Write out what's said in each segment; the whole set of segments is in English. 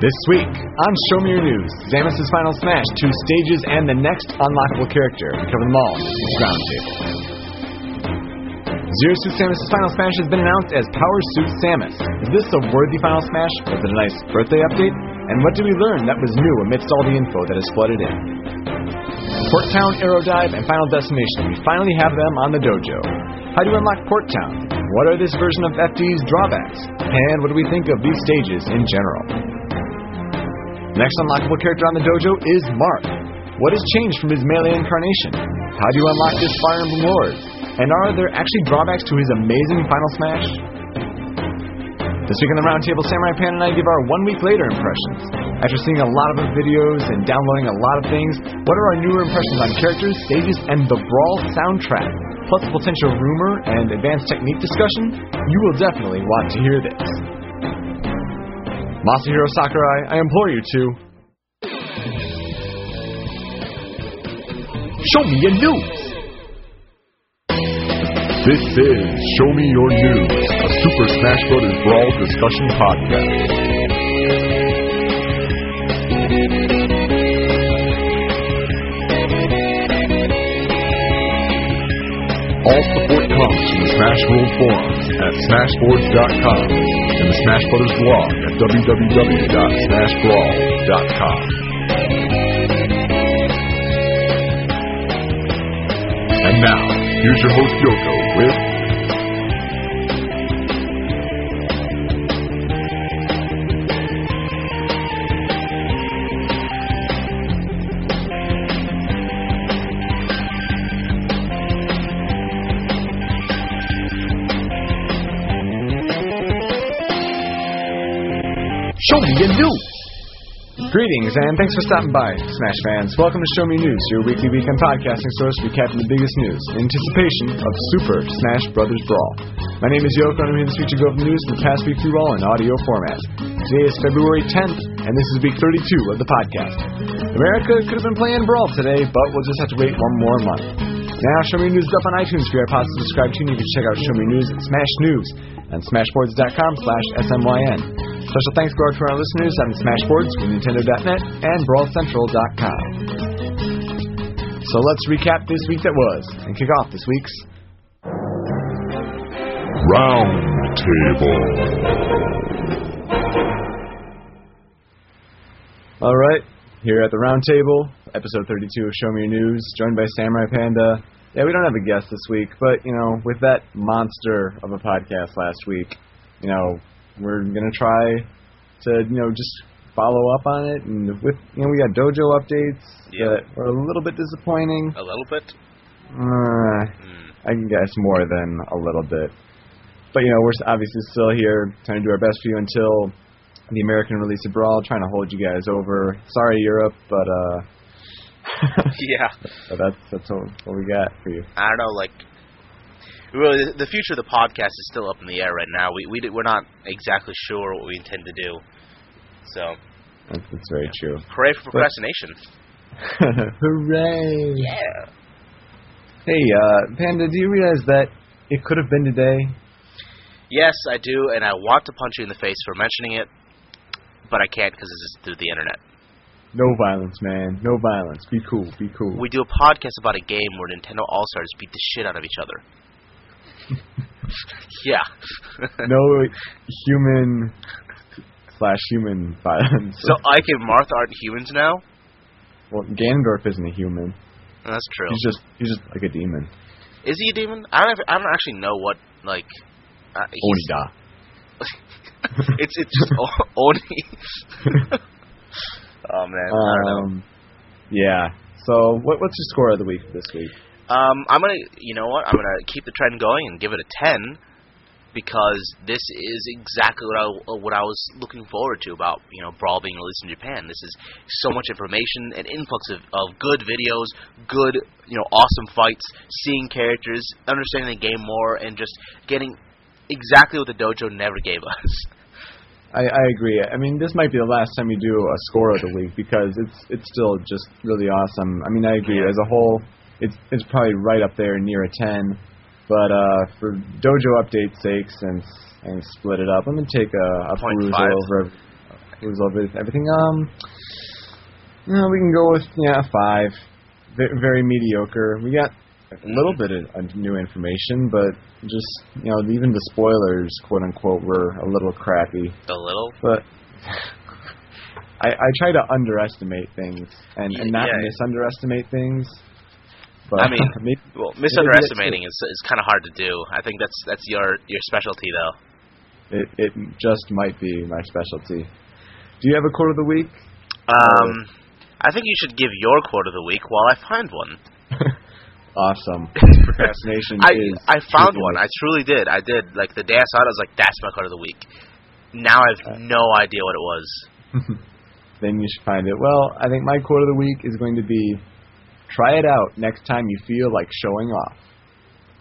This week on Show Me Your News, Samus' Final Smash, two stages, and the next unlockable character. We cover them all roundtable. Zero Suit Samus' Final Smash has been announced as Power Suit Samus. Is this a worthy Final Smash? Was it a nice birthday update? And what did we learn that was new amidst all the info that has flooded in? Port Town, Aero Dive, and Final Destination. We finally have them on the dojo. How do you unlock Port Town? What are this version of FD's drawbacks? And what do we think of these stages in general? Next unlockable character on the dojo is Marth. What has changed from his melee incarnation? How do you unlock this Fire Emblem Lord? And are there actually drawbacks to his amazing Final Smash? This week on the Roundtable, Samurai Panda and I give our one week later impressions. After seeing a lot of videos and downloading a lot of things, what are our newer impressions on characters, stages, and the Brawl soundtrack? Plus potential rumor and advanced technique discussion? You will definitely want to hear this. Masahiro Sakurai, I implore you to. Show me your news! This is Show Me Your News, a Super Smash Bros. Brawl discussion podcast. All support comes from Smash World forums at smashboards.com Smash Brothers blog at www.smashbrawl.com. And now, here's your host Yoko with Your news! Greetings and thanks for stopping by, Smash fans. Welcome to Show Me News, your weekly weekend podcasting source recapping the biggest news in anticipation of Super Smash Bros. Brawl. My name is Yoko and I'm here this week to go over news from the past week through all in audio format. Today is February 10th, and this is week 32 of the podcast. America could have been playing Brawl today, but we'll just have to wait one more month. Now, Show Me News is up on iTunes for your iPods to subscribe to, and you can check out Show Me News at Smash News and smashboards.com slash SMYN. Special thanks go out to our listeners on Smashboards, Nintendo.net, and BrawlCentral.com. So let's recap this week that was, and kick off this week's Roundtable. All right, here at the round table, episode 32 of Show Me Your News, joined by Samurai Panda. Yeah, we don't have a guest this week, but you know, with that monster of a podcast last week, you know, we're gonna try to you know just follow up on it, and with you know we got dojo updates Yeah. that were a little bit disappointing. A little bit. Uh, I can guess more than a little bit. But you know, we're obviously still here trying to do our best for you until the American release of Brawl, trying to hold you guys over. Sorry, Europe, but uh, Yeah. that's that's what, what we got for you. I don't know, like, really, the- future of the podcast is still up in the air right now. We we we're not exactly sure what we intend to do. So, That's, that's very true. hooray for procrastination. Hooray! Yeah. Hey, uh, Panda, do you realize that it could have been today? Yes, I do, and I want to punch you in the face for mentioning it, but I can't because this is through the internet. No violence, man. No violence. Be cool. Be cool. We do a podcast about a game where Nintendo All Stars beat the shit out of each other. yeah. no human slash human violence. So Ike and Marth aren't humans now? well, Ganondorf isn't a human. That's true. He's just he's just like a demon. Is he a demon? I don't. I don't actually know what like. Uh, Onida. it's it's just Oni. oh man, I don't know. Um, yeah. So what what's your score of the week this week? Um, I'm gonna, you know what? I'm gonna keep the trend going and give it a ten because this is exactly what I what I was looking forward to about you know Brawl being released in Japan. This is so much information, an influx of, of good videos, good you know awesome fights, seeing characters, understanding the game more, and just getting exactly what the dojo never gave us. I, I agree. I mean, this might be the last time you do a score of the week because it's it's still just really awesome. I mean, I agree. Yeah. As a whole, it's it's probably right up there near a ten. But uh, for dojo update sakes and and split it up, I'm gonna take a, a perusal over. Over everything. Um, you know, we can go with yeah five. V- very mediocre. We got a little bit of new information, but just you know, even the spoilers, quote unquote, were a little crappy. A little. But I, I try to underestimate things and, and not Yeah. misunderestimate things. But I mean, maybe, Well, misunderestimating is is kind of hard to do. I think that's that's your your specialty though. it, it just might be my specialty. Do you have a quote of the week? Um, I think you should give your quote of the week while I find one. Awesome. Procrastination I is. I found one. I truly did. I did. Like the day I saw it, I was like, "That's my quote of the week." Now I have no idea what it was. then you should find it. Well, I think my quote of the week is going to be try it out next time you feel like showing off.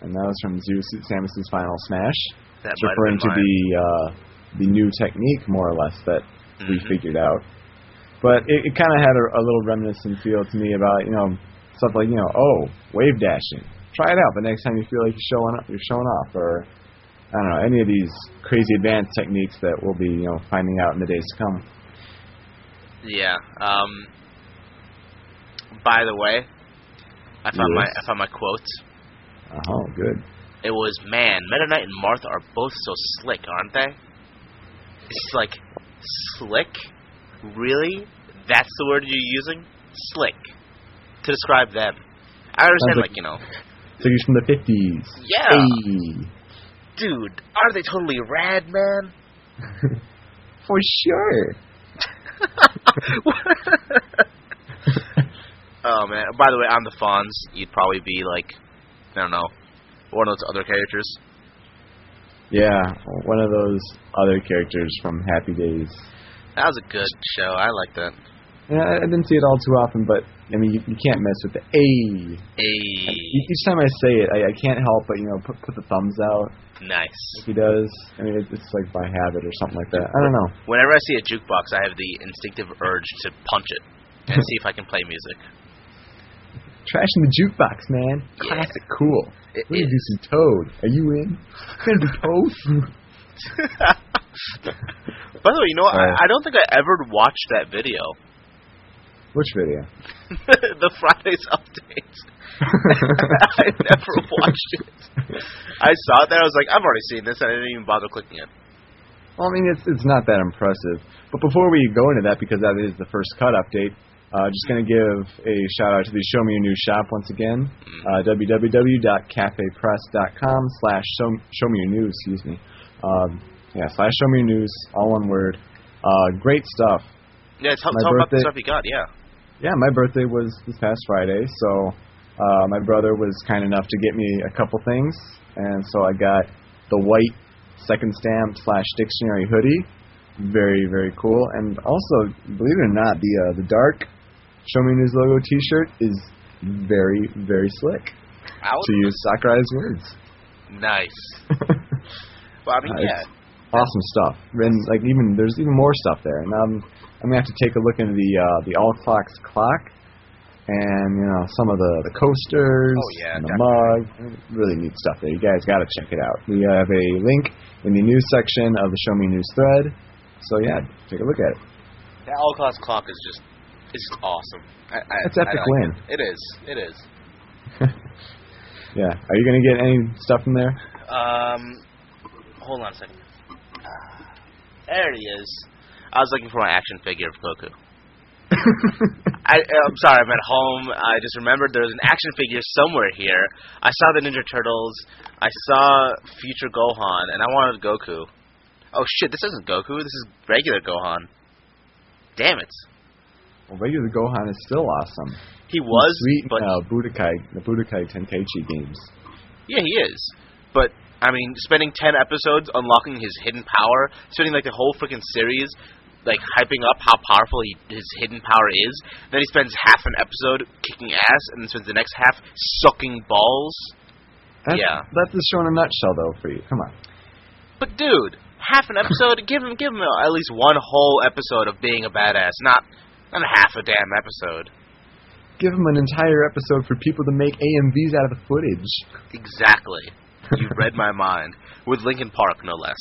And that was from Zeus Samus's final smash. That It's referring to the uh, the new technique more or less that we Mhm. figured out. But it, it kind of had a, a little reminiscent feel to me about, you know, stuff like, you know, oh, wave dashing. Try it out the next time you feel like you're showing up, you're showing off or I don't know, any of these crazy advanced techniques that we'll be, you know, finding out in the days to come. Yeah. Um. By the way, I found my I found my quote. Oh, uh-huh, good. It was, "Man, Meta Knight and Marth are both so slick, aren't they?" It's like slick. Really? That's the word you're using? Slick to describe them. I understand, like- like you know, So he's from the 50s. Yeah. Hey. dude, are they totally rad, man? For sure. oh man! By the way, on the Fonz, you'd probably be like, I don't know, one of those other characters. Yeah, one of those other characters from Happy Days. That was a good show. I like that. Yeah, I didn't see it all too often, but I mean, you, you can't mess with the A. A. Each time I say it, I, I can't help but you know put put the thumbs out. nice. Like he does. I mean, it's like by habit or something like that. I don't know. Whenever I see a jukebox, I have the instinctive urge to punch it and see if I can play music. Trash in the jukebox, man. Yeah. Classic, cool. It We're gonna do some Toad. Are you in? We're gonna do Toad. By the way, you know what? Uh, I, I don't think I ever watched that video. Which video? the Fridays update. I never watched it. I saw it there. I was like, I've already seen this, and I didn't even bother clicking it. Well, I mean, it's it's not that impressive. But before we go into that, because that is the first cut update, uh, just going to give a shout out to the Show Me Your New shop once again. Uh, www.cafepress.com slash show me your news. Excuse me. Um, yeah, slash show me your news, all one word. Uh, great stuff. Yeah, tell, My tell about the stuff you got. Yeah. Yeah, my birthday was this past Friday, so uh, my brother was kind enough to get me a couple things, and so I got the white second stamp slash dictionary hoodie, very very cool, and also believe it or not, the uh, the dark Show Me News logo T-shirt is very very slick. To use Sakurai's words, Nice. Well, I mean, Uh, yeah. awesome stuff. And like even there's even more stuff there, and um, I'm gonna have to take a look into the uh, the All Clocks clock, and you know some of the the coasters, Oh, yeah, and the mug. Really neat stuff there. You guys got to check it out. We have a link in the news section of the Show Me News thread. So yeah, take a look at it. That all clocks clock is just is awesome. I, I, That's epic like win. It. it is. It is. yeah. Are you gonna get any stuff from there? Um, hold on a second. There he is. I was looking for my action figure of Goku. I, I'm sorry, I'm at home. I just remembered there was an action figure somewhere here. I saw the Ninja Turtles. I saw Future Gohan, and I wanted Goku. Oh shit, this isn't Goku. This is regular Gohan. Damn it. Well, regular Gohan is still awesome. He was, sweet but uh, Budokai, the Budokai Tenkaichi games. Yeah, he is. But I mean, spending ten episodes unlocking his hidden power, spending like the whole freaking series, like hyping up how powerful he, his hidden power is. Then he spends half an episode kicking ass, and then spends the next half sucking balls. That's, Yeah. That's the show in a nutshell, though, for you. Come on. But dude, half an episode, give him give him at least one whole episode of being a badass, not not half a damn episode. Give them an entire episode for people to make AMVs out of the footage. Exactly. You read my mind with Linkin Park, no less.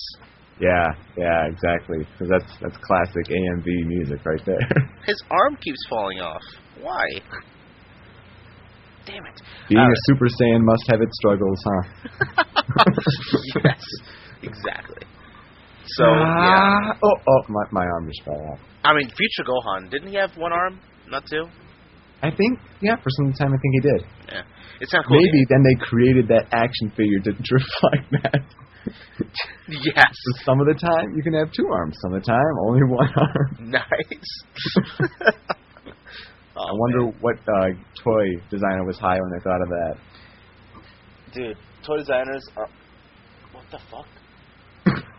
Yeah, yeah, exactly. Because that's that's classic AMV music right there. His arm keeps falling off. Why? Damn it. Being Uh, a Super Saiyan must have its struggles, huh? yes, exactly. So yeah, Ah, Oh, oh, my my arm just fell off. I mean, Future Gohan didn't he have one arm, not two? I think, yeah, for some time I think he did. Yeah, it's not cool. Maybe then they created that action figure to, reflect that. Yes. So some of the time you can have two arms, some of the time only one arm. Nice. Oh, I wonder what uh, toy designer was high when they thought of that. dude. Toy designers are. What the fuck?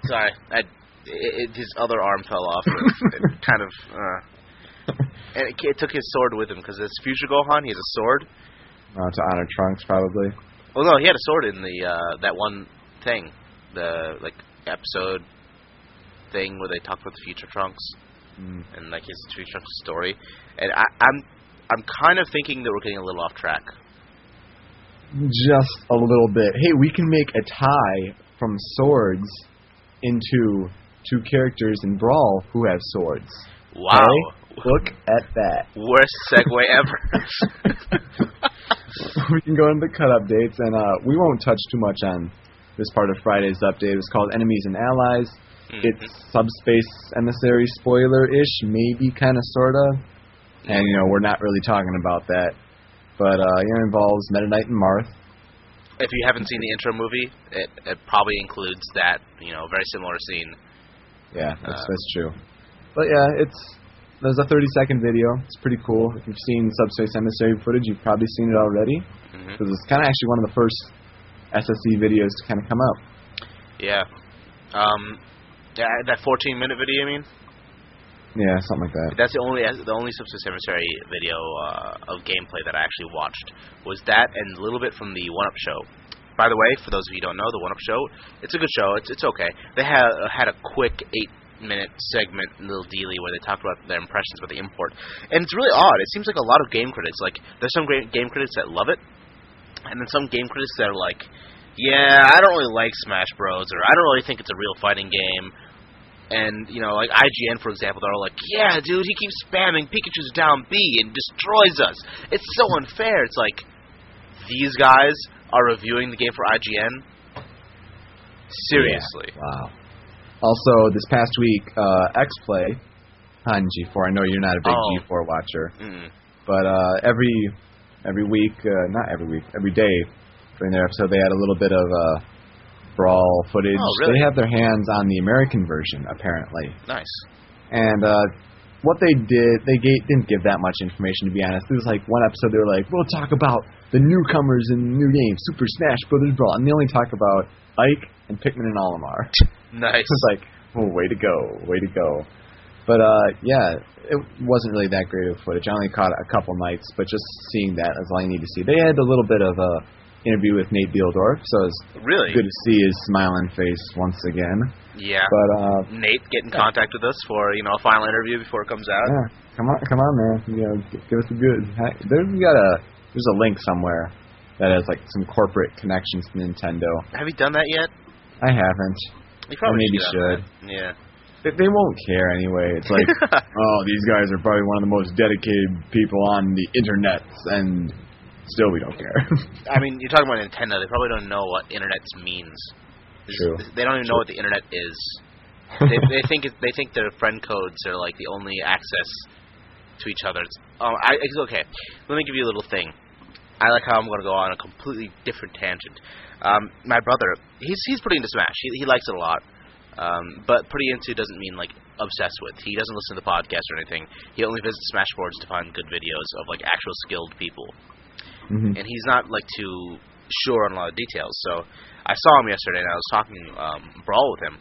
Sorry, I. It, it, his other arm fell off. It, it kind of. Uh, and it, it took his sword with him because it's Future Gohan. He has a sword. Uh, to honor Trunks, probably. Well, no, he had a sword in the uh, that one thing, the like episode thing where they talked about the future Trunks Mm. and like his future Trunks story. And I, I'm I'm kind of thinking that we're getting a little off track. Just a little bit. Hey, we can make a tie from swords into two characters in Brawl who have swords. Wow, Hey, look at that. worst segue ever. we can go into the cut updates, and uh, we won't touch too much on this part of Friday's update. It's called Enemies and Allies. Mhm. It's subspace emissary spoiler-ish, maybe kind of, sort of. And, you know, we're not really talking about that. But, uh, it involves Meta Knight and Marth. if you haven't seen the intro movie, it, it probably includes that you know very similar scene. Yeah, that's, Uh, that's true. But, yeah, it's... There's a 30-second video. It's pretty cool. If you've seen Subspace Emissary footage, you've probably seen it already. Because it's kind of actually one of the first SSE videos to kind of come out. Yeah. Um, yeah, that 14 minute video, you mean? Yeah, something like that. That's the only the only Subspace Emissary video uh, of gameplay that I actually watched was that and a little bit from the One Up show. By the way, for those of you who don't know, the One Up show, it's a good show. It's it's okay. They had had a quick eight minute segment, little dealy, where they talked about their impressions about the import, and it's really odd. It seems like a lot of game critics, like there's some great game critics that love it, and then some game critics that are like, yeah, I don't really like Smash Bros. or I don't really think it's a real fighting game. And, you know, like IGN, for example, they're all like, yeah, dude, he keeps spamming Pikachu's down B and destroys us. It's so unfair. It's like, these guys are reviewing the game for IGN? Seriously. Yeah. Wow. Also, this past week, uh, X-Play on G4. I know you're not a big Oh. G4 watcher, Mm. but uh, every every week, uh, not every week, every day during their episode, they had a little bit of uh, brawl footage. Oh, really? They have their hands on the American version, apparently. Nice. And uh, what they did, they gave, didn't give that much information, to be honest. It was like one episode, they were like, we'll talk about the newcomers in the new game, Super Smash Brothers Brawl. And they only talk about Ike and Pikmin and Olimar. Nice. It's like, oh, way to go, way to go. But uh, yeah, it wasn't really that great of footage. I only caught a couple nights, but just seeing that is all you need to see. They had a little bit of a interview with Nate Bihldorff, so it's Really? good to see his smiling face once again. Yeah. But uh, Nate, get in contact with us for, you know, a final interview before it comes out. yeah, come on, come on, man. You know, give us a good. There's we got a there's a link somewhere that has like some corporate connections to Nintendo. Have you done that yet? I haven't. You probably maybe should. that. Yeah. They, they won't care anyway. It's like, oh, these guys are probably one of the most dedicated people on the internet, and still we don't care. I mean, you're talking about Nintendo. They probably don't know what internet means. This- True. They don't even know what the internet is. they, they think it, they think their friend codes are like the only access to each other. It's, oh, I, it's okay. Let me give you a little thing. I like how I'm going to go on a completely different tangent. Um, my brother, he's he's pretty into Smash. He he likes it a lot. Um, but pretty into doesn't mean like obsessed with. He doesn't listen to the podcast or anything. He only visits Smash boards to find good videos of like actual skilled people Mhm. and he's not like too sure on a lot of details. So I saw him yesterday, and I was talking um, brawl with him,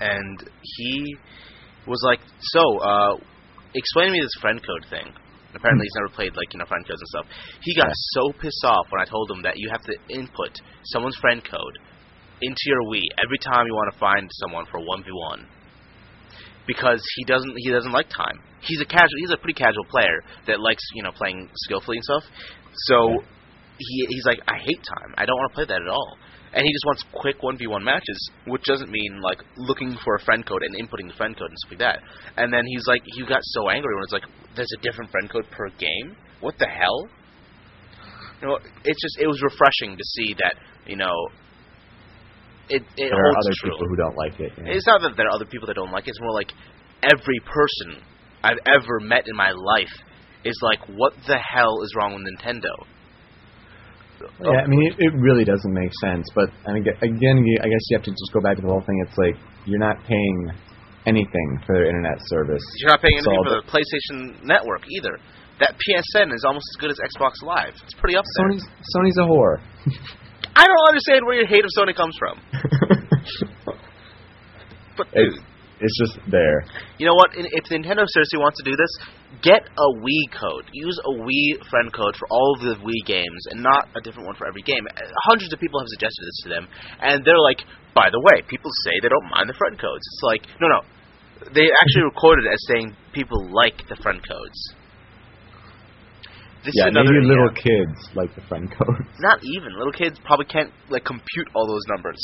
and he was like, "So, uh, explain to me this friend code thing." Apparently, he's never played like you know friend codes and stuff. He got Yeah. so pissed off when I told him that you have to input someone's friend code into your Wii every time you want to find someone for one v one because he doesn't he doesn't like time. He's a casual he's a pretty casual player that likes, you know, playing skillfully and stuff. So he he's like, I hate time. I don't want to play that at all. and he just wants quick one v one matches, which doesn't mean like looking for a friend code and inputting the friend code and stuff like that. And then he's like, he got so angry when it's like, there's a different friend code per game. What the hell? You know, it's just it was refreshing to see that you know. It, it There are other true. people who don't like it. yeah. It's not that there are other people that don't like it. It's more like every person I've ever met in my life is like, what the hell is wrong with Nintendo? Yeah, I mean, it, it really doesn't make sense. But I mean, again, I guess you have to just go back to the whole thing. It's like you're not paying anything for their internet service. You're not paying anything for the- the PlayStation Network either. That PSN is almost as good as Xbox Live. It's pretty up there. Sony's Sony's a whore. I don't understand where your hate of Sony comes from. But it's, it's just there. you know what? If Nintendo seriously wants to do this, get a Wii code. Use a Wii friend code for all of the Wii games, and not a different one for every game. Hundreds of people have suggested this to them, and they're like, "By the way, people say they don't mind the friend codes." It's like, no, no. They actually recorded it as saying people like the friend codes. This yeah, is another maybe little yeah. kids like the friend codes. Not even little kids probably can't like compute all those numbers.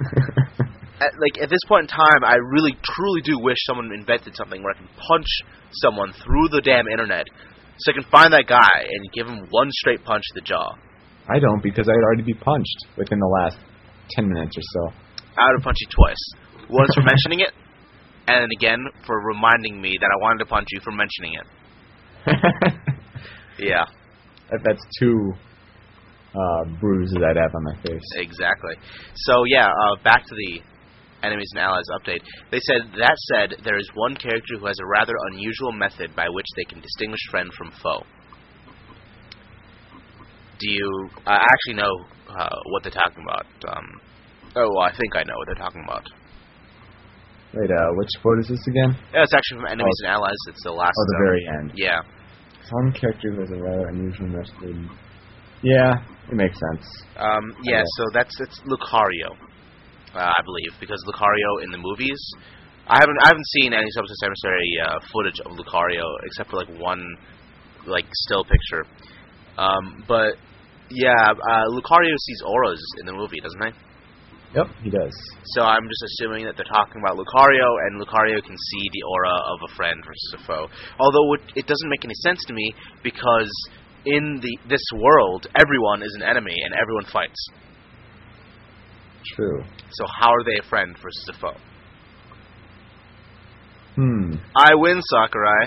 At, like at this point in time, I really truly do wish someone invented something where I can punch someone through the damn internet, so I can find that guy and give him one straight punch to the jaw. I don't because I'd already be punched within the last ten minutes or so. I would punch you twice. Once for mentioning it, and then again for reminding me that I wanted to punch you for mentioning it. Yeah, That- That's two uh, bruises I'd have on my face. exactly. So yeah, uh, back to the enemies and allies update. They said that said, there is one character who has a rather unusual method by which they can distinguish friend from foe. Do you? I actually know uh, what they're talking about. Um, oh, well, I think I know what they're talking about. Wait, uh, which quote is this again? Yeah, it's actually from enemies and allies. It's the last. One. Oh, the um, very end. Yeah. Some character who has a rather unusual method. Yeah, it makes sense. Um, yeah, Yeah. so that's it's Lucario, uh, I believe, because Lucario in the movies, I haven't I haven't seen any Subspace Emissary uh, footage of Lucario except for like one like still picture. Um, but yeah, uh, Lucario sees auras in the movie, doesn't he? Yep, he does. So I'm just assuming that they're talking about Lucario, and Lucario can see the aura of a friend versus a foe. Although it, it doesn't make any sense to me because in the this world, everyone is an enemy and everyone fights. True. So how are they a friend versus a foe? Hmm. I win, Sakurai.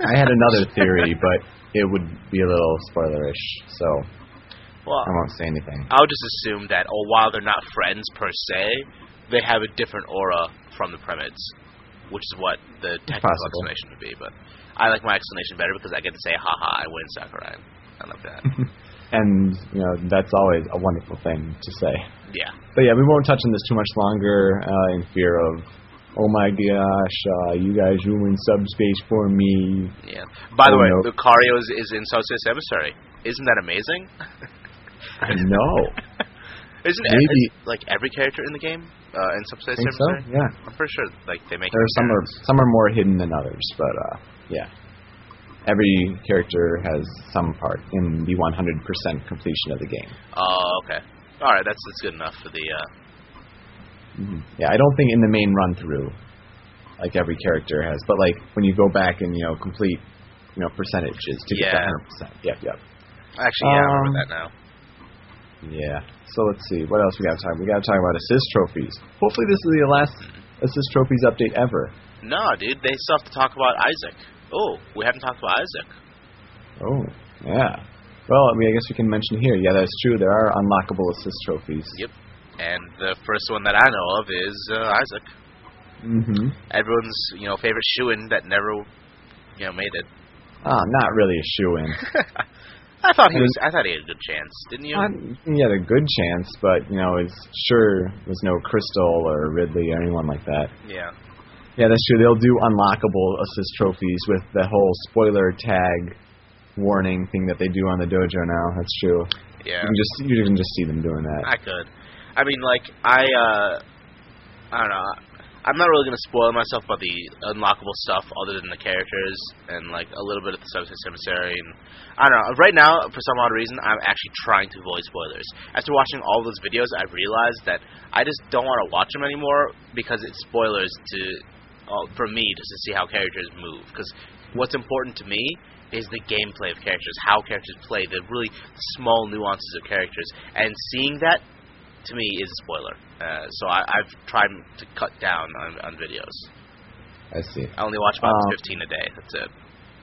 I had another theory, but it would be a little spoilerish, so Well, I won't say anything. I'll just assume that, oh, while they're not friends per se, they have a different aura from the Primids, which is what the technical explanation would be. But I like my explanation better because I get to say, haha, I win, Sakurai. I love that. and, you know, that's always a wonderful thing to say. yeah. But yeah, we won't touch on this too much longer uh, in fear of, oh my gosh, uh, you guys ruined subspace for me. Yeah. By the Oh, way, no. Lucario is, is in Subspace Emissary. Isn't that amazing? I know. Isn't Maybe- Maybe. like every character in the game uh, in Subspace think so? Emissary? Yeah. I'm pretty sure like they make. There are some are some are more hidden than others, but uh, yeah. Every character has some part in the 100% completion of the game. Oh, okay. All right, that's that's good enough for the. Uh, Mhm. Yeah, I don't think in the main run through, like every character has, but like when you go back and you know complete, you know percentages to get Yeah. that 100%. Yep, yep. actually, yeah, I Um, remember that now. Yeah. So let's see. What else we got to talk? We got to talk about assist trophies. Hopefully, this is the last assist trophies update ever. No, dude, they still have to talk about Isaac. Oh, we haven't talked about Isaac. Oh, yeah. Well, I mean, I guess we can mention here. Yeah, that's true. There are unlockable assist trophies. Yep. And the first one that I know of is uh, Isaac. Mm-hmm. Everyone's you know favorite shoo-in that never you know made it. Ah, not really a shoe in. I thought he was. I thought he had a good chance, didn't you? he had a good chance, but you know, it's sure was no Krystal or Ridley or anyone like that. yeah. Yeah, that's true. They'll do unlockable assist trophies with the whole spoiler tag warning thing that they do on the dojo now. That's true. Yeah. You can just you can just see them doing that. I could. I mean, like I. uh I don't know. I'm not really gonna spoil myself about the unlockable stuff other than the characters and like a little bit of the subspace emissary. And I don't know. Right now, for some odd reason, I'm actually trying to avoid spoilers. After watching all those videos, I've realized that I just don't want to watch them anymore because it's spoilers to uh, for me just to see how characters move. Because what's important to me is the gameplay of characters, how characters play, the really small nuances of characters, and seeing that to me is a spoiler. Uh, so I, I've tried to cut down on, on videos. I see. I only watch about Um, 15 a day. That's it.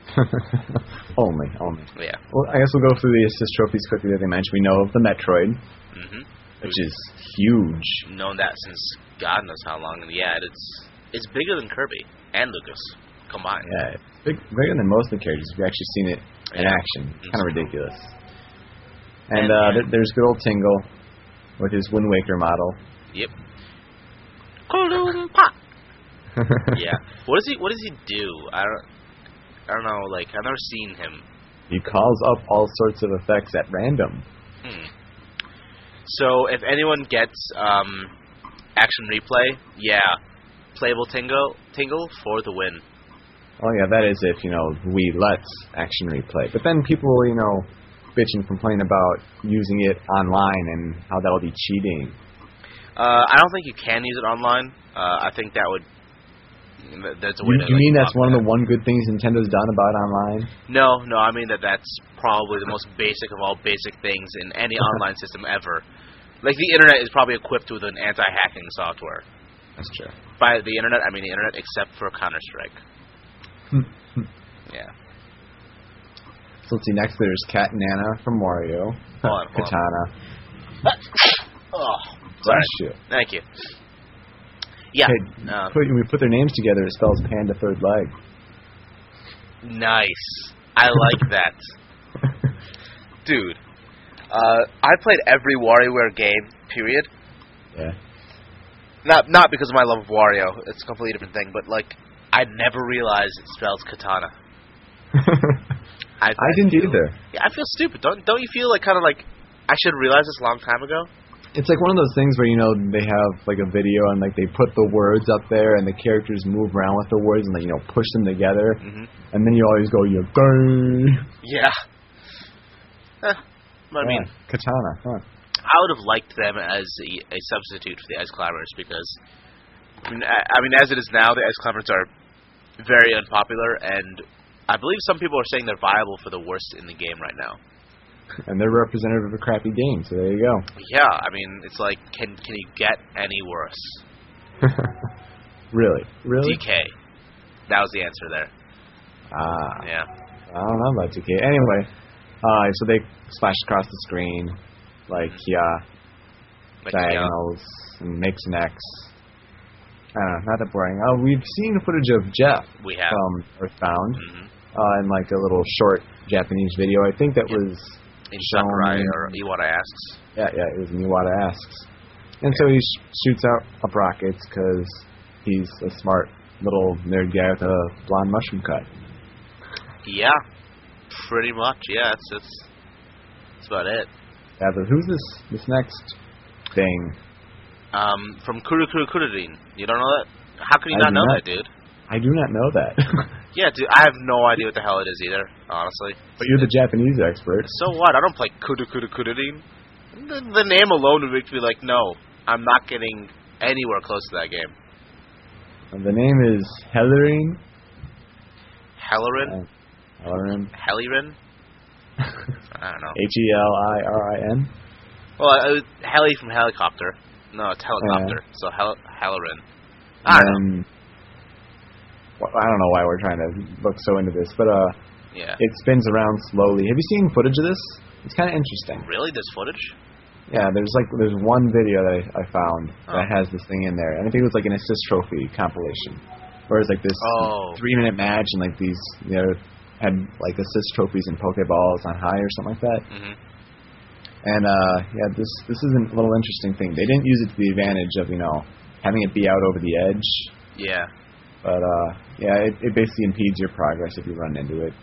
only, only. Yeah. Well, I guess we'll go through the assist trophies quickly that they mentioned. We know of the Metroid, hmm which is huge. known that since God knows how long. And yeah, it's it's bigger than Kirby and Lucas combined. Yeah, it's big, bigger than most of the characters. We've actually seen it in Yeah. action. It's kind of ridiculous. And, And, uh, there, there's good old Tingle with his Wind Waker model. Yep. Kooloo-Limpah. yeah. What does he What does he do? I don't. I don't know. Like I've never seen him. He calls up all sorts of effects at random. Hmm. So if anyone gets um, action replay, yeah, playable tingle tingle for the win. Oh yeah, that is if you know we lets action replay. But then people, you know, bitch and complain about using it online and how that'll be cheating. Uh, I don't think you can use it online. Uh, I think that would. That's a way You, to. you like, mean that's one of the one good things Nintendo's done about online? No, no. I mean that that's probably the most basic of all basic things in any online system ever. Like the internet is probably equipped with an anti-hacking software. That's true. By the internet, I mean the internet, except for Counter Strike. Yeah. So let's see. Next, there's Kat & Ana from Mario. Hold on. Katana. Oh, Bless you. Thank you. Yeah. Hey, um, put, when we put their names together, it spells panda third leg. Nice. I like that. Dude, uh, I played every WarioWare game, period. yeah. Not not because of my love of Wario. It's a completely different thing, but like I never realized it spells katana. I, I didn't feel, either. Yeah, I feel stupid. Don't don't you feel like kind of like I should have realized this a long time ago? It's like one of those things where you know they have like a video and like they put the words up there and the characters move around with the words and like you know push them together hmm and then you always go you Yeah. But I mean, katana. Huh. I would have liked them as a, a substitute for the Ice Climbers because, I mean, I, I mean, as it is now, the Ice Climbers are very unpopular, and I believe some people are saying they're viable for the worst in the game right now. And they're representative of a crappy game, so there you go. Yeah, I mean, it's like, can can you get any worse? really, really. DK. That was the answer there. Ah, Yeah. I don't know about DK. Anyway, uh, so they splash across the screen like yeah, yeah. diagonals and makes an X. I don't know, not that boring. Oh, we've seen footage of Jeff We have. from Earthbound hmm uh, in like a little short Japanese video. I think that Yep. was In shown Sakurai in- or Iwata asks. yeah, yeah, it was Niwata asks, and so he sh- shoots out up rockets because he's a smart little nerd guy with a blonde mushroom cut. Yeah. Pretty much. Yeah. That's that's, that's about it. Yeah, but who's this this next thing? Um, from Kuru Kuru Kururin. You don't know that? How can you I not know not. that, dude? I do not know that. Yeah, dude, I have no idea what the hell it is either, honestly. but you're the Japanese expert. So what? I don't play Kudu Kudurin. The, the name alone would make me like, no, I'm not getting anywhere close to that game. And the name is Helirin. Helirin? Uh, Helirin. Helirin? I don't know. H E L I R I N. Well, uh, Heli from helicopter. No, it's helicopter. So Hel-. I don't know. Well, I don't know why we're trying to look so into this, but uh, Yeah. it spins around slowly. Have you seen footage of this? It's kind of interesting. Really? This footage? Yeah, there's like there's one video that I, I found Oh. that has this thing in there, and I think it was like an assist trophy compilation, where it's like this Oh. three minute match, and like these you know had like assist trophies and pokeballs on high or something like that. hmm And uh, yeah, this this is a little interesting thing. They didn't use it to the advantage of you know having it be out over the edge, Yeah. but uh, yeah, it, it basically impedes your progress if you run into it.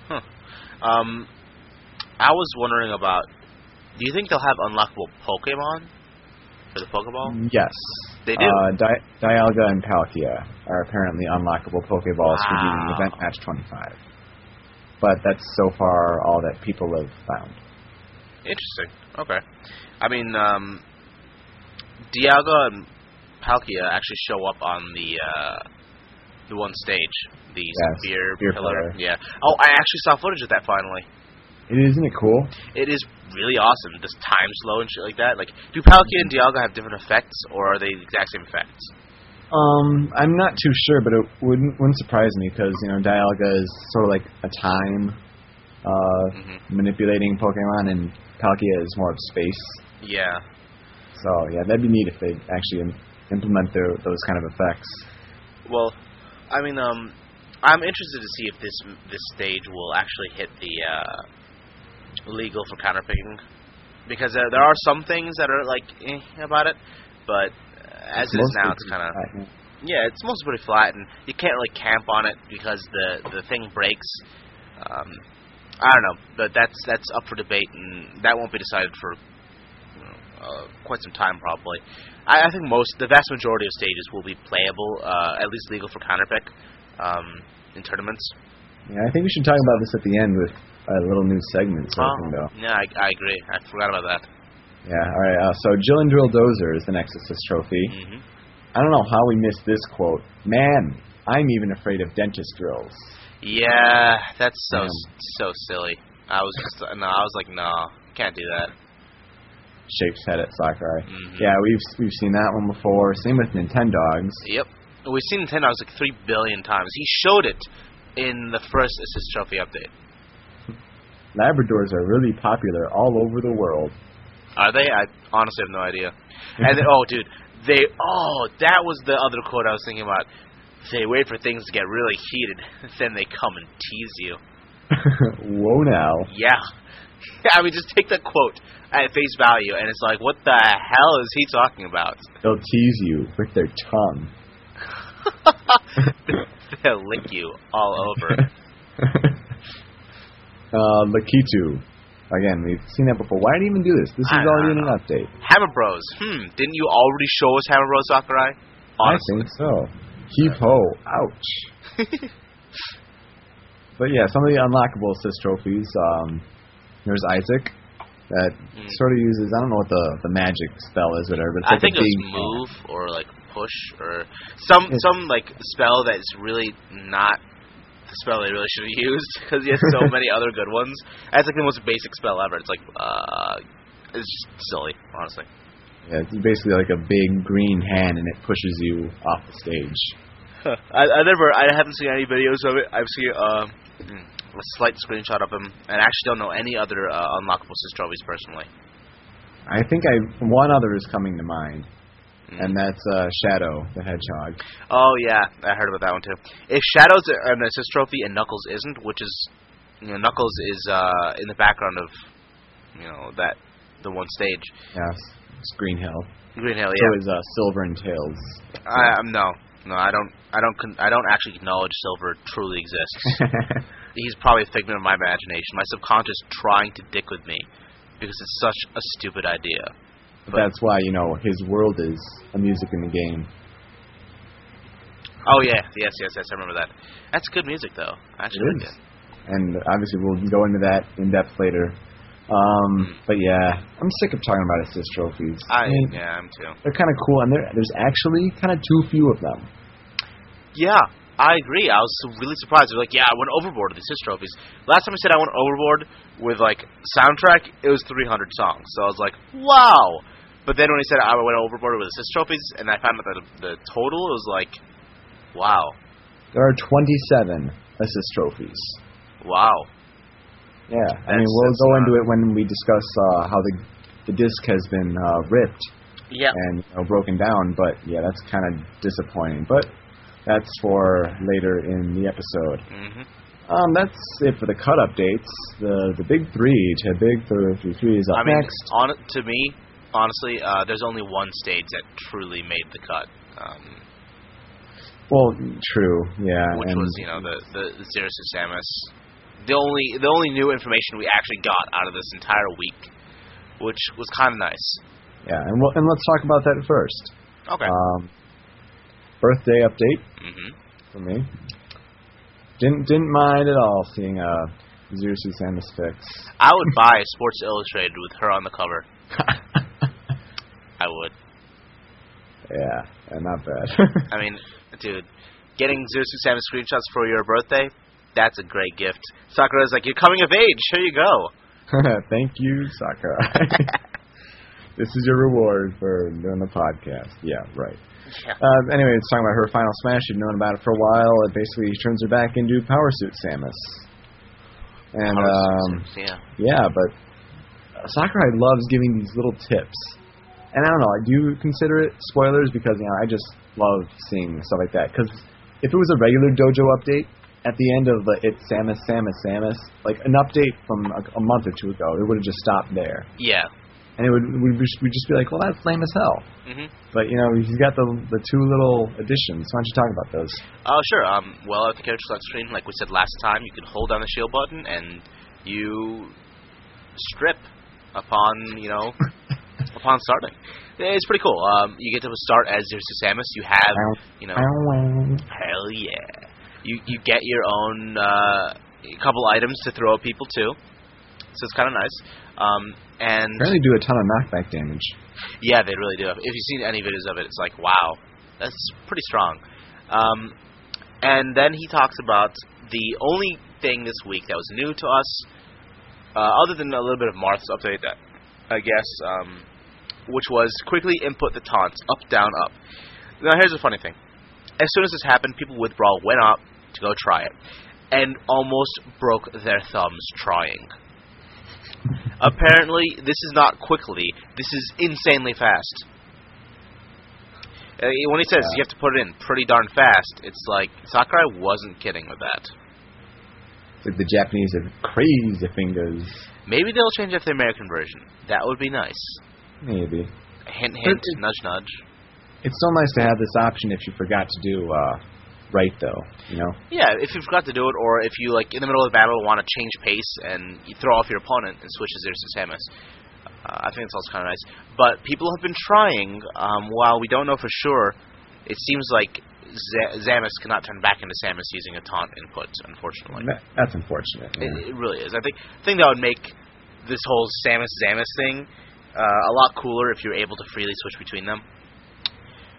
Um, I was wondering about. Do you think they'll have unlockable Pokemon? for the Pokeball? Yes. They do. Uh, Di- Dialga and Palkia are apparently unlockable Pokeballs for beating Wow. Event Match 25. But that's so far all that people have found. Interesting. Okay. I mean, um, Dialga and Palkia actually show up on the uh, the one stage, the Yes, Spear Spear Pillar. Pillar. Yeah. Oh, I actually saw footage of that finally. Isn't it cool? It is really awesome. This time slow and shit like that. Like, do Palkia and Dialga have different effects, or are they the exact same effects? Um, I'm not too sure, but it wouldn't wouldn't surprise me because you know Dialga is sort of like a time uh, Mhm. manipulating Pokemon, and Palkia is more of space. Yeah. So yeah, that'd be neat if they actually im- implement their, those kind of effects. Well, I mean, um, I'm interested to see if this this stage will actually hit the uh, legal for counterpicking, because uh, there are some things that are like eh, about it, but as it is now, it's kind of yeah, it's mostly pretty flat, and you can't really camp on it because the the thing breaks. Um, I don't know, but that's that's up for debate, and that won't be decided for you know, uh, quite some time probably. I, I think most, the vast majority of stages will be playable, uh, at least legal for counterpick um, in tournaments. Yeah, I think we should talk about this at the end with a little new segment. Thing, though. yeah, I, I agree. I forgot about that. Yeah. All right. Uh, so Jill and Drill Dozer is the next assist trophy. hmm I don't know how we missed this quote. Man, I'm even afraid of dentist drills. Yeah, that's so Man. so silly. I was just no, I was like, no, can't do that. Shapes head at Sakurai. Mhm. Yeah, we've we've seen that one before. Same with Nintendogs. Yep. We've seen Nintendogs like three billion times. He showed it in the first assist trophy update. Labradors are really popular all over the world. Are they? I honestly have no idea. And then, oh, dude, they oh that was the other quote I was thinking about. They wait for things to get really heated, then they come and tease you. Whoa now. Yeah. I mean, just take that quote at face value, and it's like, what the hell is he talking about? They'll tease you with their tongue. They'll lick you all over. uh, Lakitu. Again, we've seen that before. Why did he even do this? This is already in an update. Hammer Bros. Hmm. Didn't you already show us Hammer Bros, Sakurai? I think so. Heave ho. Ouch. But yeah, some of the unlockable assist trophies. Um, there's Isaac that Mm. sort of uses. I don't know what the the magic spell is, whatever. But it's I like think a it big move or like push or some It's- some like spell that's really not spell they really should have used because he has so many other good ones. That's like the most basic spell ever. It's like uh, it's just silly, honestly. Yeah, it's basically like a big green hand, and it pushes you off the stage. I, I never, I haven't seen any videos of it. I've seen uh, mm, a slight screenshot of him, and I actually don't know any other uh, unlockable assist trophies personally. I think I one other is coming to mind, Mm. and that's uh, Shadow the Hedgehog. Oh yeah, I heard about that one too. If Shadow's an assist trophy and Knuckles isn't, which is, you know, Knuckles is uh, in the background of, you know, that the one stage. Yes, it's Green Hill. Green Hill, So yeah. is uh, Silver and Tails. I, um, no, no, I don't, I don't, con- I don't actually acknowledge Silver truly exists. He's probably a figment of my imagination. My subconscious trying to dick with me because it's such a stupid idea. But that's why you know his world is a music in the game. Oh yeah, yes, yes, yes, I remember that. That's good music though. I actually It like And obviously we'll go into that in depth later. Um, but yeah, I'm sick of talking about assist trophies. I, mean, yeah, I'm too. they're kind of cool, and there's actually kind of too few of them. Yeah, I agree. I was really surprised. They're like, yeah, I went overboard with the assist trophies. Last time I said I went overboard with like soundtrack, it was 300 songs. So I was like, wow. But then when he said I went overboard with assist trophies, and I found out that the total, it was like, wow, There are 27 assist trophies. wow. Yeah, I mean we'll go not- into it when we discuss uh, how the the disc has been uh, ripped Yeah. and you know, broken down. But yeah, that's kind of disappointing. But that's for later in the episode. hmm Um, that's it for the cut updates. The the big three to big three three three is up I mean, next. on to me, honestly, uh, there's only one stage that truly made the cut, um, Well, true, yeah, which was you know the the, the Zero Suit Samus. The only the only new information we actually got out of this entire week, which was kind of nice. Yeah, and we'll, and let's talk about that first. Okay. Um, birthday update hmm for me. Didn't didn't mind at all seeing uh Zeus Samus fix. I would buy Sports Illustrated with her on the cover. I would. yeah, and not bad. I mean, dude, getting Zeus Samus screenshots for your birthday, that's a great gift. Sakurai's like, you're coming of age. Here you go. Thank you, Sakurai. this is your reward for doing the podcast. Yeah, right. Yeah. Uh, anyway, it's talking about her final smash. You've known about it for a while. It basically turns her back into Power Suit Samus. And um, yeah. yeah, but Sakurai loves giving these little tips. And I don't know, I do consider it spoilers because you know I just love seeing stuff like that. Because if it was a regular dojo update at the end of the it's Samus, Samus, Samus, like an update from a, a month or two ago, it would have just stopped there, Yeah. and it would we'd just, we'd just be like, well, that's lame as hell. hmm But you know, he's got the the two little additions. Why don't you talk about those? Oh, sure. Um, well, at the character select screen, like we said last time, you can hold down the shield button and you strip upon, you know, upon starting. It's pretty cool. Um, you get to start as Zeus Samus. You have, you know, hell yeah. You you get your own uh, couple items to throw at people too, so it's kind of nice. Um, and Apparently, do a ton of knockback damage. yeah, they really do. If you've seen any videos of it, it's like, wow, that's pretty strong. Um, and then he talks about the only thing this week that was new to us, uh, other than a little bit of Marth's update, that I guess, um, which was quickly input the taunts up, down, up. Now, here's the funny thing. As soon as this happened, people with Brawl went up to go try it, and almost broke their thumbs trying. Apparently, this is not quickly. This is insanely fast. Uh, when he says you have to put it in pretty darn fast, it's like Sakurai wasn't kidding with that. Like the Japanese have crazy fingers. Maybe they'll change up the American version. That would be nice. Maybe. Hint, hint, it- nudge, nudge. It's so nice to have this option if you forgot to do uh, right, though. You know. Yeah, if you forgot to do it, or if you like in the middle of the battle want to change pace and you throw off your opponent and switch to Zero Suit Samus. Uh, I think it's also kind of nice. But people have been trying. Um, while we don't know for sure, it seems like Z- Zamus cannot turn back into Samus using a taunt input. Unfortunately, that's unfortunate. yeah. it, it really is. I think I think that would make this whole Samus Zamus thing uh, a lot cooler if you're able to freely switch between them.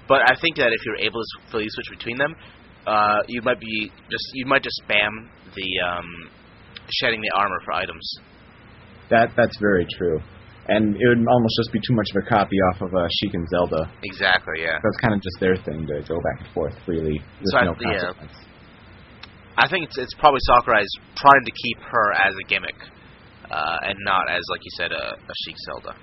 But I think that if you're able to freely switch between them, uh, you might be just you might just spam the um, shedding the armor for items. That that's very true. And it would almost just be too much of a copy off of uh, Sheik and Zelda. Exactly. Yeah. That's kind of just their thing to go back and forth freely with So I- no yeah. I think it's it's probably Sakurai's trying to keep her as a gimmick, uh, and not as like you said a, a Sheik Zelda.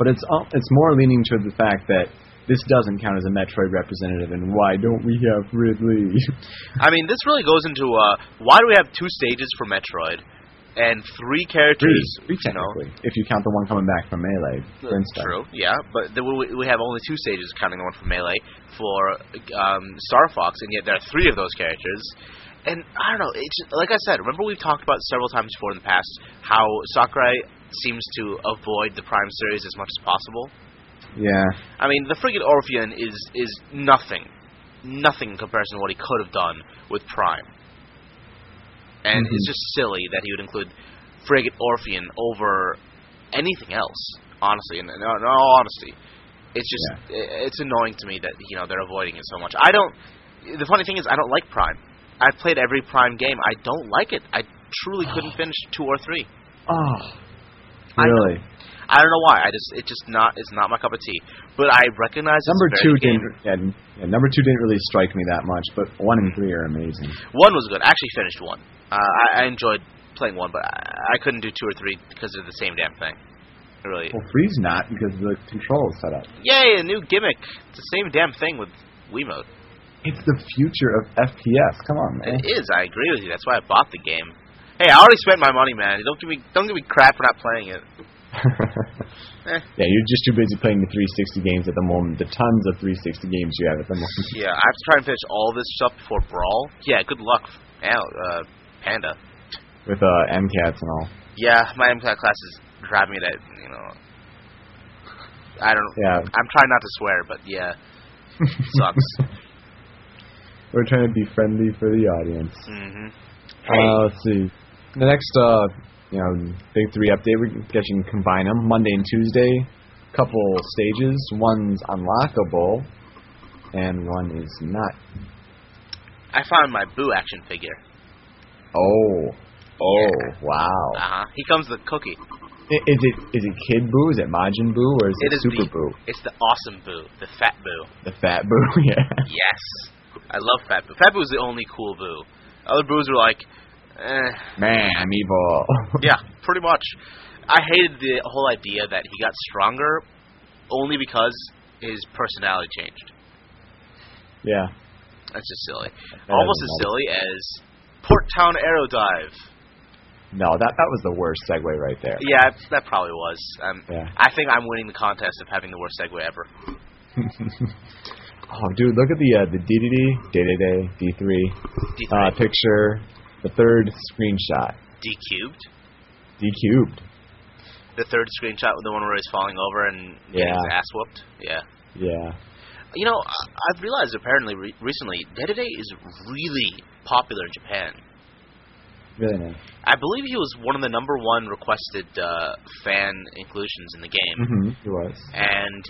But it's al- it's more leaning to the fact that this doesn't count as a Metroid representative, and why don't we have Ridley? I mean, this really goes into uh, why do we have two stages for Metroid and three characters? three, three you know? technically, if you count the one coming back from Melee, for instance. True, yeah, but then we, we have only two stages, counting the one from Melee for um, Star Fox, and yet there are three of those characters. And I don't know, it's like I said. Remember we've talked about several times before in the past how Sakurai seems to avoid the Prime series as much as possible. Yeah, I mean, the Frigate Orpheon is is nothing, nothing in comparison to what he could have done with Prime. And Mhm. it's just silly that he would include Frigate Orpheon over anything else. Honestly, in, in, all honesty, it's just i it's annoying to me that you know they're avoiding it so much. I don't. The funny thing is, I don't like Prime. I've played every Prime game. I don't like it. I truly couldn't finish two or three. Oh. Really? I don't know why. I just it just not it's not my cup of tea. But I recognize Number two didn't. Yeah, yeah, number two didn't really strike me that much, but one and three are amazing. One was good. I actually finished one. Uh, I, I enjoyed playing one, but I, I couldn't do two or three because they're the same damn thing. Really. Well, three's not because the controls set up. Yay, a new gimmick. It's the same damn thing with Wiimote. It's the future of FPS. Come on, man. It is. I agree with you. That's why I bought the game. Hey, I already spent my money, man. Don't give me don't give me crap for not playing it. Eh. Yeah, you're just too busy playing the 360 games at the moment. The tons of 360 games you have at the moment. Yeah, I have to try and finish all this stuff before Brawl. Yeah, good luck, uh, Panda. With uh, MCATs and all. Yeah, my MCAT class is driving me to, you know. I don't. Yeah. I'm trying not to swear, but yeah, sucks. We're trying to be friendly for the audience. hmm Uh, let's see. The next, uh, you know, big three update. We guess you can combine them. Monday and Tuesday, couple stages. One's unlockable, and one is not. I found my Boo action figure. Oh, oh, Yeah. wow. Uh huh. He comes with a cookie. I- Is it is it Kid Boo? Is it Majin Boo? Or is it, It is Super the- Boo? It's the awesome Boo, the fat Boo. The Fat Boo? yeah. Yes, I love Fat Boo. Fat Boo is the only cool Boo. Other Boos are like, eh. Man, I'm evil. Yeah, pretty much. I hated the whole idea that he got stronger only because his personality changed. yeah. That's just silly. That Almost as silly as Port Town Aero Dive. No, that that was the worst segue right there. Yeah, that probably was. Um, Yeah. I think I'm winning the contest of having the worst segue ever. oh, dude, look at the uh, the DDD, Day Day, D3 D3. uh, picture. The third screenshot, D cubed. D cubed. The third screenshot with the one where he's falling over and getting his ass whooped. Yeah. Yeah. You know, I- I've realized apparently re- recently, Day is really popular in Japan. Really nice. I believe he was one of the number one requested uh, fan inclusions in the game, Mm-hmm. He was. and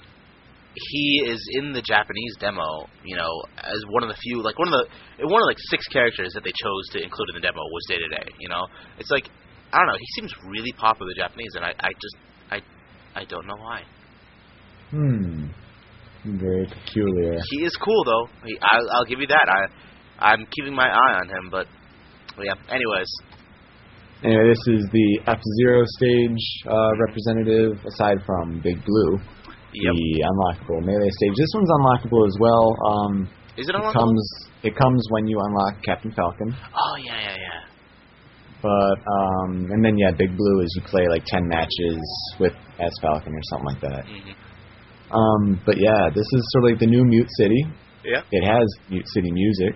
he is in the Japanese demo. You know, as one of the few, like one of the one of like six characters that they chose to include in the demo was Dedede. You know, it's like I don't know. He seems really popular the Japanese, and I, I just I I don't know why. Hmm. Very peculiar. He is cool though. He, I, I'll give you that. I I'm keeping my eye on him, but yeah. Anyways, Anyway, this is the F Zero stage uh, representative, aside from Big Blue, yep. the unlockable melee stage. This one's unlockable as well. Um, Is it it comes it comes when you unlock Captain Falcon. Oh yeah, yeah, yeah. But um, and then yeah, Big Blue is you play like ten matches with as Falcon or something like that. hmm Um, but yeah, this is sort of like the new Mute City. Yeah. It has Mute City music,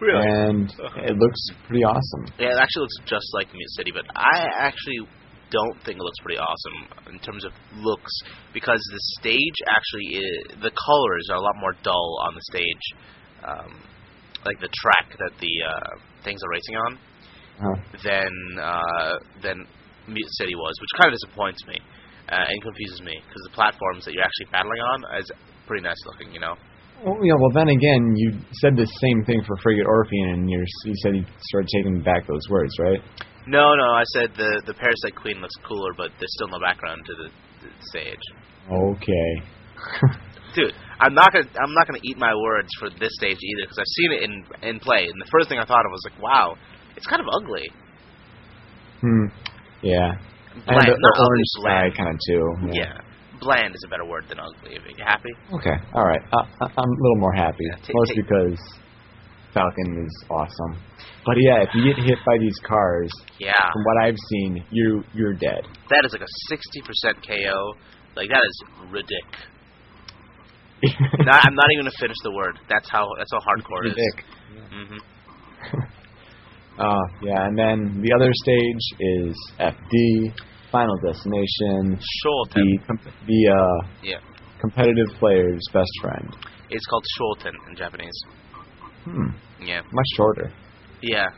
Really? and Uh-huh. it looks pretty awesome. Yeah, it actually looks just like Mute City, but I actually don't think it looks pretty awesome in terms of looks because the stage actually is, the colors are a lot more dull on the stage, um, like the track that the uh, things are racing on, Huh. than uh, than Mute City was, which kind of disappoints me uh, and confuses me because the platforms that you're actually battling on is pretty nice looking, you know. Well, yeah, well then again, you said the same thing for Frigate Orpheon, and you're, you said you started taking back those words, right? No, no, I said the the Parasite Queen looks cooler, but there's still no background to the, the stage. Okay. Dude, I'm not gonna I'm not gonna eat my words for this stage either because I've seen it in in play, and the first thing I thought of was like, wow, it's kind of ugly. hmm. Yeah. Bland, and the, the ugly, orange sky kind of too. Yeah. bland is a better word than ugly. Are you happy? Okay. All right. Uh, I- I'm a little more happy, Yeah, ta- mostly ta- because Falcon is awesome. But yeah, if you get hit by these cars, Yeah, from what I've seen, you you're dead. that is like a sixty percent KO. Like that is ridiculous. not, I'm not even gonna finish the word. That's how that's how hardcore it is. Ridic. hmm Uh, yeah, and then the other stage is FD, Final Destination, Shorten. the com- the uh, Yeah, competitive player's best friend. it's called Shorten in Japanese. Hmm. Yeah. Much shorter. Yeah,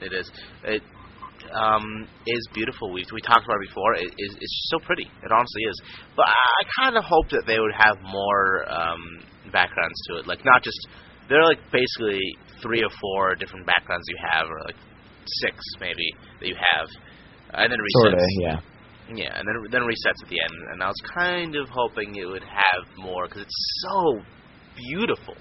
it is. It um, is beautiful. We we talked about it before. It is it's so pretty. It honestly is. But I kind of hoped that they would have more um, backgrounds to it. Like not just there are like basically three or four different backgrounds you have, or like six maybe that you have, and then resets. Sort of, yeah. Yeah, and then then resets at the end. And I was kind of hoping it would have more because it's so beautiful.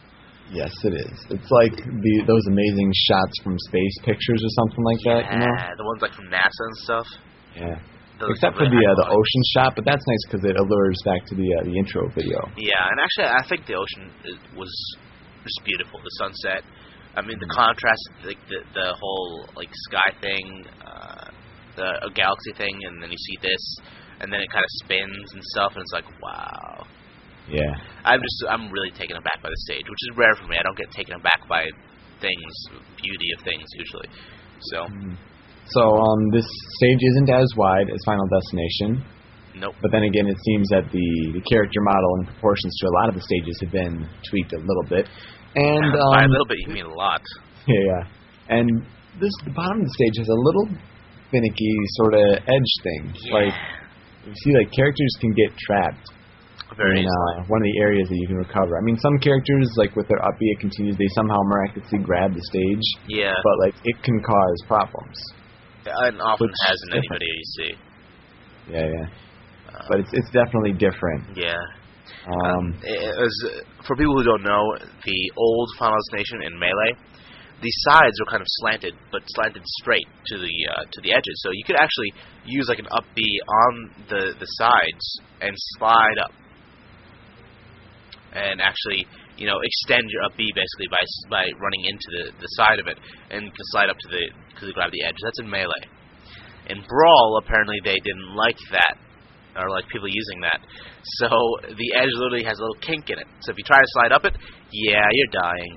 Yes, it is. It's like the those amazing shots from space pictures or something like that. You know? Yeah, the ones like from NASA and stuff. Yeah. Those Except for the uh, the ocean shot, but that's nice because it allures back to the uh, the intro video. Yeah, and actually, I think the ocean was just beautiful. The sunset. I mean, the Mhm. contrast, like the the whole like sky thing, uh, the a galaxy thing, and then you see this, and then it kind of spins and stuff, and it's like, wow. Yeah. I'm just, I'm really taken aback by the stage, which is rare for me. I don't get taken aback by things, beauty of things usually. So, So um, this stage isn't as wide as Final Destination, Nope. But then again, it seems that the, the character model in proportions to a lot of the stages have been tweaked a little bit. And um, By a little bit, you mean a lot. Yeah, yeah. And this the bottom of the stage has a little finicky sort of edge thing. Like you see, like characters can get trapped Very in uh, one of the areas that you can recover. I mean, some characters, like with their up B, it continues. They somehow miraculously grab the stage, Yeah, but like it can cause problems. and often has in any different. video you see. Yeah, yeah. Uh, But it's it's definitely different. yeah. Um, as, for people who don't know, the old Final Destination in Melee, the sides were kind of slanted, but slanted straight to the uh, to the edges. So you could actually use like an up B on the the sides and slide up, and actually you know extend your up B basically by by running into the the side of it, and slide up to the to grab the edge. That's in Melee. In Brawl, apparently they didn't like that, or like people using that. So the edge literally has a little kink in it. So if you try to slide up it, yeah, you're dying.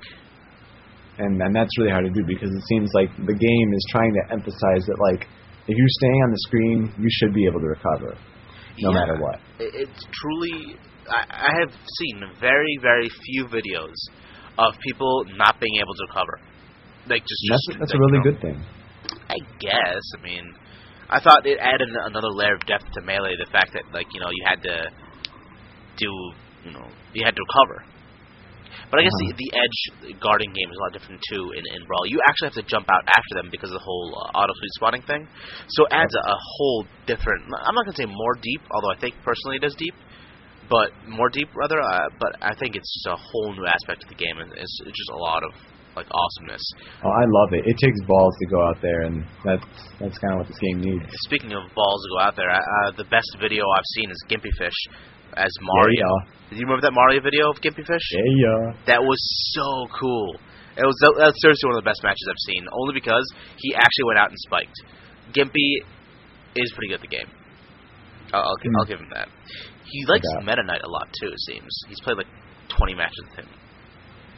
and and that's really hard to do because it seems like the game is trying to emphasize that like if you're staying on the screen, you should be able to recover no Yeah. matter what. It's truly. I, I have seen very, very few videos of people not being able to recover. Like just that's, just that's like, a really you know, good thing. I guess. I mean, I thought it added another layer of depth to melee. The fact that like you know you had to do you know you had to recover. But I guess Uh-huh. the, the edge guarding game is a lot different too in, in Brawl. You actually have to jump out after them because of the whole uh, auto sweet spotting thing. So it adds a, a whole different. I'm not gonna say more deep, although I think personally it is deep, but more deep rather. Uh, but I think it's a whole new aspect of the game, and it's, it's just a lot of like awesomeness. Oh, I love it. It takes balls to go out there, and that's that's kind of what this game needs. Speaking of balls to go out there, uh, the best video I've seen is Gimpy Fish as Mario. Yeah, Do you remember that Mario video of Gimpy Fish? yeah, yeah. That was so cool. It was that, that's seriously one of the best matches I've seen, only because he actually went out and spiked. Gimpy is pretty good at the game. I'll, I'll, Hmm. I'll give him that. He likes. Meta Knight a lot too. It seems he's played like 20 matches with him.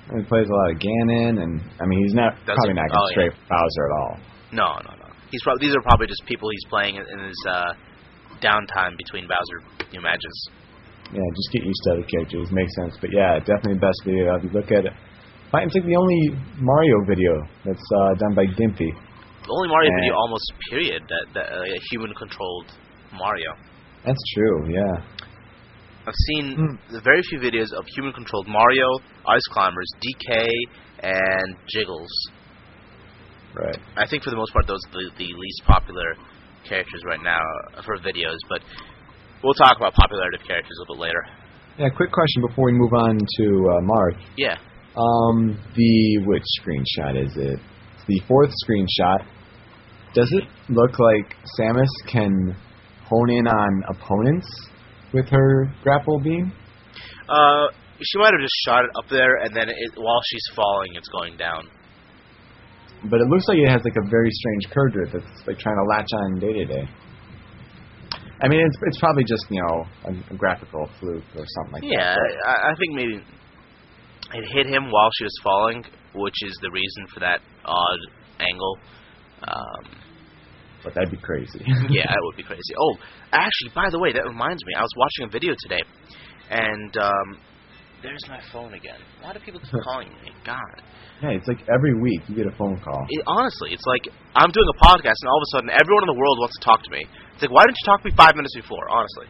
And he plays a lot of Ganon, and I mean, he's not Does probably he? not going Oh, to stray from Bowser at all. No, no, no. He's probably these are probably just people he's playing in his uh, downtime between Bowser new matches. Yeah, just get used to other characters. Makes sense. But yeah, definitely the best video. If you look at it, I think the only Mario video that's uh, done by Gimpy. The only Mario Yeah. video, almost period, that that uh, a human controlled Mario. That's true. Yeah. I've seen the very few videos of human controlled Mario, Ice Climbers, DK, and Jiggles. Right. I think for the most part, those are the, the least popular characters right now for videos. But we'll talk about popularity of characters a little bit later. Yeah. Quick question before we move on to uh, Marth. Yeah. Um, the which screenshot is it? It's the fourth screenshot. Does it look like Samus can hone in on opponents with her grapple beam? Uh, she might have just shot it up there, and then it, while she's falling, it's going down. But it looks like it has like a very strange curve to it that's like trying to latch on Dedede. I mean, it's it's probably just you know a, a graphical fluke or something like Yeah, that. I, I think maybe it hit him while she was falling, which is the reason for that odd angle. Um, But that'd be crazy. yeah, that would be crazy. Oh, actually, by the way, that reminds me. I was watching a video today, and um, there's my phone again. Why do people keep calling me? God. yeah, it's like every week you get a phone call. It, honestly, it's like I'm doing a podcast, and all of a sudden, everyone in the world wants to talk to me. It's like, why didn't you talk to me five minutes before? Honestly.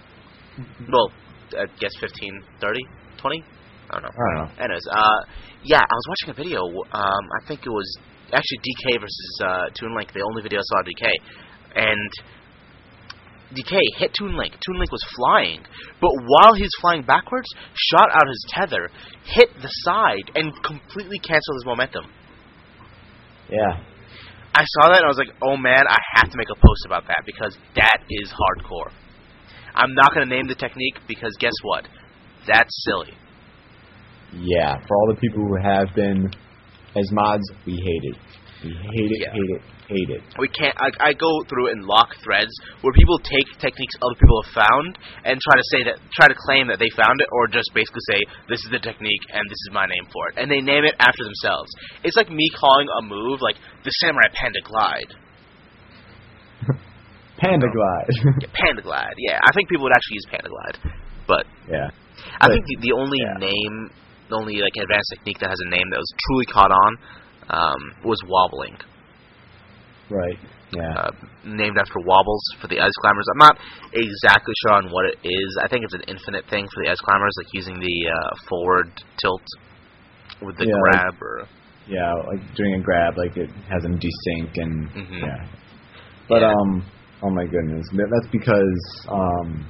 well, I guess 15, 30, 20? I don't know. I don't know. Anyways, uh, yeah, I was watching a video. Um, I think it was actually DK versus uh, Toon Link, the only video I saw of DK, and DK hit Toon Link. Toon Link was flying, but while he's flying backwards, shot out his tether, hit the side, and completely canceled his momentum. Yeah. I saw that and I was like, oh man, I have to make a post about that because that is hardcore. I'm not going to name the technique because guess what? That's silly. Yeah. For all the people who have been as mods, we hate it. We hate it, Yeah. hate it, hate it. We can't. I, I go through and lock threads where people take techniques other people have found and try to say that, try to claim that they found it, or just basically say this is the technique and this is my name for it, and they name it after themselves. It's like me calling a move like the samurai panda glide. Panda Glide. Yeah, Panda Glide. Yeah, I think people would actually use Panda Glide, but yeah. I But- think the, the only yeah. name, the only like advanced technique that has a name that was truly caught on, um, was wobbling. Right. Yeah. uh, named after wobbles for the ice climbers. I'm not exactly sure on what it is. I think it's an infinite thing for the ice climbers, like using the uh, forward tilt with the Yeah, like- grab or. yeah, like doing a grab, like it has them desync and Mhm. yeah. But Yeah. um, oh my goodness, that's because um,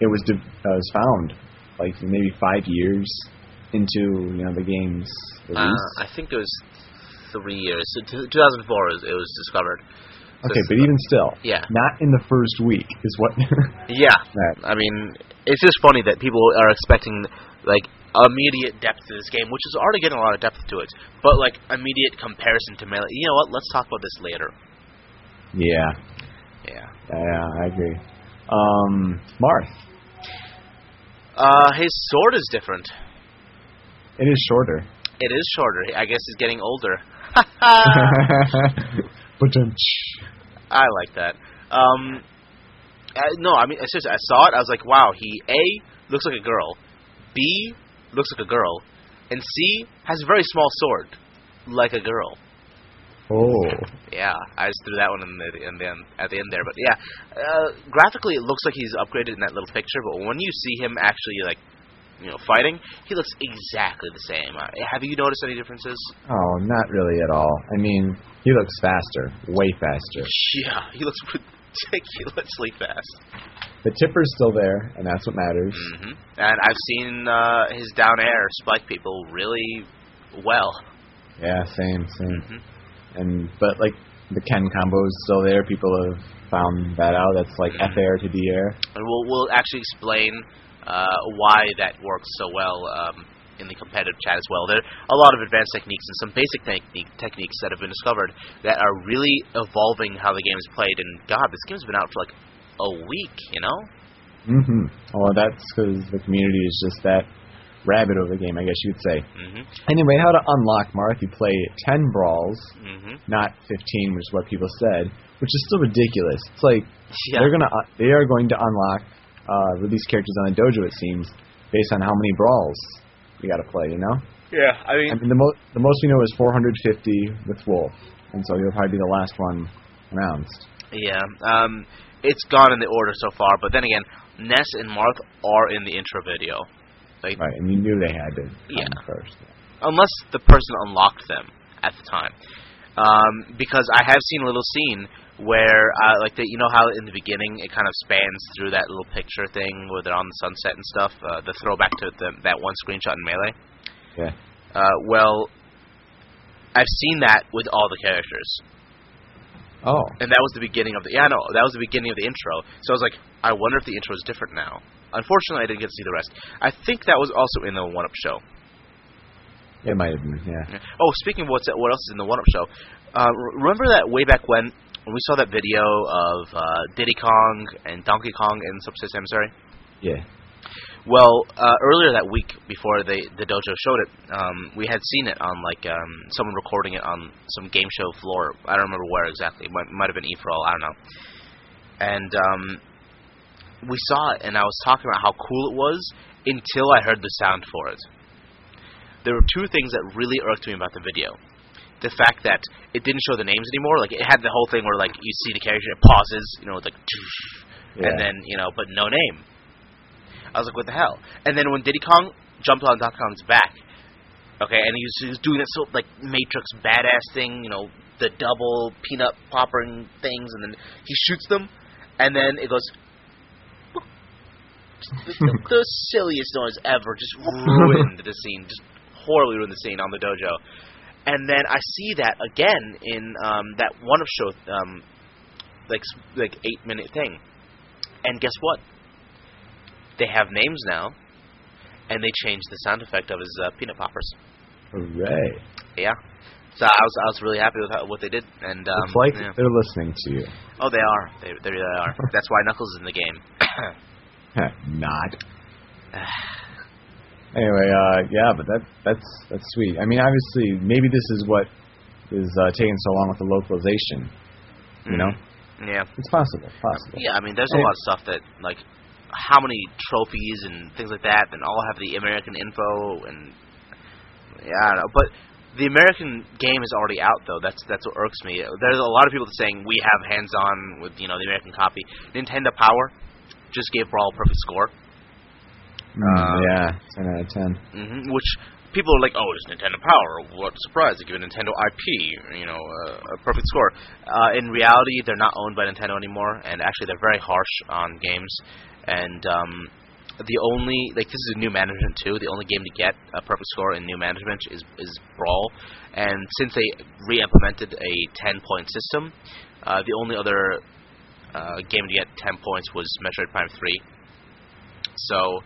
it was de- uh, was found like maybe five years into you know the game's Uh. I think it was three years. So t- 2004 was, it was discovered. Okay, but even still, Yeah. not in the first week is what. Yeah. I mean, it's just funny that people are expecting like immediate depth to this game, which is already getting a lot of depth to it. But like immediate comparison to melee. You know what? Let's talk about this later. yeah, Yeah. yeah, I agree. Um, Marth, Uh, his sword is different. It is shorter. It is shorter. I guess he's getting older. but I like that. Um, uh, no, I mean, seriously, I saw it. I was like, wow. He a looks like a girl, b looks like a girl, and c has a very small sword, like a girl. oh, Yeah, I just threw that one in the in the end, at the end there. But yeah, uh, graphically it looks like he's upgraded in that little picture. But when you see him actually like, you know, fighting, he looks exactly the same. Uh, have you noticed any differences? oh, not really at all. I mean, he looks faster, way faster. Yeah, he looks ridiculously fast. The tipper's still there, and that's what matters. hmm And I've seen uh, his down air spike people really well. Yeah, same, same. hmm And but like the Ken combo is still there. People have found that out. That's like Mhm. F air to D air. And we'll we'll actually explain uh, why that works so well um, in the competitive chat as well. There are a lot of advanced techniques and some basic technique, techniques that have been discovered that are really evolving how the game is played. And God, this game's been out for like a week, you know? Mm-hmm. Well, that's because the community is just that rabid of the game, I guess you would say. hmm Anyway, how to unlock Marth? You play ten brawls, hmm not fifteen, which is what people said, which is still ridiculous. It's like Yeah. they're gonna uh, they are going to unlock uh, release characters on the dojo. It seems based on how many brawls you got to play. You know. Yeah, I I mean, mean, the most the most we know is 450 with Wolf, and so he'll probably be the last one announced. yeah. Um, it's gone in the order so far, but then again, Ness and Marth are in the intro video. Like, Right, and you knew they had to come Yeah. first. unless the person unlocked them at the time. Um, because I have seen a little scene where, uh, like, the, you know how in the beginning it kind of spans through that little picture thing where they're on the sunset and stuff, uh, the throwback to the, that one screenshot in Melee. Yeah. Uh, well, I've seen that with all the characters, Oh, and that was the beginning of the yeah, no, that was the beginning of the intro. So I was like, I wonder if the intro is different now. Unfortunately, I didn't get to see the rest. I think that was also in the One Up show. it might have been. Yeah. Yeah. Oh, speaking of what's what else is in the One Up show, uh, remember that way back when when we saw that video of uh, Diddy Kong and Donkey Kong in Subspace Emissary? Yeah. Well, uh, earlier that week before they, the dojo showed it, um, we had seen it on like um, someone recording it on some game show floor. I don't remember where exactly. It might, might have been E for All. I don't know. And um, we saw it, and I was talking about how cool it was until I heard the sound for it. There were two things that really irked me about the video. The fact that it didn't show the names anymore. Like it had the whole thing where like you see the character, it pauses, you know, like, Yeah. and then you know, but no name. I was like, what the hell? And then when Diddy Kong jumped on Donkey Kong's back, okay, and he was, he was doing this sort of like Matrix badass thing, you know, the double peanut popping things, and then he shoots them, and then it goes. The, the, the silliest noise ever, just ruined the scene, just horribly ruined the scene on the dojo. And then I see that again in um, that One Up show, um, like like eight minute thing, and guess what? They have names now, and they changed the sound effect of his uh, peanut poppers. Hooray! Yeah. So I was I was really happy with how, what they did, and um, it's like yeah. they're listening to you. oh they are they they really are. That's why Knuckles is in the game. Not. Anyway, uh, yeah, but that that's that's sweet. I mean, obviously, maybe this is what is uh, taking so long with the localization. You know, Yeah. It's possible. Possible. Yeah, I mean, there's a lot of stuff that like how many trophies and things like that, and all have the American info and yeah, I don't know. But the American game is already out though. That's that's what irks me. There's a lot of people saying we have hands-on with you know the American copy. Nintendo Power just gave Brawl a perfect score, Mm, Uh, yeah. Ten out of ten. hmm which people are like, oh, it's Nintendo Power. What a surprise! They give a Nintendo IP, you know, uh, a perfect score. Uh, in reality, they're not owned by Nintendo anymore, and actually, they're very harsh on games. And um, the only like this is a new management too. The only game to get a perfect score in new management is is Brawl, and since they re-implemented a ten point system, uh, the only other uh, game to get ten points was Metroid Prime Three. So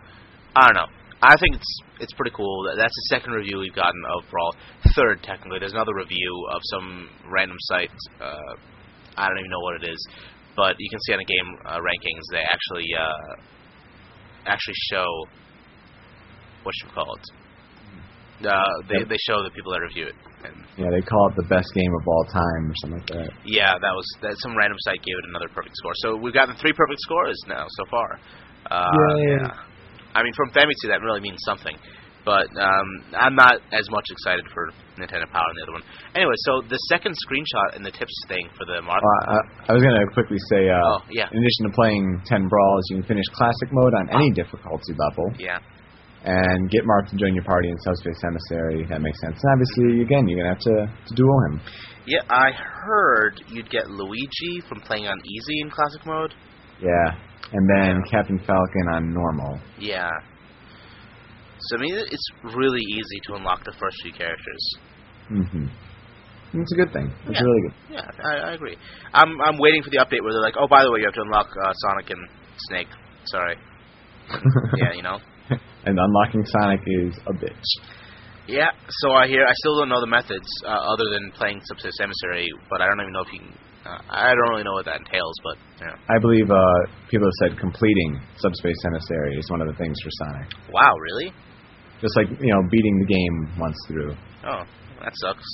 I don't know. I think it's it's pretty cool. That- That's the second review we've gotten of Brawl. Third, technically, there's another review of some random site. Uh, I don't even know what it is, but you can see on the game uh, rankings they actually uh, actually show what you call it. Uh, they Yep. they show the people that review it. And Yeah, they call it the best game of all time or something like that. yeah, that was that. Some random site gave it another perfect score. So we've gotten three perfect scores now so far. Uh, Yay. yeah. I mean, from Famitsu that really means something. But um, I'm not as much excited for Nintendo Power than the other one. Anyway, so the second screenshot in the tips thing for the marathon. Well, I, I was gonna quickly say, uh, Oh, yeah. in addition to playing ten brawls, you can finish classic mode on any difficulty level, yeah. and get Marth to join your party in Subspace Emissary. That makes sense. And obviously, again, you're gonna have to, to duel him. Yeah, I heard you'd get Luigi from playing on easy in classic mode. Yeah, and then Captain Falcon on normal. Yeah. So I mean, it's really easy to unlock the first few characters. hmm It's a good thing. It's Yeah. really good. Yeah, I, I agree. I'm I'm waiting for the update where they're like, oh, by the way, you have to unlock uh, Sonic and Snake. Sorry. yeah, you know. and unlocking Sonic is a bitch. Yeah. So I hear I still don't know the methods uh, other than playing Subspace Emissary, but I don't even know if you can. Uh, I don't really know what that entails, but yeah. I believe uh, people have said completing Subspace Emissary is one of the things for Sonic. Wow, really? Just like you know, beating the game once through. Oh, that sucks.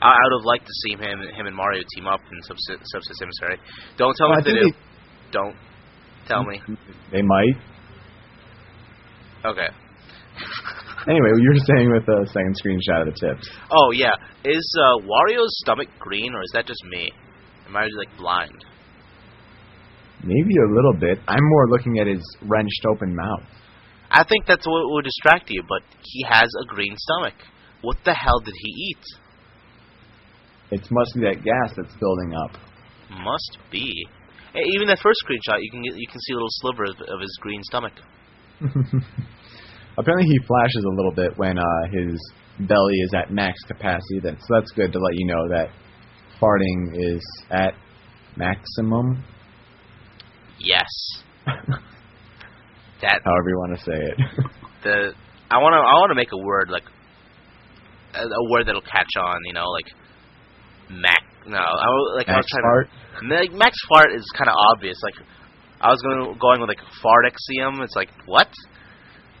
I, I would have liked to see him him and Mario team up in Subspace, Subspace Emissary. Don't tell me Well, if they do. think Don't tell me. They might. Okay. Anyway, you were saying with the second screenshot of the tips. Oh yeah, is uh, Wario's stomach green or is that just me? Am I like blind? Maybe a little bit. I'm more looking at his wrenched open mouth. I think that's what would distract you, but he has a green stomach. What the hell did he eat? It must be that gas that's building up. Must be. Even that first screenshot, you can get, you can see a little slivers of his green stomach. Apparently, he flashes a little bit when uh, his belly is at max capacity. Then, so that's good to let you know that farting is at maximum. Yes. That However you want to say it. the I want to I want to make a word like a, a word that'll catch on. You know, like Mac. No, I like I Max was trying fart. to. Like, Max fart is kind of obvious. Like I was going going with like fartexium. It's like what?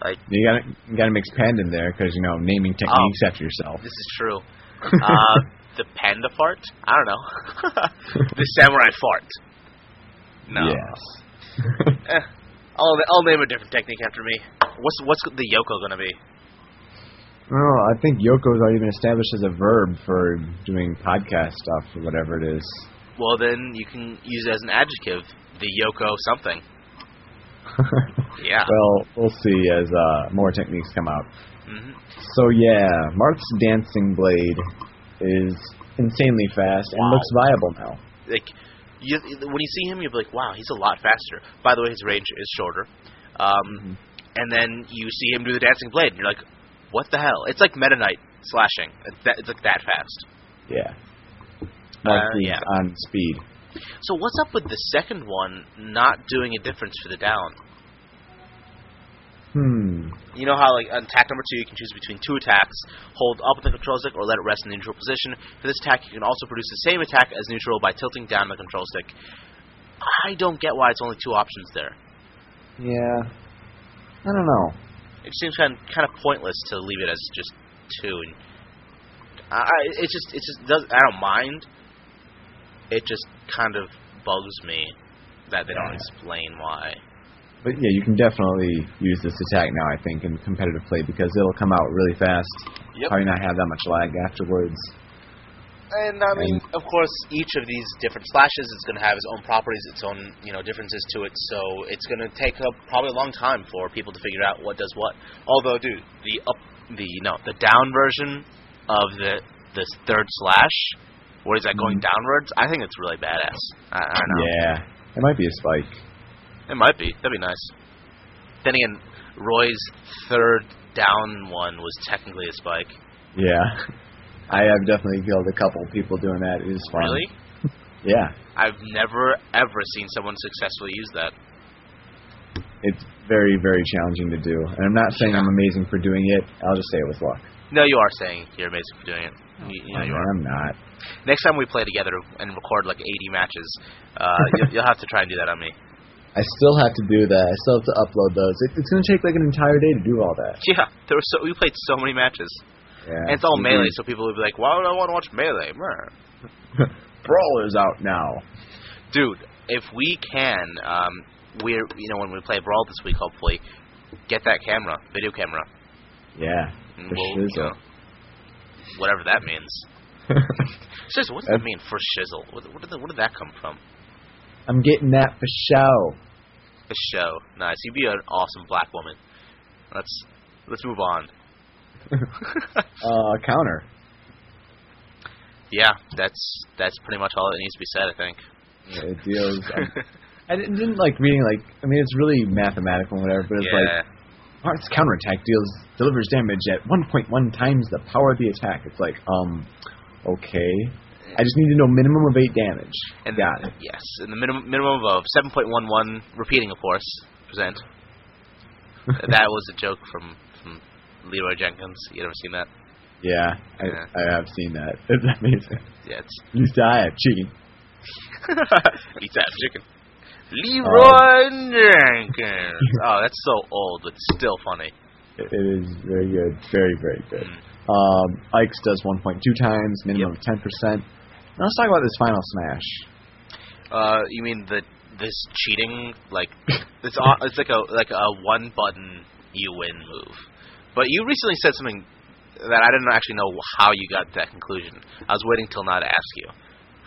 Like You gotta you gotta mix pand in there because you know naming techniques after yourself. this is true. Uh, the panda fart? I don't know. the samurai fart. No. Yes. Eh, I'll I'll name a different technique after me. What's what's the Yoko gonna be? Well, I think Yoko's already been established as a verb for doing podcast stuff or whatever it is. Well, then you can use it as an adjective. The Yoko something. Yeah. Well, we'll see as uh, more techniques come out. hmm So yeah, Marth's dancing blade is insanely fast and Wow. looks viable now. Like, you, when you see him, you're like, "Wow, he's a lot faster." By the way, his range is shorter. Um, And then you see him do the dancing blade, and you're like, "What the hell?" It's like Meta Knight slashing. It's, that, it's like that fast. Yeah. Uh, yeah. on speed. So what's up with the second one not doing a difference for the down? Hmm. You know how, like, on attack number two, you can choose between two attacks. Hold up with the control stick or let it rest in the neutral position. For this attack, you can also produce the same attack as neutral by tilting down the control stick. I don't get why it's only two options there. Yeah. I don't know. It seems kind of, kind of pointless to leave it as just two. And I, it just, it just does. I don't mind. It just kind of bugs me that they don't explain why. But yeah, you can definitely use this attack now. I think in competitive play because it'll come out really fast. Yep. Probably not have that much lag afterwards. And I mean, of course, each of these different slashes is going to have its own properties, its own you know differences to it. So it's going to take up probably a long time for people to figure out what does what. Although, dude, the up, the no, the down version of the this third slash, where he's like going Mhm. downwards, I think it's really badass. I, I don't know. Yeah, it might be a spike. It might be. That'd be nice. Then again, Roy's third down one was technically a spike. Yeah, I have definitely killed a couple people doing that. It is fun. Really? Yeah, I've never ever seen someone successfully use that. it's very very challenging to do. And I'm not saying I'm amazing for doing it. I'll just say it with luck. No, you are saying you're amazing for doing it. You, you know you are. I'm not. Next time we play together and record like 80 matches, uh, you'll, you'll have to try and do that on me. I still have to do that. I still have to upload those. It, it's going to take like an entire day to do all that. Yeah, there were so we played so many matches, Yeah, and it's all we melee, so people will be like, "Why would I want to watch melee?" Brawl is out now. Dude, if we can, um, we're you know when we play brawl this week, hopefully, get that camera, video camera, Yeah, for we'll, you shizzle. know, whatever that means. Shizzle, what does that mean for shizzle? What, what, did the, where did that come from? I'm getting that for show. For show, nice. You'd be an awesome black woman. Let's let's move on. Uh, counter. Yeah, that's that's pretty much all that needs to be said. I think. Yeah, it deals. um, I didn't, didn't like reading like. I mean, it's really mathematical and whatever, but it's yeah. like Marth's counterattack deals delivers damage at 1.1 times the power of the attack. It's like, um, okay. I just need to know minimum of eight damage. and Got it. Yes, and the minimum minimum of seven point one one repeating, of course, percent. that was a joke from from Leroy Jenkins. You ever seen that? Yeah, I, Yeah. I have seen that. It's amazing. Yeah, it's At least I have chicken. eats that chicken. Leroy Jenkins. Oh, that's so old, but still funny. It, is very good. Very, very good. Mm. Um, Ike's does 1.2 times, minimum of 10%. Now let's talk about this final smash. Uh, you mean the this cheating like it's on, it's like a like a one button you win move. But you recently said something that I didn't actually know how you got to that conclusion. I was waiting till now to ask you.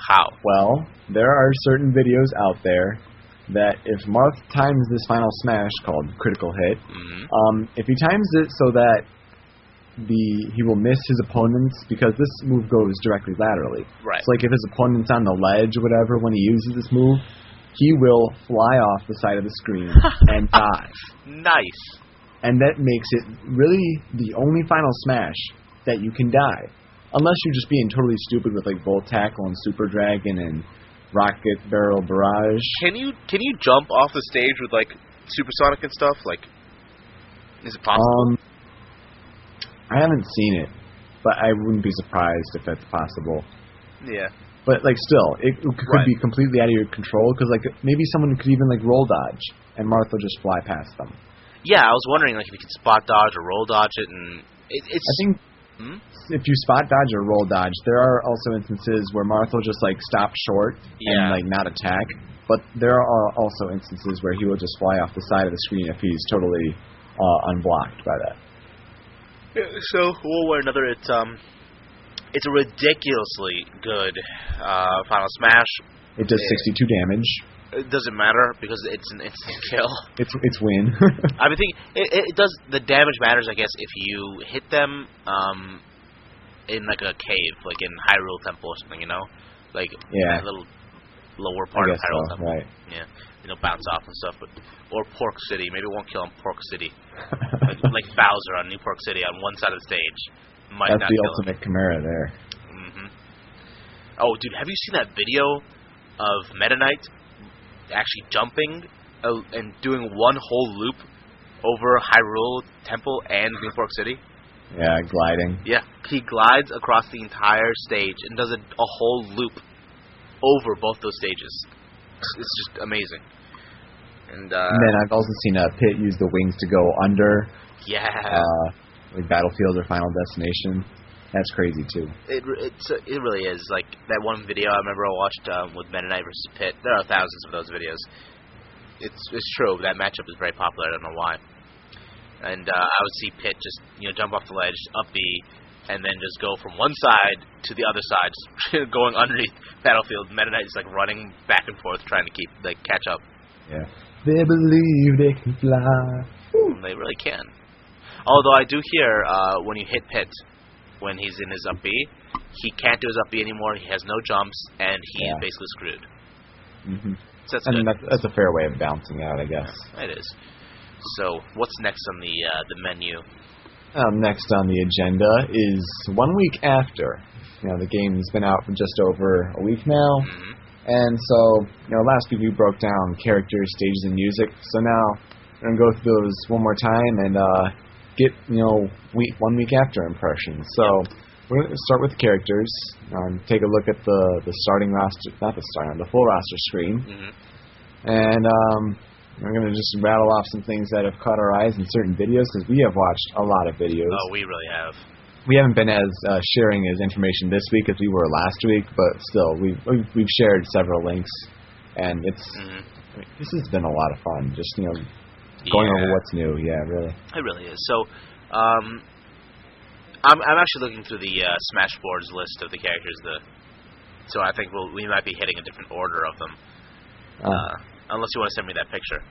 How? Well, there are certain videos out there that if Marth times this final smash called critical hit, hmm um, if he times it so that the he will miss his opponents because this move goes directly laterally. Right. So like if his opponent's on the ledge or whatever when he uses this move, he will fly off the side of the screen and die. Nice. And that makes it really the only final smash that you can die. Unless you're just being totally stupid with like Volt Tackle and Super Dragon and Rocket Barrel Barrage. Can you can you jump off the stage with like supersonic and stuff? Like, is it possible? Um, I haven't seen it, but I wouldn't be surprised if that's possible. yeah. But like, still, it, it could Right. be completely out of your control because like maybe someone could even like roll dodge and Martha just fly past them. Yeah, I was wondering like if you could spot dodge or roll dodge it, and it, it's. I think Hmm? if you spot dodge or roll dodge, there are also instances where Martha will just like stop short Yeah. and like not attack. But there are also instances where he will just fly off the side of the screen if he's totally uh, unblocked by that. So one way or another, it's um, it's a ridiculously good uh, final smash. It does Yeah. 62 damage. It doesn't matter because it's an instant kill. It's it's win. I mean, think it, it does the damage matters, I guess, if you hit them um, in like a cave, like in Hyrule Temple or something, you know, like Yeah. little lower part of Hyrule so, Temple. right? Yeah, you know, bounce off and stuff, but or Pork City. Maybe it won't kill him Pork City, like, like Bowser on New Pork City on one side of the stage. Might That's the kill him. ultimate Chimera there. hmm Oh, dude, have you seen that video of Meta Knight actually jumping uh, and doing one whole loop over Hyrule Temple and New Pork City? Yeah, gliding. Yeah, he glides across the entire stage and does a, a whole loop over both those stages. It's, it's just amazing. And uh, and then I've also seen uh, Pit use the wings to go under, yeah, uh, like Battlefield or Final Destination. That's crazy too. It it's it really is like that one video I remember I watched um, with Meta Knight versus Pit. There are thousands of those videos. It's it's true that matchup is very popular. I don't know why. And uh, I would see Pit just you know jump off the ledge, up B, and then just go from one side to the other side, just going underneath battlefield. Meta Knight is like running back and forth trying to keep like catch up. Yeah. They believe they can fly. They really can. Although I do hear uh, when you hit Pit, when he's in his up B, he can't do his up B anymore. He has no jumps, and he's Yeah. basically screwed. hmm So that's I mean, good. that's, that's a fair way of bouncing out, I guess. It is. So what's next on the uh, the menu? Um, next on the agenda is one week after. You know, the game's been out for just over a week now, hmm and so you know, last week we broke down characters, stages, and music. So now we're gonna go through those one more time and uh, get you know week one week after impressions. So we're gonna start with characters. Um, take a look at the the starting roster, not the starting, the full roster screen, hmm and um, we're gonna just rattle off some things that have caught our eyes in certain videos because we have watched a lot of videos. Oh, we really have. We haven't been as uh, sharing as information this week as we were last week, but still, we've we've, shared several links, and it's hmm I mean, this has been a lot of fun. Just you know, going yeah, over what's new. Yeah, really. It really is. So, um, I'm I'm actually looking through the uh, Smashboards list of the characters. The so I think we'll, we might be hitting a different order of them. Uh, Uh, unless you want to send me that picture.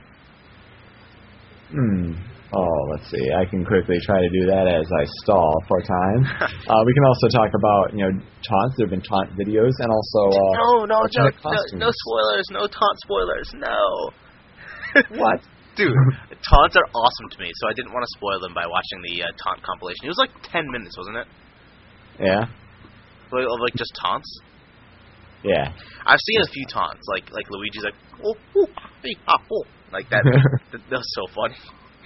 hmm. Oh, let's see. I can quickly try to do that as I stall for time. uh, we can also talk about you know taunts. There have been taunt videos, and also uh, no, no, no, no, no spoilers, no taunt spoilers, no. what? Dude, taunts are awesome to me, so I didn't want to spoil them by watching the uh, taunt compilation. It was like 10 minutes, wasn't it? Yeah, Like, of, like just taunts. yeah. I've seen a few taunts, like like Luigi's like oh, oh, hey, ah, oh. like that. that. That was so funny.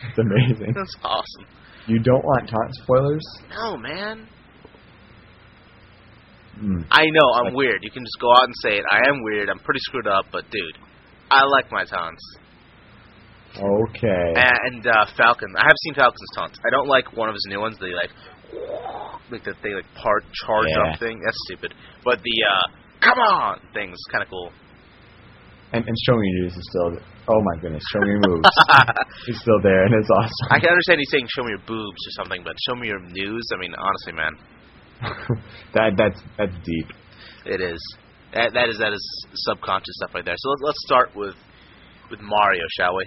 It's amazing. That's awesome. You don't want taunt spoilers? No, man. Hmm. I know I'm Like- weird. You can just go out and say it. I am weird. I'm pretty screwed up, but dude, I like my taunts. Okay. And uh, Falcon, I have seen Falcon's taunts. I don't like one of his new ones. They like, like that they like part charge Yeah. up thing. That's stupid. But the uh, come on thing's kind of cool. And, and show me your moves is still. Oh my goodness, show me your moves. it's still there, and it's awesome. I can understand he's saying show me your boobs or something, but show me your news. I mean, honestly, man, that that's that's deep. it is. That that is that is subconscious stuff right there. So let's let's start with with Mario, shall we?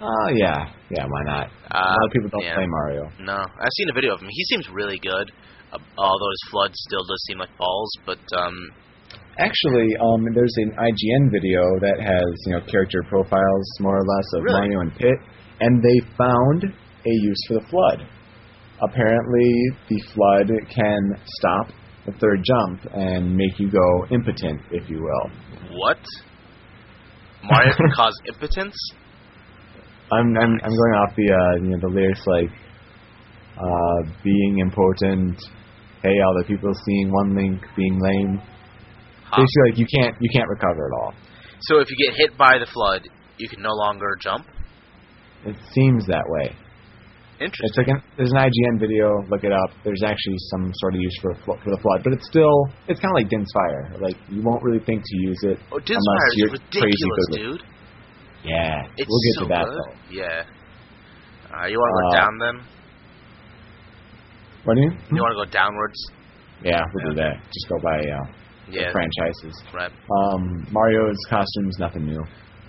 Oh yeah, yeah. Why not? a Uh, lot of people don't yeah. play Mario. No, I've seen a video of him. He seems really good, uh, although his FLUDD still does seem like balls. But um, Actually, um, there's an IGN video that has you know character profiles more or less of Really? Mario and Pit, and they found a use for the FLUDD. Apparently, the FLUDD can stop the third jump and make you go impotent, if you will. what? Mario can cause impotence. I'm I'm I'm going off the uh you know the lyrics like uh being important. Hey, all the people seeing one link being lame. Basically, like you can't you can't recover at all. So if you get hit by the FLUDD, you can no longer jump. It seems that way. Interesting. It's like an, there's an IGN video. Look it up. There's actually some sort of use for for the FLUDD, but it's still it's kind of like Din's fire. Like you won't really think to use it. Oh, unless Dinsmire you're is crazy good dude. Yeah, It's we'll get so to that good. though. Yeah. Uh, you want to go Uh, down then? What do you? You want to go downwards? Yeah, we'll do that. Just go by uh, Yeah. franchises. Right. Um, Mario's costume's nothing new.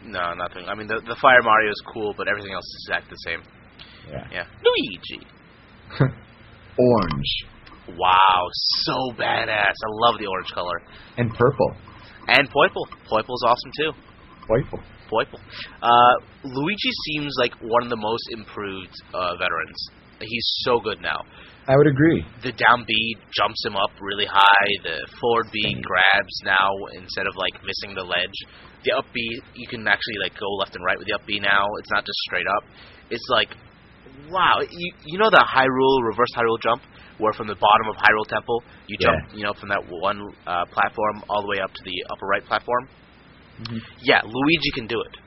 No, nothing. I mean, the the Fire Mario is cool, but everything else is exactly the same. Yeah. Yeah. Luigi. Orange Wow, so badass. I love the orange color. and purple. And Poiple. Poiple's awesome too. Purple. Poiple. Uh, Luigi seems like one of the most improved uh, veterans. He's so good now. I would agree. The down B jumps him up really high. The forward B grabs now instead of like missing the ledge. The up B you can actually like go left and right with the up B now. It's not just straight up. It's like wow. You you know the Hyrule reverse Hyrule jump where from the bottom of Hyrule Temple you Yeah. jump you know from that one uh, platform all the way up to the upper right platform. Mhm. Yeah, Luigi can do it.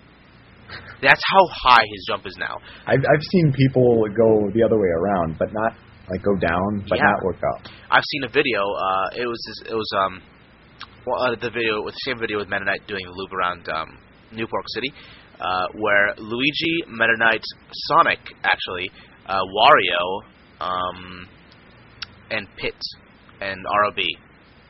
That's how high his jump is now. I've I've seen people go the other way around, but not like go down but Yeah. not work out. I've seen a video. Uh, it was this, it was um, well, uh, the video with the same video with Meta Knight doing the loop around um, New Pork City, uh, where Luigi, Meta Knight, Sonic, actually, uh, Wario, um, and Pit and ROB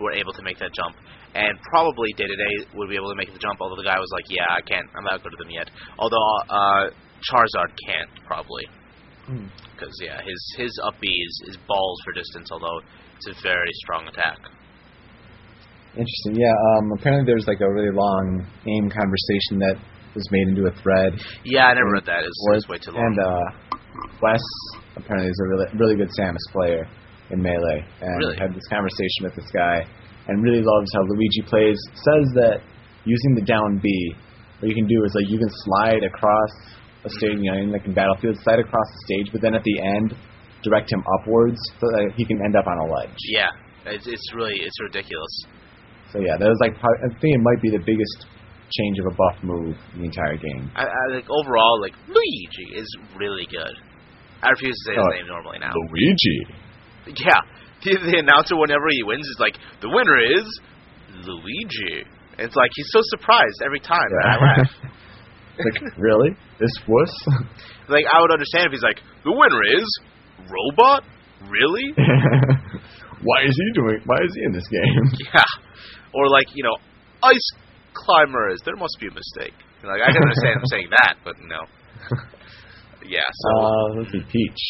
were able to make that jump. And probably Dedede would be able to make the jump, although the guy was like, "Yeah, I can't. I'm not good at them yet." Although uh, Charizard can't probably, Hmm. because yeah, his his up B is, is balls for distance, although it's a very strong attack. Interesting. Yeah. Um. Apparently, there's like a really long aim conversation that was made into a thread. Yeah, I never Mm. read that. It's, Was- it's way too long. And uh, Wes apparently is a really really good Samus player in Melee, and Really? had this conversation with this guy, and really loves how Luigi plays. Says that using the down B, what you can do is like you can slide across a stage, in like in Battlefield, slide across the stage, but then at the end, direct him upwards so that he can end up on a ledge. yeah, it's it's really it's ridiculous. So yeah, that was like I think it might be the biggest change of a buff move in the entire game. I, I like overall like Luigi is really good. I refuse to say his Oh. name normally now. Luigi. Yeah, the, the announcer whenever he wins is like the winner is Luigi. It's like he's so surprised every time. and I laugh. like really? This wuss? Like I would understand if he's like the winner is Robot. Really? why is he doing? Why is he in this game? Yeah. Or like, you know, ice climbers. There must be a mistake. Like I can understand him saying that, but no. Yeah, so Uh, let's see, Peach.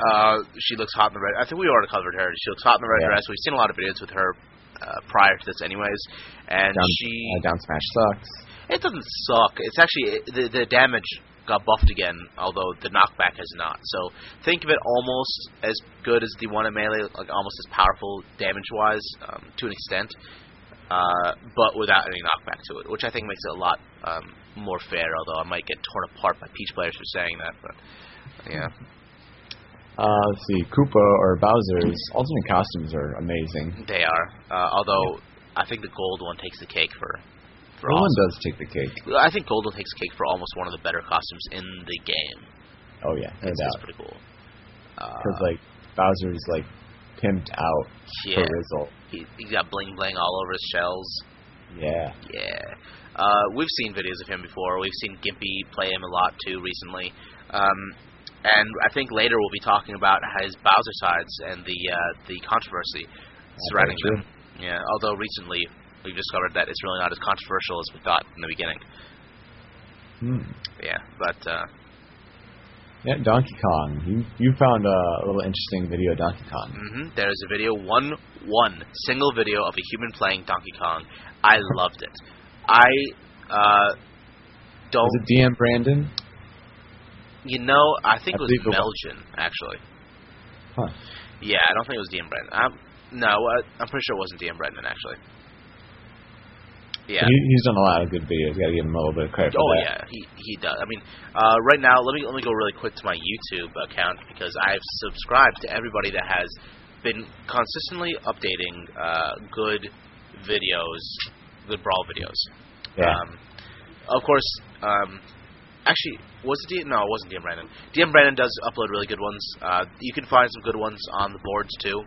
uh she looks hot in the red I think we already covered her. She looks hot in the red Yeah. dress. We've seen a lot of videos with her uh, prior to this anyways. And Down, she uh, down smash sucks. It doesn't suck. It's actually the the damage got buffed again, although the knockback has not. So think of it almost as good as the one in melee, like almost as powerful damage wise um, to an extent, uh, but without any knockback to it, which I think makes it a lot um, more fair. Although I might get torn apart by Peach players for saying that, but yeah, Uh, let's see, Koopa or Bowser's alternate costumes are amazing. they are. Uh, although I think the gold one takes the cake for. For one awesome. does take the cake. I think Golden takes cake for almost one of the better costumes in the game. Oh yeah, no doubt. pretty cool. Uh, Because like Bowser's like pimped out yeah, for Rizzle. he, he's got bling bling all over his shells. Yeah. Yeah, uh, we've seen videos of him before. We've seen Gimpy play him a lot too recently. Um, and I think later we'll be talking about his Bowsercides and the uh, the controversy surrounding them. Yeah, although recently we've discovered that it's really not as controversial as we thought in the beginning. Hmm. Yeah, but uh, Yeah, Donkey Kong. You you found a little interesting video of Donkey Kong. hmm There's a video, one one single video of a human playing Donkey Kong. I loved it. I uh, don't. Was it DM Brandon? You know, I think I it was it actually. Huh. Yeah, I don't think it was DM Brandon. I'm, no, uh, I'm pretty sure it wasn't DM Brandon actually. Yeah. He, he's done a lot of good videos. Got to give him a little bit of credit Oh yeah, he he does. I mean, uh, right now, let me let me go really quick to my YouTube account because I've subscribed to everybody that has been consistently updating uh, good videos, good brawl videos. Yeah. Um, of course, um, actually, was it DM? No, it wasn't DM Brandon. DM Brandon does upload really good ones. Uh, you can find some good ones on the boards too.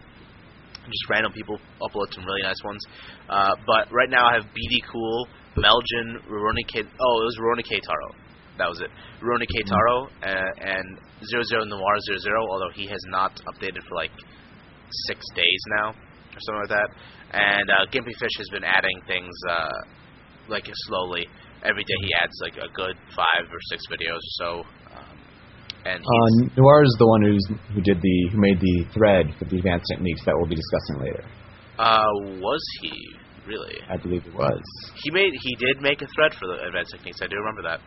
Just random people upload some really nice ones. Uh, but right now I have BD Cool, Melgen, Roroni K. Oh, it was Roroni K Taro. That was it. Roroni K Taro uh, and Zero Zero Noir Zero Zero. Although he has not updated for like six days now or something like that. And uh, Gimpy Fish has been adding things uh, like slowly. Every day he adds like a good five or six videos or so. Um, and Uh, Noir is the one who's who did the who made the thread for the advanced techniques that we'll be discussing later. uh, was he really? I believe it was. He made he did make a thread for the advanced techniques. I do remember that.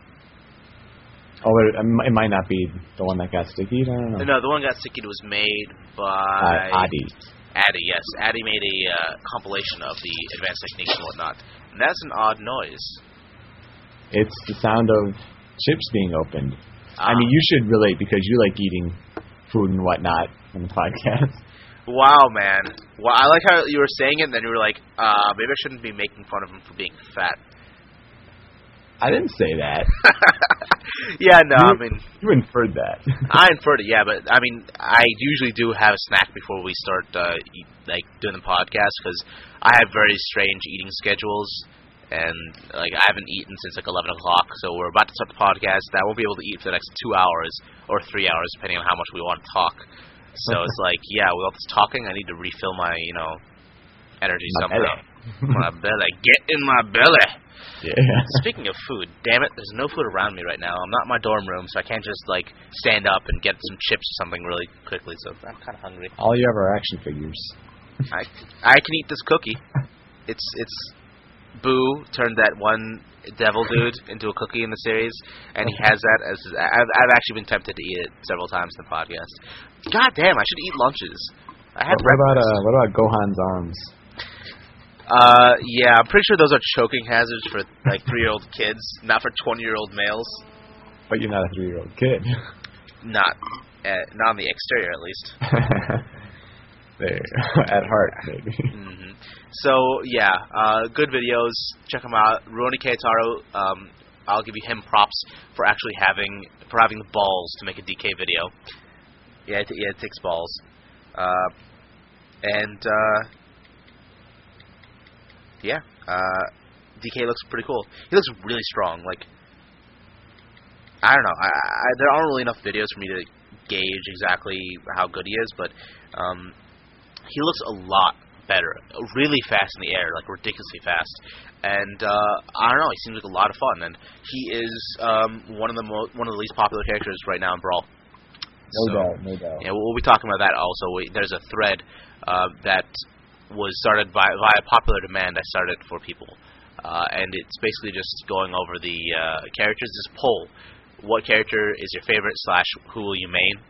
Oh, it, it might not be the one that got sticky. I don't know. No, the one that got sticky was made Uh, by Adi. Addy, yes. Addy made a uh, compilation of the advanced techniques and whatnot. And that's an odd noise. It's the sound of chips being opened. I Ah. mean, you should relate because you like eating food and whatnot on the podcast. Wow, man. Well, I like how you were saying it, and then you were like, uh, maybe I shouldn't be making fun of him for being fat. I didn't say that. yeah, no, you, I mean, you inferred that. I inferred it, yeah, but I mean, I usually do have a snack before we start, uh, eat, like doing the podcast because I have very strange eating schedules, and like I haven't eaten since like 11 o'clock. So we're about to start the podcast. I won't be able to eat for the next two hours or three hours, depending on how much we want to talk. So it's like, yeah, with all this talking, I need to refill my, you know, energy My somehow. belly. my belly, get in my belly. Yeah. Speaking of food, damn it, there's no food around me right now. I'm not in my dorm room, so I can't just like stand up and get some chips or something really quickly. So I'm kind of hungry. All you have are action figures. I I can eat this cookie. It's it's Boo turned that one devil dude into a cookie in the series, and he has that as I've I've actually been tempted to eat it several times in the podcast. God damn, I should eat lunches. I had What about uh, what about Gohan's arms? Uh, yeah, I'm pretty sure those are choking hazards for like three-year-old kids, not for twenty-year-old males. But you're not a three-year-old kid. Not, uh, not on the exterior at least. there, at heart, maybe. hmm So yeah, uh, good videos. Check them out. Ruoni Keitaro. Um, I'll give you him props for actually having for having the balls to make a DK video. Yeah, it, yeah, it takes balls. Uh, and uh, yeah, uh, DK looks pretty cool. He looks really strong. Like I don't know. I, I, there aren't really enough videos for me to gauge exactly how good he is, but um, he looks a lot better, really fast in the air, like ridiculously fast. And uh, I don't know, he seems like a lot of fun, and he is um, one of the mo- one of the least popular characters right now in Brawl. No So, doubt, no doubt. Yeah, we'll, be talking about that also. We, there's a thread uh, that was started by via popular demand. I started for people, uh, and it's basically just going over the uh, characters. This poll: what character is your favorite slash who will you main?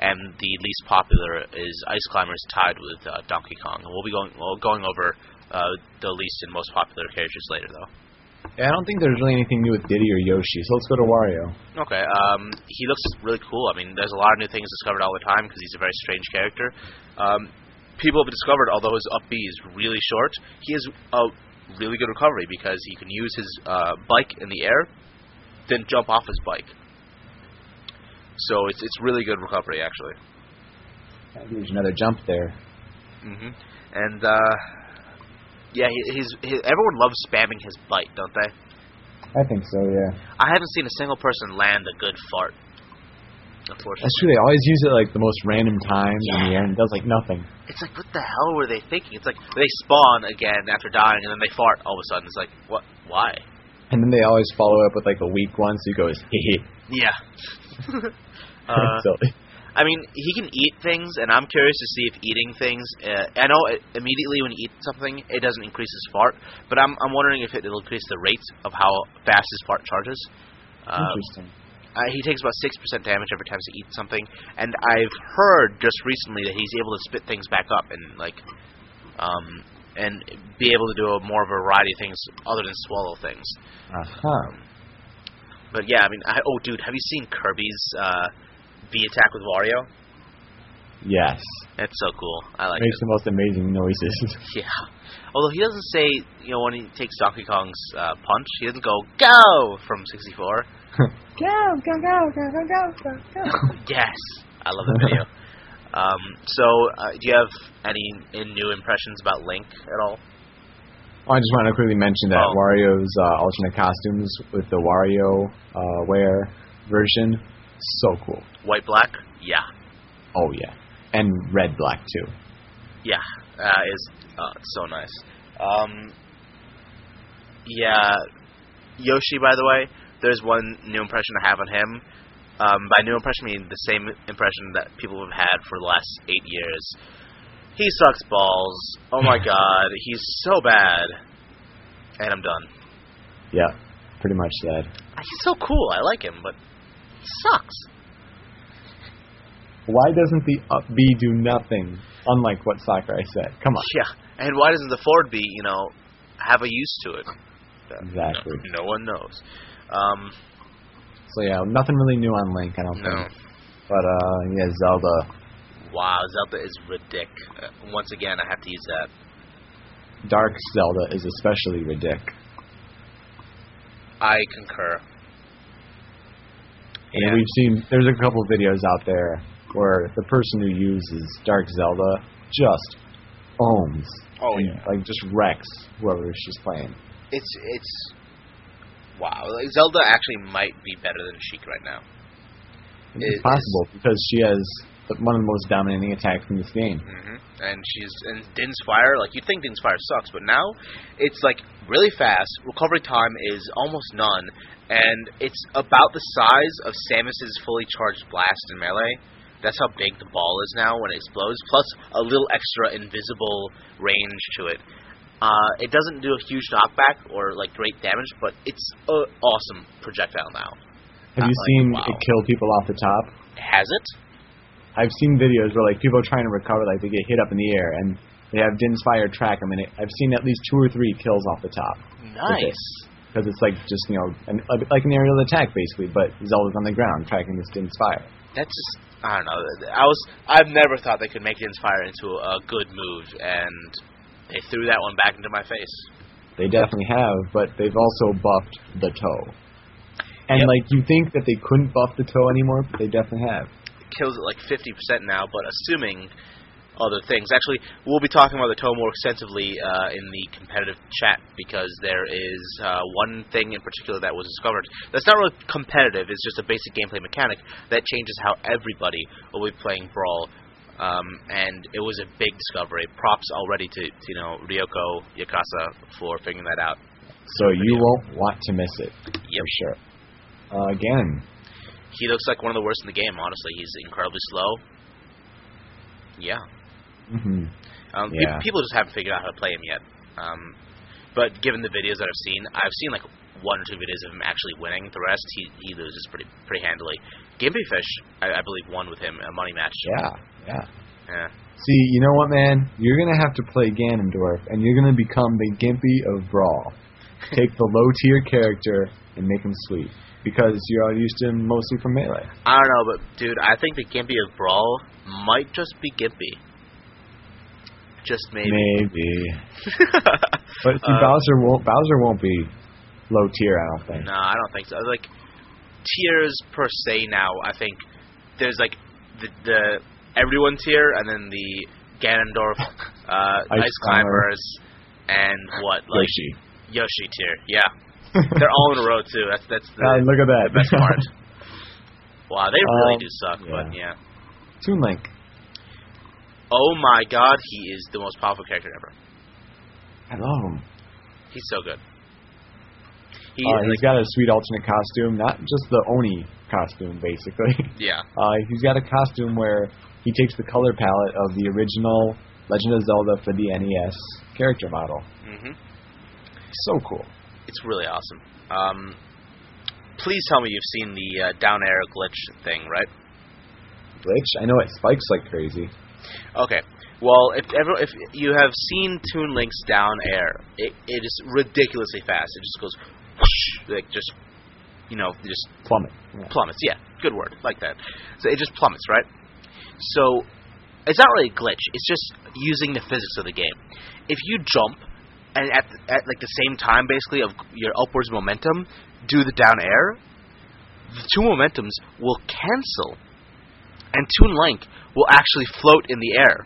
And the least popular is Ice Climbers, tied with uh, Donkey Kong. And we'll be going well, going over uh, the least and most popular characters later, though. Yeah, I don't think there's really anything new with Diddy or Yoshi, so let's go to Wario. Okay. Um, he looks really cool. I mean, there's a lot of new things discovered all the time because he's a very strange character. Um, people have discovered, although his up B is really short, he has a really good recovery because he can use his uh, bike in the air, then jump off his bike. So it's it's really good recovery actually. There's another jump there. hmm And uh, yeah, he, he's he, everyone loves spamming his bite, don't they? I think so, yeah. I haven't seen a single person land a good fart. Unfortunately. That's true. They always use it like the most random times in the Yeah. air, and it does like nothing. It's like, what the hell were they thinking? It's like they spawn again after dying, and then they fart all of a sudden. It's like, what? Why? And then they always follow up with like a weak one, so he goes, hee Yeah. uh, so, I mean, he can eat things, and I'm curious to see if eating things. Uh, I know it, immediately when you eat something, it doesn't increase his fart, but I'm I'm wondering if it, it'll increase the rate of how fast his fart charges. Uh, interesting. uh, he takes about six percent damage every time he eats something, and I've heard just recently that he's able to spit things back up and like, um, and be able to do a more variety of things other than swallow things. Uh-huh. But yeah, I mean, I, oh dude, have you seen Kirby's uh, V attack with Wario? Yes. That's so cool. I like. Makes it. the most amazing noises. Yeah. Although he doesn't say, you know, when he takes Donkey Kong's uh, punch, he doesn't go "Go" from 64. go, go, go, go, go, go, go, go. Yes, I love the video. um, so, uh, do you have any, any new impressions about Link at all? Oh, I just want to quickly mention that Oh. Wario's uh, alternate costumes with the Wario uh, wear version, so cool. White Black? Yeah, Oh yeah, and red black too. yeah, uh, is uh, it's so nice. Um, yeah, Yoshi. By the way, there's one new impression I have on him. Um, by new impression, I mean the same impression that people have had for the last eight years. He sucks balls. Oh my god, he's so bad. And I'm done. Yeah, pretty much that. He's so cool. I like him, but he sucks. Why doesn't the up B do nothing? Unlike what Sakurai said. Come on. Yeah, and why doesn't the forward B, you know, have a use to it? Exactly. No, no one knows. Um, So yeah, nothing really new on Link, I don't no. think. But uh, yeah, Zelda, Wow, Zelda is ridic. Uh, once again, I have to use that. Dark Zelda is especially ridic. I concur. And we've seen there's a couple of videos out there where the person who uses Dark Zelda just owns, Oh yeah. like just wrecks whoever she's playing. It's it's wow. Like Zelda actually might be better than Sheik right now. It's It possible because she has one of the most dominating attacks in this game. hmm And she's and Din's Fire. Like you'd think Din's Fire sucks, but now it's like really fast. Recovery time is almost none, and it's about the size of Samus's fully charged blast in melee. That's how big the ball is now when it explodes. Plus a little extra invisible range to it. Uh, it doesn't do a huge knockback or like great damage, but it's an awesome projectile now. Have you Like, seen wow. it kill people off the top? Has it? I've seen videos where like people are trying to recover, like they get hit up in the air and they have Din's Fire track them, and it, I've seen at least two or three kills off the top Nice. because it's like just you know an, like an aerial attack basically, but Zelda's on the ground tracking this Din's Fire. That's just I don't know. I was I've never thought they could make Din's Fire into a good move, and they threw that one back into my face. They definitely have, but they've also buffed the toe. And Yep. like you think that they couldn't buff the toe anymore, but they definitely have. Kills it like 50% now, but assuming other things. Actually, we'll be talking about the toe more extensively uh, in the competitive chat because there is uh, one thing in particular that was discovered that's not really competitive. It's just a basic gameplay mechanic that changes how everybody will be playing Brawl. Um, and it was a big discovery. Props already to, to you know Ryoko Yakasa for figuring that out. So you won't want to miss it Yep. for sure. Uh, again, He looks like one of the worst in the game. Honestly, he's incredibly slow. Yeah. hmm Um, Yeah. people just haven't figured out how to play him yet. Um, but given the videos that I've seen, I've seen like one or two videos of him actually winning. The rest, he he loses pretty pretty handily. Gimpy Fish, I, I believe, won with him a money match. yeah, yeah. Yeah. See, you know what, man? You're gonna have to play Ganondorf, and you're gonna become the Gimpy of Brawl. Take the low tier character and make him sweet, because you're all used to him mostly from melee. I don't know, but dude, I think the Gimpy of Brawl might just be Gimpy. Just maybe. Maybe, but see, Uh, Bowser won't. Bowser won't be low tier. I don't think. No, I don't think so. Like tiers per se now, I think there's like the, the everyone tier and then the Ganondorf uh, Ice Ice, Climber. Climbers and what like Yoshi. Yoshi tier. Yeah, they're all in a row too. That's that's the, God, look at that. the best part. Wow, they really Um, do suck, but yeah. yeah. Toon Link. Oh my God, he is the most powerful character ever. I love him. He's so good. He Uh, he's like, got a sweet alternate costume, not just the Oni costume, basically. yeah. Uh, he's got a costume where he takes the color palette of the original Legend of Zelda for the NES character model. hmm So cool. It's really awesome. Um, please tell me you've seen the uh, down air glitch thing, right? Glitch. I know it spikes like crazy. Okay. Well, if ever if you have seen Toon Link's down air, it, it is ridiculously fast. It just goes whoosh, like just you know just Plummet. Yeah. plummets. Yeah, good word, like that. So it just plummets, right? So it's not really a glitch. It's just using the physics of the game. If you jump and at at like the same time, basically of your upwards momentum, do the down air, the two momentums will cancel, and Toon Link will actually float in the air.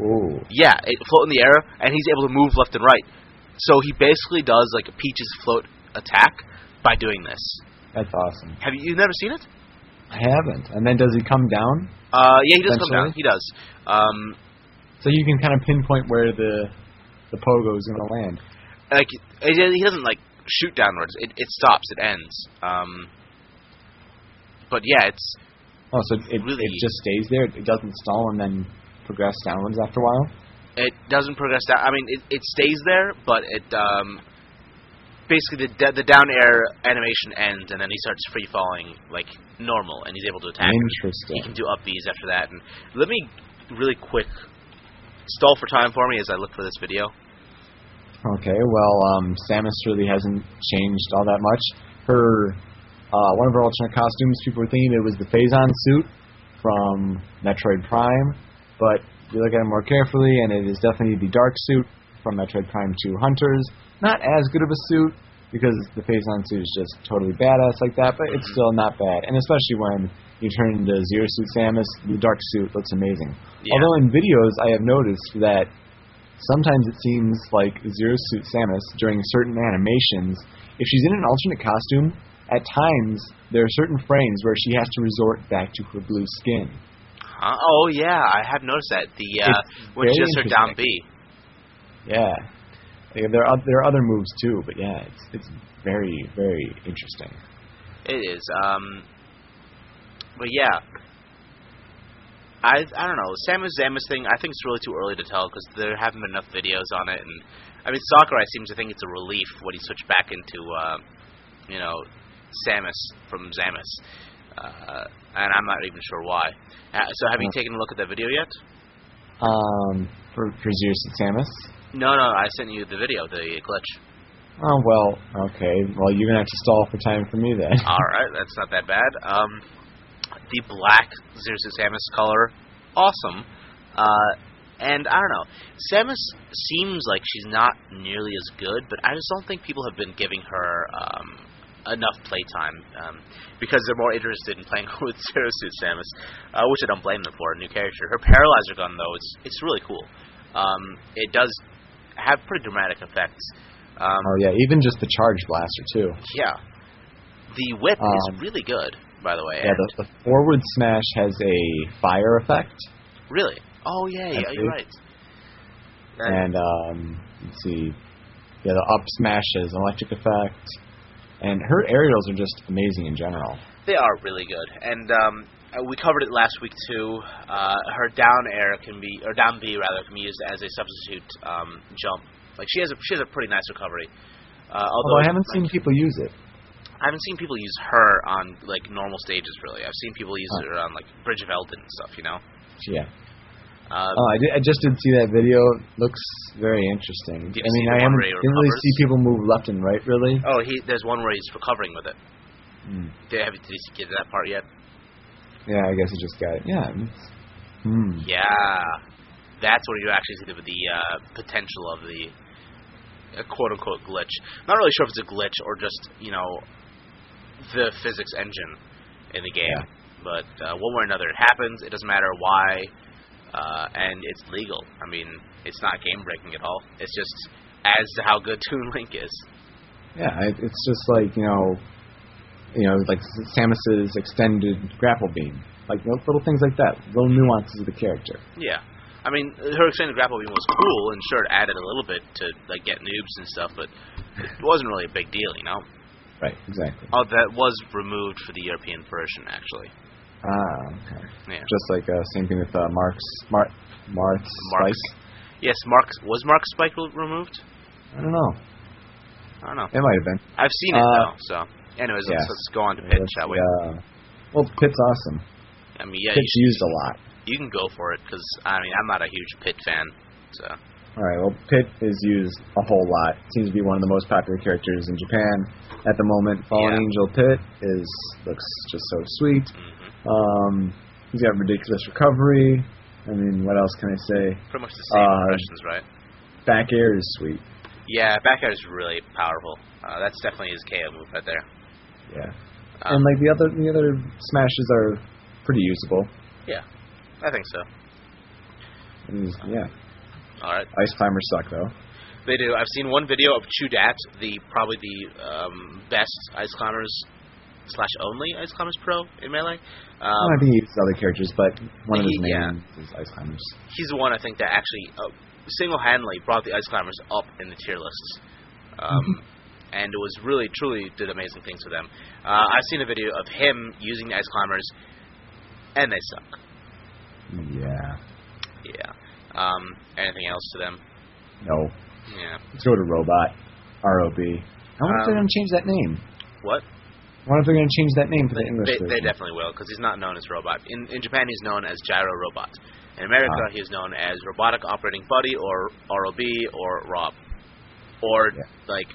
Ooh. Yeah, it float in the air, and he's able to move left and right. So he basically does like a Peach's float attack by doing this. That's awesome. Have you you've never seen it? I haven't. And then does he come down? Uh, yeah, he does come down. He does. Um, So you can kind of pinpoint where the the pogo is going to land. like he doesn't like shoot downwards. It it stops. It ends. Um, but yeah, it's Oh, so it, Really- it just stays there. It doesn't stall and then progress downwards after a while. it doesn't progress down. I mean, it it stays there, but it um, basically the the down air animation ends, and then he starts free falling like normal, and he's able to attack. Interesting. He can do up Bs after that. And let me really quick stall for time for me as I look for this video. Okay, well, um, Samus really hasn't changed all that much. Her, uh, one of her alternate costumes, people were thinking it was the Phazon suit from Metroid Prime, but if you look at it more carefully, and it is definitely the dark suit from Metroid Prime 2 Hunters. Not as good of a suit, because the Phazon suit is just totally badass like that, but it's still not bad. And especially when you turn into Zero Suit Samus, the dark suit looks amazing. Yeah. Although in videos I have noticed that sometimes it seems like Zero Suit Samus during certain animations, if she's in an alternate costume, at times there are certain frames where she has to resort back to her blue skin. Huh? Oh yeah, I have noticed that. The uh, when very just her down B. Yeah. Yeah, there are there are other moves too, but yeah, it's it's very very interesting. It is. Um, but yeah, I I don't know. Samus Samus thing. I think it's really too early to tell because there haven't been enough videos on it, and I mean Sakurai seems to think it's a relief when he switched back into uh, you know Samus from Samus, uh, and I'm not even sure why. Uh, so have you taken a look at that video yet? Um, for for Zero Suit Samus. No, no. I sent you the video, the glitch. Oh well, okay. Well, you're gonna have to stall for time for me then. All right, that's not that bad. Um, the black Zeus Samus color, awesome. Uh, and I don't know, Samus seems like she's not nearly as good, but I just don't think people have been giving her um, enough playtime um, because they're more interested in playing with Zero Suit Samus, uh, which I don't blame them for. A new character. Her Paralyzer gun though, it's it's really cool. Um, it does have pretty dramatic effects. Um, Oh yeah, even just the charge blaster too. yeah. The whip Um, is really good, by the way. Yeah, the, the forward smash has a fire effect, really? Oh yeah, yeah, you're right. And, um, let's see, yeah, the up smash has an electric effect, and her aerials are just amazing in general. they are really good. And um, uh, we covered it last week too. Uh, her down air can be, or down B rather, can be used as a substitute um, jump. Like she has a she has a pretty nice recovery. Uh, although Although I haven't seen people use it. I haven't seen people use her on like normal stages really. I've seen people use Huh. her on like Bridge of Eldin and stuff. You know. Yeah. Uh, Oh, I, did, I just did see that video. It looks very interesting. I mean, I haven't didn't really see people move left and right really. oh, he there's one where he's recovering with it. Hmm. Did, have, you- did you get to that part yet? Yeah, I guess I just got it. Yeah. Hmm. Yeah, that's where you actually see the, the uh, potential of the uh, quote unquote glitch. Not really sure if it's a glitch or just you know the physics engine in the game, Yeah. but uh, one way or another, it happens. It doesn't matter why, uh, and it's legal. I mean, it's not game breaking at all. It's just as to how good Toon Link is. Yeah, it, it's just like you know, you know, like Samus's extended grapple beam, like you know, little things like that, little nuances of the character. Yeah. I mean, her extended grapple beam was cool, and sure, it added a little bit to like get noobs and stuff, but it wasn't really a big deal, you know. Right. Exactly. Oh, that was removed for the European version, actually. Ah, okay. Yeah. Just like uh, same thing with uh, Marth's Marth Marth's Marth's. Spike. Yes, Marth was Marth Spike removed. I don't know. I don't know. It might have been. I've seen it Uh, though. So, anyways, yeah. let's, let's go on to Pit, shall we? Uh, well, Pit's awesome. I mean, yeah, you, Pit's used a lot. you can go for it because I mean, I'm not a huge Pit fan. So, All right. Well, Pit is used a whole lot. Seems to be one of the most popular characters in Japan at the moment. Fallen Yeah. Angel Pit is looks just so sweet. hmm Um, he's got ridiculous recovery. I mean, what else can I say? pretty much the same Uh, impressions, right? Back air is sweet. Yeah, back air is really powerful. Uh, that's definitely his KO move right there. Yeah. Um, and like the other the other smashes are pretty usable. Yeah, I think so. And yeah. All right, Ice climbers suck though. they do. I've seen one video of Chudat, the probably the um, best ice climbers slash only ice climbers pro in melee. Um, well, I think he uses other characters, but one of his he- yeah. main is ice climbers. he's the one I think that actually uh, single-handedly brought the ice climbers up in the tier lists, um, and it was really truly did amazing things for them. Uh, I've seen a video of him using the ice climbers, and they suck. Yeah. Yeah. Um, anything else to them? No. Yeah. Let's go to Robot. R-O-B. I wonder if they're Um, going to change that name. What? I wonder if they're going to change that name for the They, English they, version. they definitely will, because he's not known as Robot. In in Japan, he's known as Gyro Robot. In America, he is known as Robotic Operating Buddy, or ROB, or Rob, or Yeah. like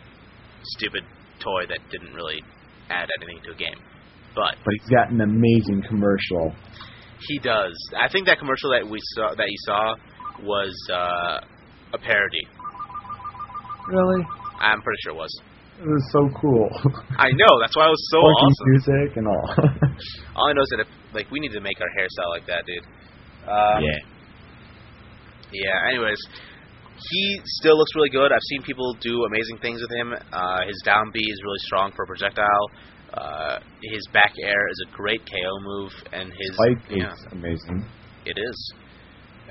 stupid toy that didn't really add anything to a game. But But he's got an amazing commercial. he does. I think that commercial that we saw that you saw was uh, a parody. Really? I'm pretty sure it was. It was so cool. I know. That's why it was so Funky awesome. music and all. All I know is that if like we need to make our hairstyle like that, dude. Um, yeah. Yeah. Anyways, he still looks really good. I've seen people do amazing things with him. Uh, his down B is really strong for a projectile. Uh, his back air is a great KO move, and his Spike yeah, is amazing. it is.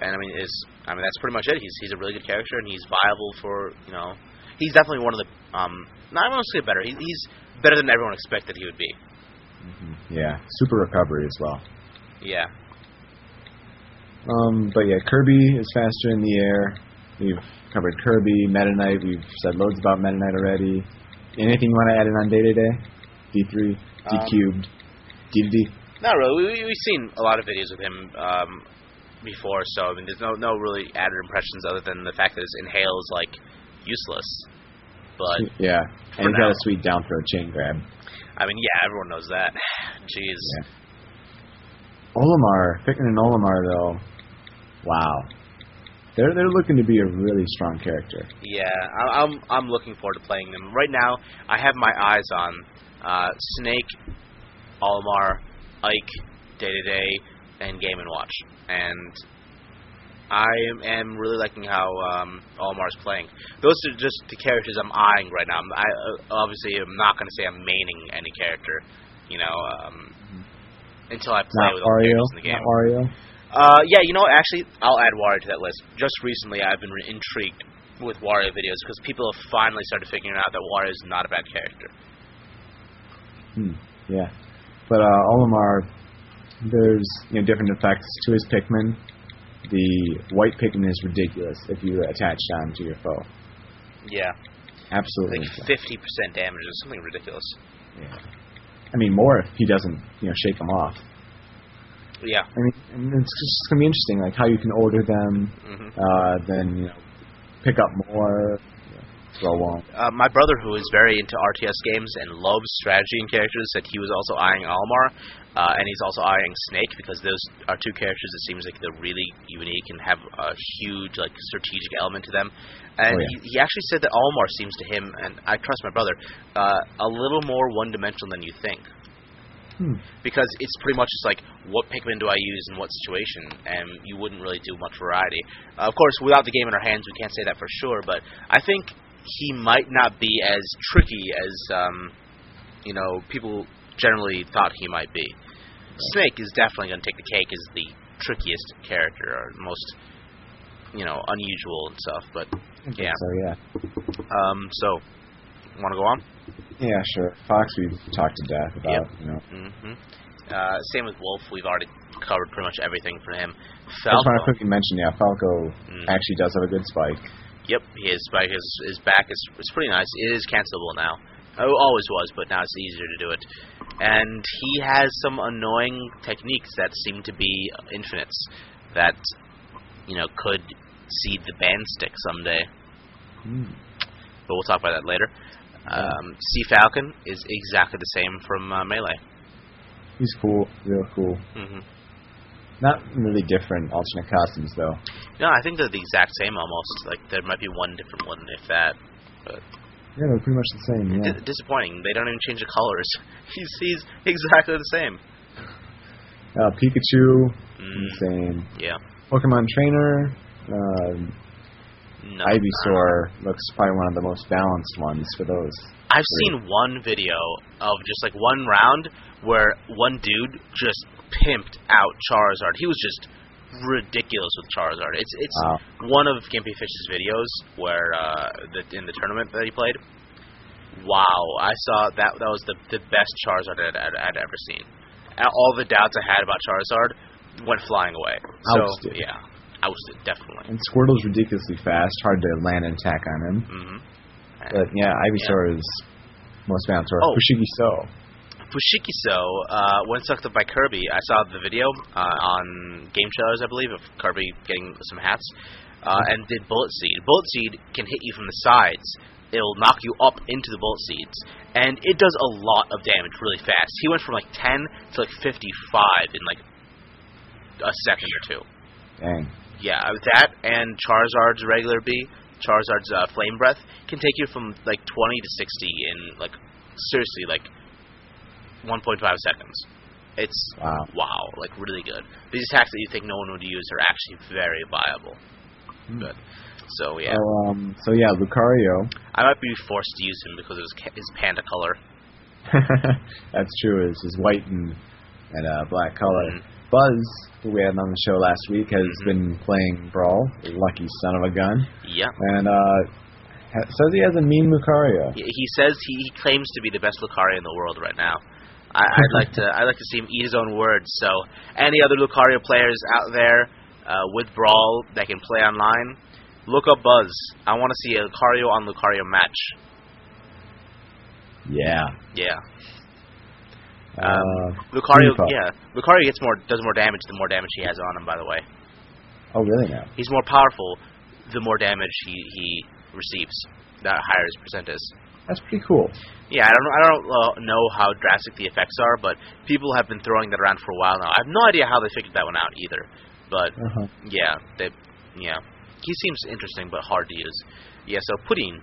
And I mean, is I mean that's pretty much it. He's he's a really good character, and he's viable for you know. He's definitely one of the um. Not I want to say better. He, he's better than everyone expected he would be. hmm Yeah. Super recovery as well. Yeah. Um, but yeah, Kirby is faster in the air. We've covered Kirby, Meta Knight. We've said loads about Meta Knight already. Anything you want to add in on Dedede? D3, D Um, cubed, D to D. Not really. We, we- we've seen a lot of videos of him um, before, so I mean, there's no no really added impressions other than the fact that his inhale is like useless. But Yeah, and he's got a sweet down throw chain grab. I mean, yeah, everyone knows that. Jeez. Yeah. Olimar, Pikmin and Olimar though, wow, they're they're looking to be a really strong character. Yeah, I, I'm I'm looking forward to playing them. Right now, I have my eyes on uh, Snake, Olimar, Ike, Dedede, and Game and Watch, and I am really liking how um, Olimar's playing. Those are just the characters I'm eyeing right now. I'm, I uh, obviously am not going to say I'm maining any character, you know, um, until I play Not with all the Wario, characters in the game. not Wario. Uh, yeah, you know, actually, I'll add Wario to that list. Just recently, I've been re- intrigued with Wario videos because people have finally started figuring out that Wario is not a bad character. Hmm, yeah, but uh, Olimar, there's you know different effects to his Pikmin. The white Pikmin is ridiculous if you attach on to your foe. Yeah, Absolutely. like fifty percent damage is something ridiculous. Yeah. I mean, more if he doesn't, you know, shake them off. Yeah. I mean, and it's just gonna be interesting, like how you can order them, hmm uh, then you know, pick up more, you know, throw one. Uh, my brother, who is very into RTS games and loves strategy and characters, said he was also eyeing Olimar, uh, and he's also eyeing Snake because those are two characters that seems like they're really unique and have a huge like strategic element to them. And Oh, yeah. he, he actually said that Olimar seems to him, and I trust my brother, uh, a little more one-dimensional than you think. Hmm. Because it's pretty much just like, what Pikmin do I use in what situation, and you wouldn't really do much variety. Uh, of course, without the game in our hands, we can't say that for sure, but I think he might not be as tricky as, um, you know, people generally thought he might be. Snake is definitely going to take the cake as the trickiest character, or most, you know, unusual and stuff, but, yeah. So yeah, Um, so, want to go on? yeah, sure. Fox, we've talked to death about. You know, hmm Uh, same with Wolf. We've already covered pretty much everything for him. I just want to quickly mention, yeah, Falco Mm. actually does have a good spike. Yep, his spike his, his back is is pretty nice. It is cancelable now. Oh, always was, but now it's easier to do it. And he has some annoying techniques that seem to be infinites that you know could see the band stick someday. Hmm. But we'll talk about that later. Um, C. Falcon is exactly the same from uh, Melee. He's cool, real cool. hmm Not really different alternate costumes though. No, I think they're the exact same almost. Like there might be one different one, if that. But Yeah, they're pretty much the same. Yeah. di- disappointing. They don't even change the colors. He's he's exactly the same. Uh, Pikachu, Mm, same. yeah. Pokemon Trainer, uh, No. Ivysaur looks probably one of the most balanced ones for those. I've Three. seen one video of just like one round where one dude just pimped out Charizard. He was just ridiculous with Charizard. It's it's Wow. one of Gimpy Fish's videos where uh, the, in the tournament that he played. Wow, I saw that that was the the best Charizard I'd, I'd, I'd ever seen. All the doubts I had about Charizard went flying away. So Ousted. yeah, ousted definitely. And Squirtle's ridiculously fast, hard to land an attack on him. hmm But yeah, Ivysaur is most balanced. Or Oh. Fushigi So. Fushigisou, uh, when sucked up by Kirby, I saw the video uh, on Game Trailers, I believe, of Kirby getting some hats, uh, and did Bullet Seed. Bullet Seed can hit you from the sides. It'll knock you up into the Bullet Seeds, and it does a lot of damage really fast. He went from like 10 to like 55 in like a second or two. Dang. Yeah, with that and Charizard's regular B, Charizard's uh, Flame Breath can take you from like 20 to 60 in like seriously like 1.5 seconds. It's Wow. wow, like really good. These attacks that you think no one would use are actually very viable. Good. So yeah, So, um, so yeah, Lucario. I might be forced to use him because of his, ca- his panda color. That's true. It's his white and and uh, black color. Mhm. Buzz, who we had on the show last week, has Mhm. been playing Brawl. Lucky son of a gun, Yeah. and uh, ha- says he has a mean Lucario. He, he says he, he claims to be the best Lucario in the world right now. I, I'd like to I'd like to see him eat his own words. So any other Lucario players out there uh, with Brawl that can play online, look up Buzz. I want to see a Lucario on Lucario match. Yeah. Yeah, Uh, Lucario. Koopa. Yeah, Lucario gets more does more damage the more damage he has on him. By the way, oh, really now? he's more powerful the more damage he he receives. The higher his percent is. That's pretty cool. Yeah, I don't I don't uh, know how drastic the effects are, but people have been throwing that around for a while now. I have no idea how they figured that one out either. But Uh-huh. yeah, they yeah. He seems interesting but hard to use. Yeah, so pudding.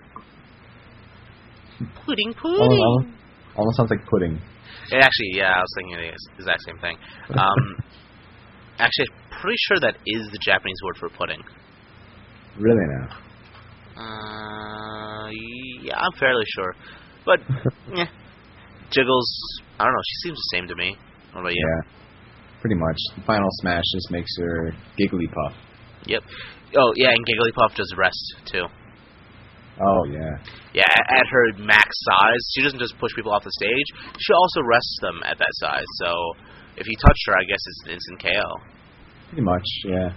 Pudding, pudding. Almost, almost sounds like pudding. It actually, yeah, I was thinking the exact same thing. Um, actually, I'm pretty sure that is the Japanese word for pudding. Really now? Uh, yeah, I'm fairly sure. But, yeah. Jiggles, I don't know, she seems the same to me. What about you? Yeah. Pretty much. The final smash just makes her giggly puff. Yep. Oh, yeah, and Jigglypuff does rest, too. Oh yeah. Yeah, at, at her max size, she doesn't just push people off the stage. She also rests them at that size. So if you touch her, I guess it's an instant KO. Pretty much, yeah.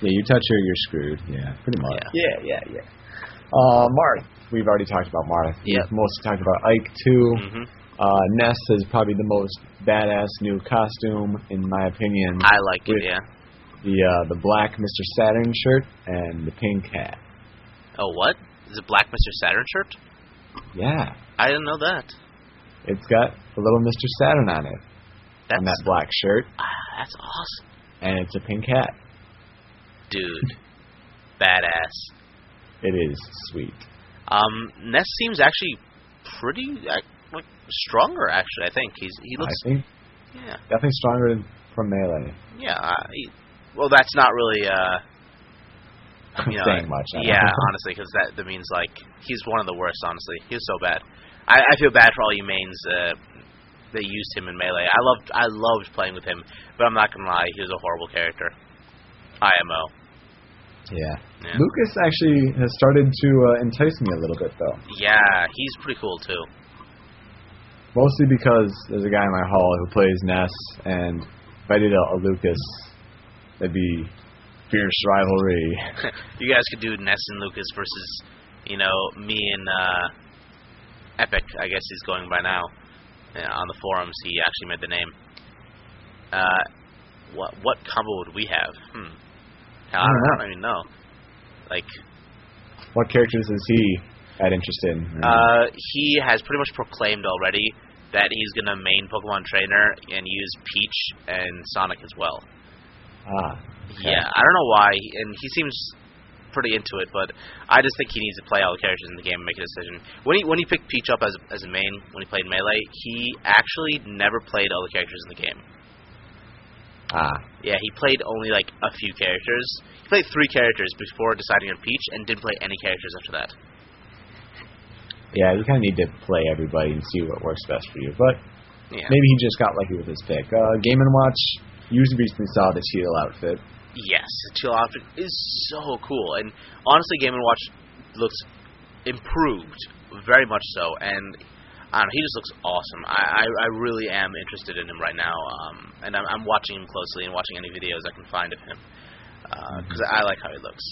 Yeah, you touch her, you're screwed. Yeah, pretty much. Yeah. yeah, yeah. yeah. Uh, Marth. We've already talked about Marth. We've mostly talked about Ike too. hmm Uh, Ness is probably the most badass new costume in my opinion. I like it. Yeah. The uh, the black Mr. Saturn shirt and the pink hat. Oh, what? Is it Black Mr. Saturn shirt? Yeah, I didn't know that. it's got a little Mr. Saturn on it That's on that black shirt, ah, that's awesome, and it's a pink hat. dude. Badass. It is sweet. Um, Ness seems actually pretty like stronger. Actually, I think he's he looks I think yeah definitely stronger than from melee. yeah. Uh, he, well, that's not really uh you know, saying much. I. Yeah, honestly, because that that means like he's one of the worst. Honestly, he was so bad. I, I feel bad for all you mains uh, that used him in melee. I loved I loved playing with him, but I'm not gonna lie, he was a horrible character. IMO. Yeah. Yeah. Lucas actually has started to uh, entice me a little bit though. Yeah, he's pretty cool too. Mostly because there's a guy in my hall who plays Ness, and if I did a, a Lucas, that'd be fierce rivalry. you guys could do Ness and Lucas versus, you know, me and uh, Epic. I guess he's going by now. Yeah, on the forums, he actually made the name. Uh, what what combo would we have? Hmm. I, don't I don't even know. Like, what characters is he at interest in? uh, he has pretty much proclaimed already that he's gonna main Pokemon Trainer and use Peach and Sonic as well. ah, okay. Yeah, I don't know why, and he seems pretty into it, but I just think he needs to play all the characters in the game and make a decision. When he when he picked Peach up as as a main, when he played Melee, he actually never played all the characters in the game. Ah, Yeah, he played only like a few characters. He played three characters before deciding on Peach, and didn't play any characters after that. yeah. You kind of need to play everybody and see what works best for you. But Yeah. maybe he just got lucky with his pick. Uh, Game and Watch. You recently saw the Teal outfit. Yes, the chill outfit is so cool, and honestly, Game and Watch looks improved, very much so, and I don't know, he just looks awesome. I, I, I really am interested in him right now, um, and I'm, I'm watching him closely and watching any videos I can find of him because I like how he looks.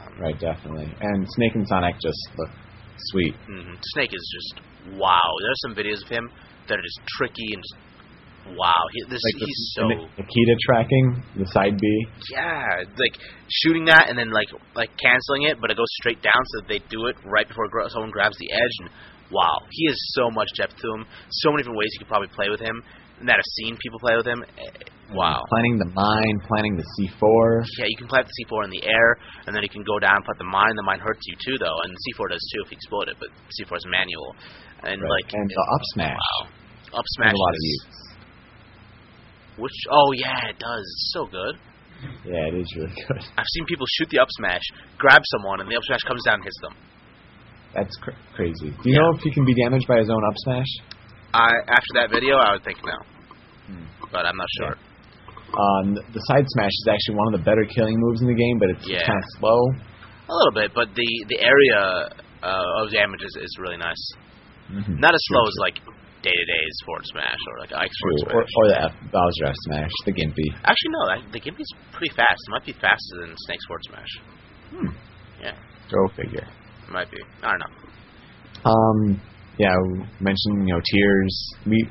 Um, Right, definitely. And Snake and Sonic just look sweet. mhm. Snake is just wow. There's some videos of him that are just tricky and just wow. He, this, Like the, he's so Nik- Nikita tracking, the side B. Yeah, like shooting that and then like like canceling it, but it goes straight down, so they do it right before someone grabs the edge. And wow, he has so much depth to him. So many different ways you could probably play with him. And that have seen people play with him. eh, Wow. Planting the mine, planting the C4. Yeah, you can plant the C4 in the air, and then you can go down and put the mine. The mine hurts you too, though, and the C4 does too if you explode it. But C4 is manual, and Right. like and the up smash. wow, up smash. a lot of use. Which oh yeah, it does. It's so good. Yeah, it is really good. I've seen people shoot the up smash, grab someone, and the up smash comes down and hits them. That's cr- crazy. Do you know if he can be damaged by his own up smash? I after that video, I would think no, Hmm. but I'm not sure. Um, the side smash is actually one of the better killing moves in the game, but it's Yeah. kind of slow. A little bit, but the the area uh, of damage is, is really nice. Mm-hmm. Not as slow as like Dedede's forward smash or like Ike's forward True. Or, smash. or the F, Bowser F smash, the Gimpy. Actually, no, that, the Gimpy's pretty fast. It might be faster than Snake's forward smash. Hmm. Yeah. Go figure. It might be. I don't know. Um, yeah, mentioned you know tiers. We,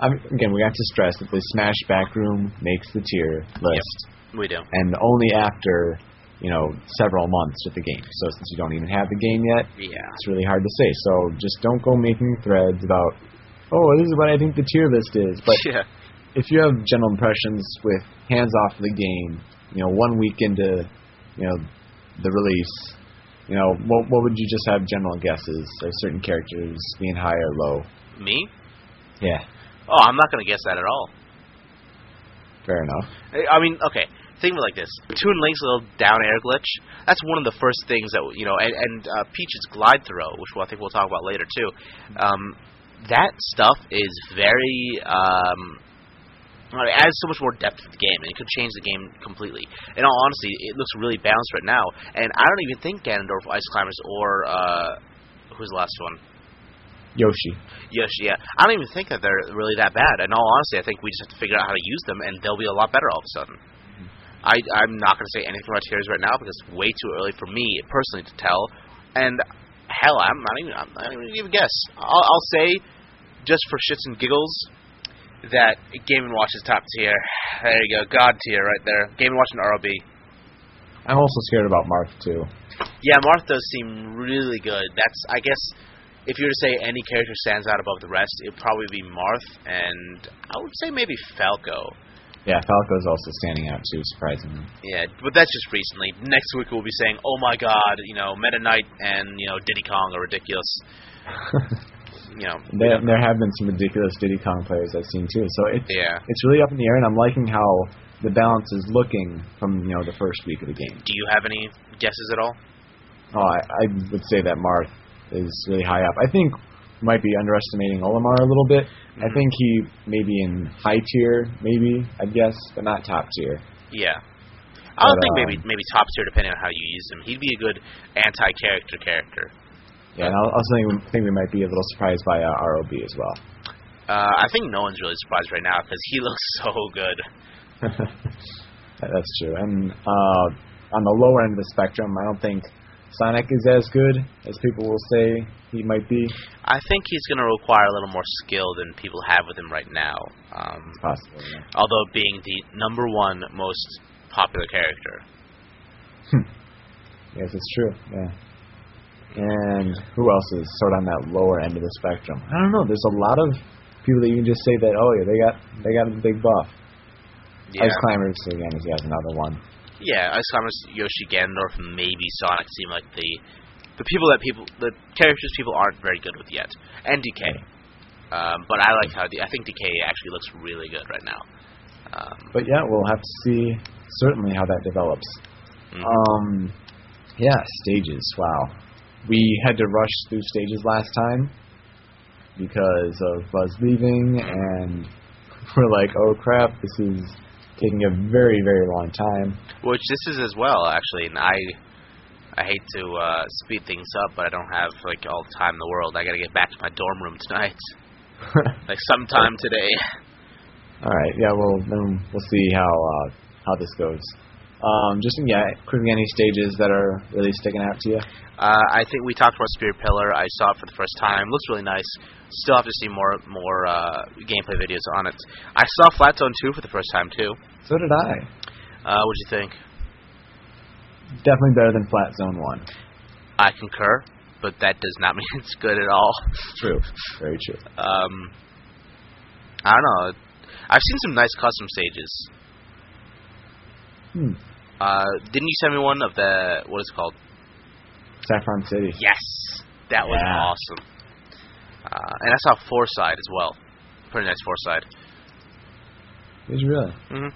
I mean, again, we have to stress that the Smash Backroom makes the tier list, We do. and only after you know several months with the game. So since you don't even have the game yet, Yeah. it's really hard to say. So just don't go making threads about, oh, this is what I think the tier list is. But yeah. if you have general impressions with hands off the game, you know, one week into, you know, the release, you know, what what would you just have general guesses of certain characters being high or low? Me? Yeah, Oh, I'm not gonna guess that at all. fair enough. I mean, okay. Think of it like this: Toon Link's little down air glitch. That's one of the first things that you know, and, and uh, Peach's glide throw, which I think we'll talk about later too. Um, that stuff is very. Um, it adds so much more depth to the game, and it could change the game completely. In all honesty, it looks really balanced right now, and I don't even think Ganondorf, Ice Climbers, or uh, who's the last one? Yoshi. Yes, yeah. I don't even think that they're really that bad. In all honesty, I think we just have to figure out how to use them, and they'll be a lot better all of a sudden. I, I'm not going to say anything about tiers right now because it's way too early for me personally to tell. And hell, I'm not even. I'm not even gonna guess. I'll, I'll say, just for shits and giggles, that Game and Watch is top tier. There you go, God tier right there. Game and Watch and ROB. I'm also scared about Marth too. Yeah, Marth does seem really good. That's I guess if you were to say any character stands out above the rest, it'd probably be Marth, and I would say maybe Falco. Yeah, Falco's also standing out too, surprisingly. Yeah, but that's just recently. Next week we'll be saying, "Oh my God, you know, Meta Knight and you know Diddy Kong are ridiculous." You know, there, there have been some ridiculous Diddy Kong players I've seen too. So it's yeah. it's really up in the air, and I'm liking how the balance is looking from you know the first week of the game. Do you have any guesses at all? Oh, I, I would say that Marth is really high up. I think might be underestimating Olimar a little bit. I Mhm. think he may be in high tier, maybe I'd guess, but not top tier. Yeah. I would But, think um, maybe maybe top tier depending on how you use him. He'd be a good anti-character character. Yeah, and I also think we, think we might be a little surprised by uh, ROB as well. Uh, I think no one's really surprised right now because he looks so good. That's true. And uh, on the lower end of the spectrum, I don't think Sonic is as good as people will say he might be. I think he's going to require a little more skill than people have with him right now. Um, Possibly. Yeah. although being the number one most popular character. Yes, it's true. Yeah. And who else is sort of on that lower end of the spectrum? I don't know. There's a lot of people that you can just say that, oh yeah, they got they got a big buff. Yeah, Ice Climbers again is has another one. yeah. Ice Climbers, Yoshi, Ganondorf, maybe Sonic seem like the the people that people the characters people aren't very good with yet, and DK. Um, but I like how the, I think DK actually looks really good right now. Um, But yeah, we'll have to see certainly how that develops. mhm. Um, yeah, stages. Wow, we had to rush through stages last time because of Buzz leaving, and we're like, oh crap, this is taking a very very long time. Which this is as well, actually, and I I hate to uh, speed things up, but I don't have like all the time in the world. I got to get back to my dorm room tonight, like sometime today. All right, yeah, well then we'll see how uh, how this goes. Um, just yeah, quickly any stages that are really sticking out to you. Uh, I think we talked about Spear Pillar. I saw it for the first time. Looks really nice. Still have to see more more uh, gameplay videos on it. I saw Flat Zone 2 for the first time too. So did I. Uh, what do you think? Definitely better than Flat Zone One. I concur, but that does not mean it's good at all. True, very true. Um, I don't know. I've seen some nice custom stages. Hmm. Uh, didn't you send me one of the what is it called? Saffron City. Yes, that was Yeah. awesome. Uh, and I saw Fourside as well. Pretty nice Fourside. Is really. hmm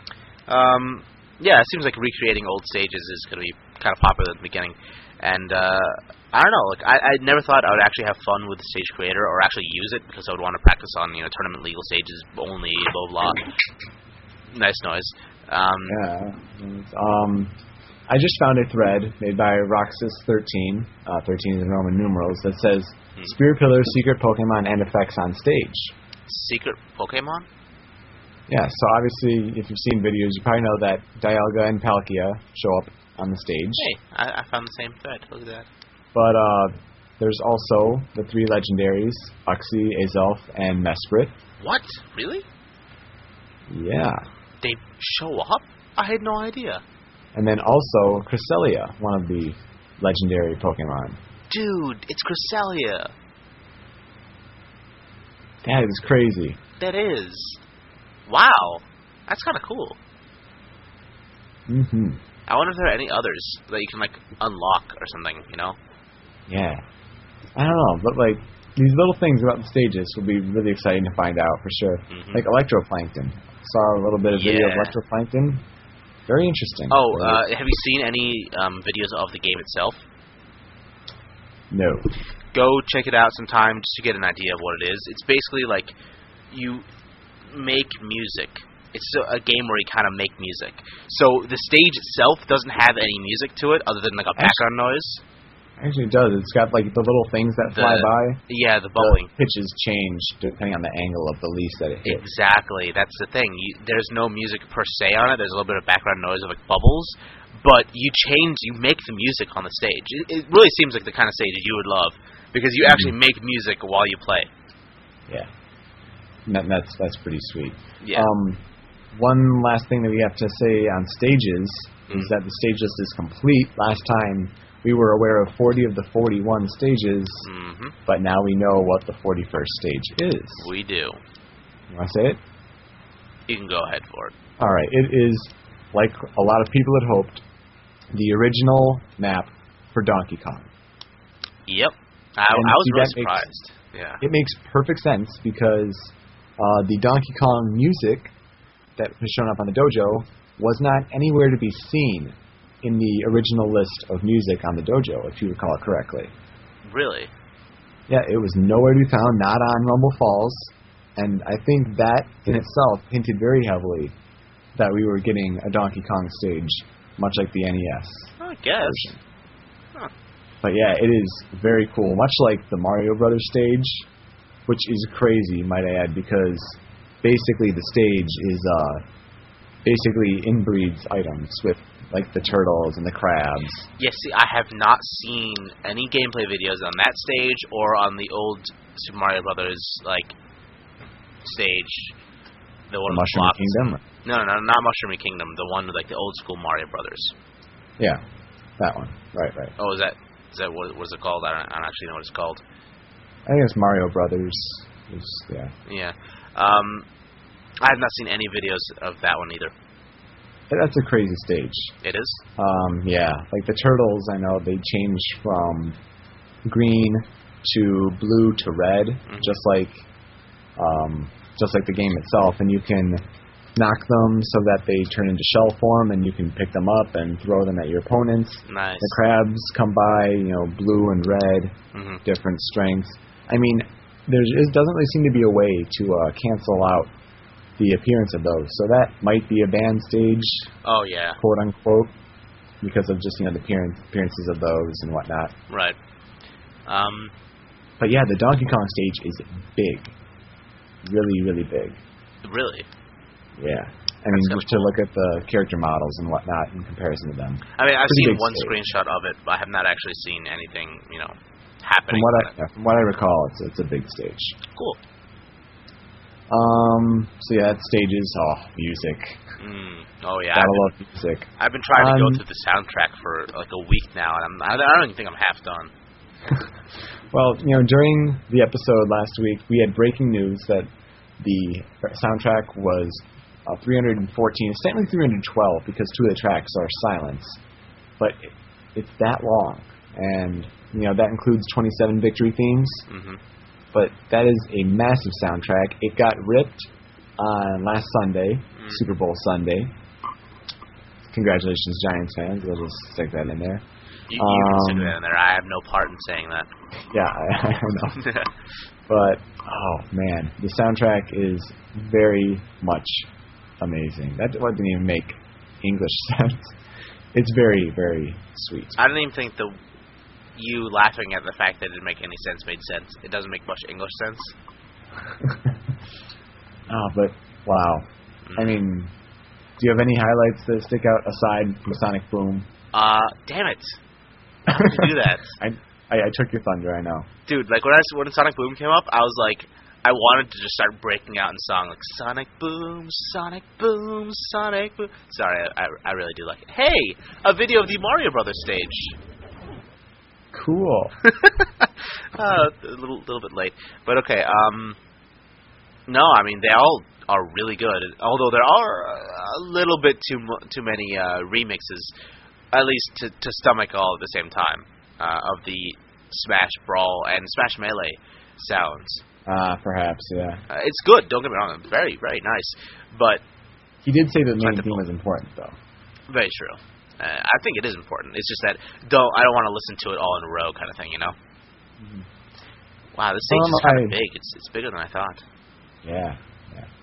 Um, yeah, it seems like recreating old stages is going to be kind of popular at the beginning. And uh, I don't know, like I, I never thought I would actually have fun with the stage creator or actually use it because I would want to practice on you know tournament legal stages only, blah blah. blah. Nice noise. Um, Yeah. Um, I just found a thread made by Roxas13, uh, 13 is in Roman numerals, that says Hmm. Spear Pillar, secret Pokemon, and effects on stage. secret Pokemon. Yeah, so obviously, if you've seen videos, you probably know that Dialga and Palkia show up on the stage. Hey, I, I found the same thread. Look at that. But uh, there's also the three legendaries, Uxie, Azelf, and Mesprit. What? Really? Yeah. Show up? I had no idea. And then also Cresselia, one of the legendary Pokemon. Dude, it's Cresselia. That is crazy. That is. Wow. That's kind of cool. hmm I wonder if there are any others that you can like unlock or something. You know? Yeah. I don't know, but like these little things about the stages will be really exciting to find out for sure. Mhm. Like electroplankton. Saw a little bit of video of electroplankton. Very interesting. Oh, uh, have you seen any um, videos of the game itself? no. Go check it out sometime just to get an idea of what it is. It's basically like you make music. It's a game where you kind of make music. So the stage itself doesn't have any music to it other than like a background noise. Actually, it does. It's got like the little things that The fly by. Yeah, the bubbling. The pitches change depending on the angle of the leaf that it hits. Exactly. That's the thing. You, there's no music per se on it. There's a little bit of background noise of like bubbles, but you change, you make the music on the stage. It, it really seems like the kind of stage you would love because you actually make music while you play. Yeah. And that's that's pretty sweet. Yeah. Um, one last thing that we have to say on stages is Mhm. that the stage list is complete. Last time we were aware of 40 of the 41 stages, hmm but now we know what the 41st stage is. We do. You want to say it? You can go ahead for it. All right. It is like a lot of people had hoped, the original map for Donkey Kong. Yep. I, I was really that makes- surprised. Yeah. It makes perfect sense because uh, the Donkey Kong music that was shown up on the dojo was not anywhere to be seen in the original list of music on the dojo, if you recall it correctly. Really? Yeah, it was nowhere to be found, not on Rumble Falls, and I think that in itself hinted very heavily that we were getting a Donkey Kong stage, much like the NES I guess. version. But yeah, it is very cool, much like the Mario Brothers stage, which is crazy, might I add, because basically the stage is uh, basically inbreeds items with like the turtles and the crabs. Yeah, see, I have not seen any gameplay videos on that stage or on the old Super Mario Brothers like stage. The one Mushroom blocks. Kingdom. No, no, no, not Mushroom Kingdom. The one with like the old school Mario Brothers. Yeah, that one. Right, right. Oh, is that is that what was it called? I don't, I don't actually know what it's called. I think it's Mario Brothers. Is, yeah, Yeah. Um, I have not seen any videos of that one either. that's a crazy stage. It is. Um, yeah, like the turtles, I know they change from green to blue to red, Mhm. just like um, just like the game itself, and you can knock them so that they turn into shell form, and you can pick them up and throw them at your opponents. Nice. The crabs come by, you know, blue and red, hmm different strengths. I mean, there doesn't really seem to be a way to uh, cancel out the appearance of those, so that might be a banned stage Oh yeah. quote unquote, because of just you know the appearance, appearances of those and whatnot. Right. Um, But yeah, the Donkey Kong stage is big, really, really big. really. Yeah, I mean just to look at the character models and whatnot in comparison to them. I mean, I've Pretty seen one stage. screenshot of it, but I have not actually seen anything, you know, From happening. what I on it. yeah, from what I recall, it's it's a big stage. Cool. Um. So yeah, that stages. Oh, music. Mm. Oh yeah. Gotta I've love music. I've been trying to go Um, through the soundtrack for like a week now, and I'm I I don't even think I'm half done. Well, you know, during the episode last week, we had breaking news that the soundtrack was uh, 314. It's technically 312 because two of the tracks are silence, but it, it's that long, and you know that includes 27 victory themes. hmm But that is a massive soundtrack. It got ripped on last Sunday, Super Bowl Sunday. Congratulations, Giants fans. We'll just stick that in there. You, you can stick Um, that in there. I have no part in saying that. Yeah, I, I know. But oh man, the soundtrack is very much amazing. That didn't even make English sense. It's very, very sweet. I don't even think the you laughing at the fact that it didn't make any sense made sense. It doesn't make much English sense. oh, but wow. I mean, do you have any highlights that stick out aside from Sonic Boom? Uh, damn it! How did you do that? I, I I took your thunder. I know. Dude, like when I when Sonic Boom came up, I was like, I wanted to just start breaking out in song like Sonic Boom, Sonic Boom, Sonic Boom. Sorry, I, I really do like it. Hey, a video of the Mario Brothers stage. Cool. uh, a little little bit late, but okay. Um, no, I mean they all are really good. Although there are a little bit too mu- too many uh, remixes, at least to to stomach all at the same time uh, of the Smash Brawl and Smash Melee sounds. Ah, perhaps. Yeah. Uh, it's good. Don't get me wrong. It's very very nice, but He did say the main theme was important, though. very true. Uh, I think it is important. It's just that don't I don't want to listen to it all in a row, kind of thing, you know. Wow, this stage Um, is kind of big. It's it's bigger than I thought. Yeah.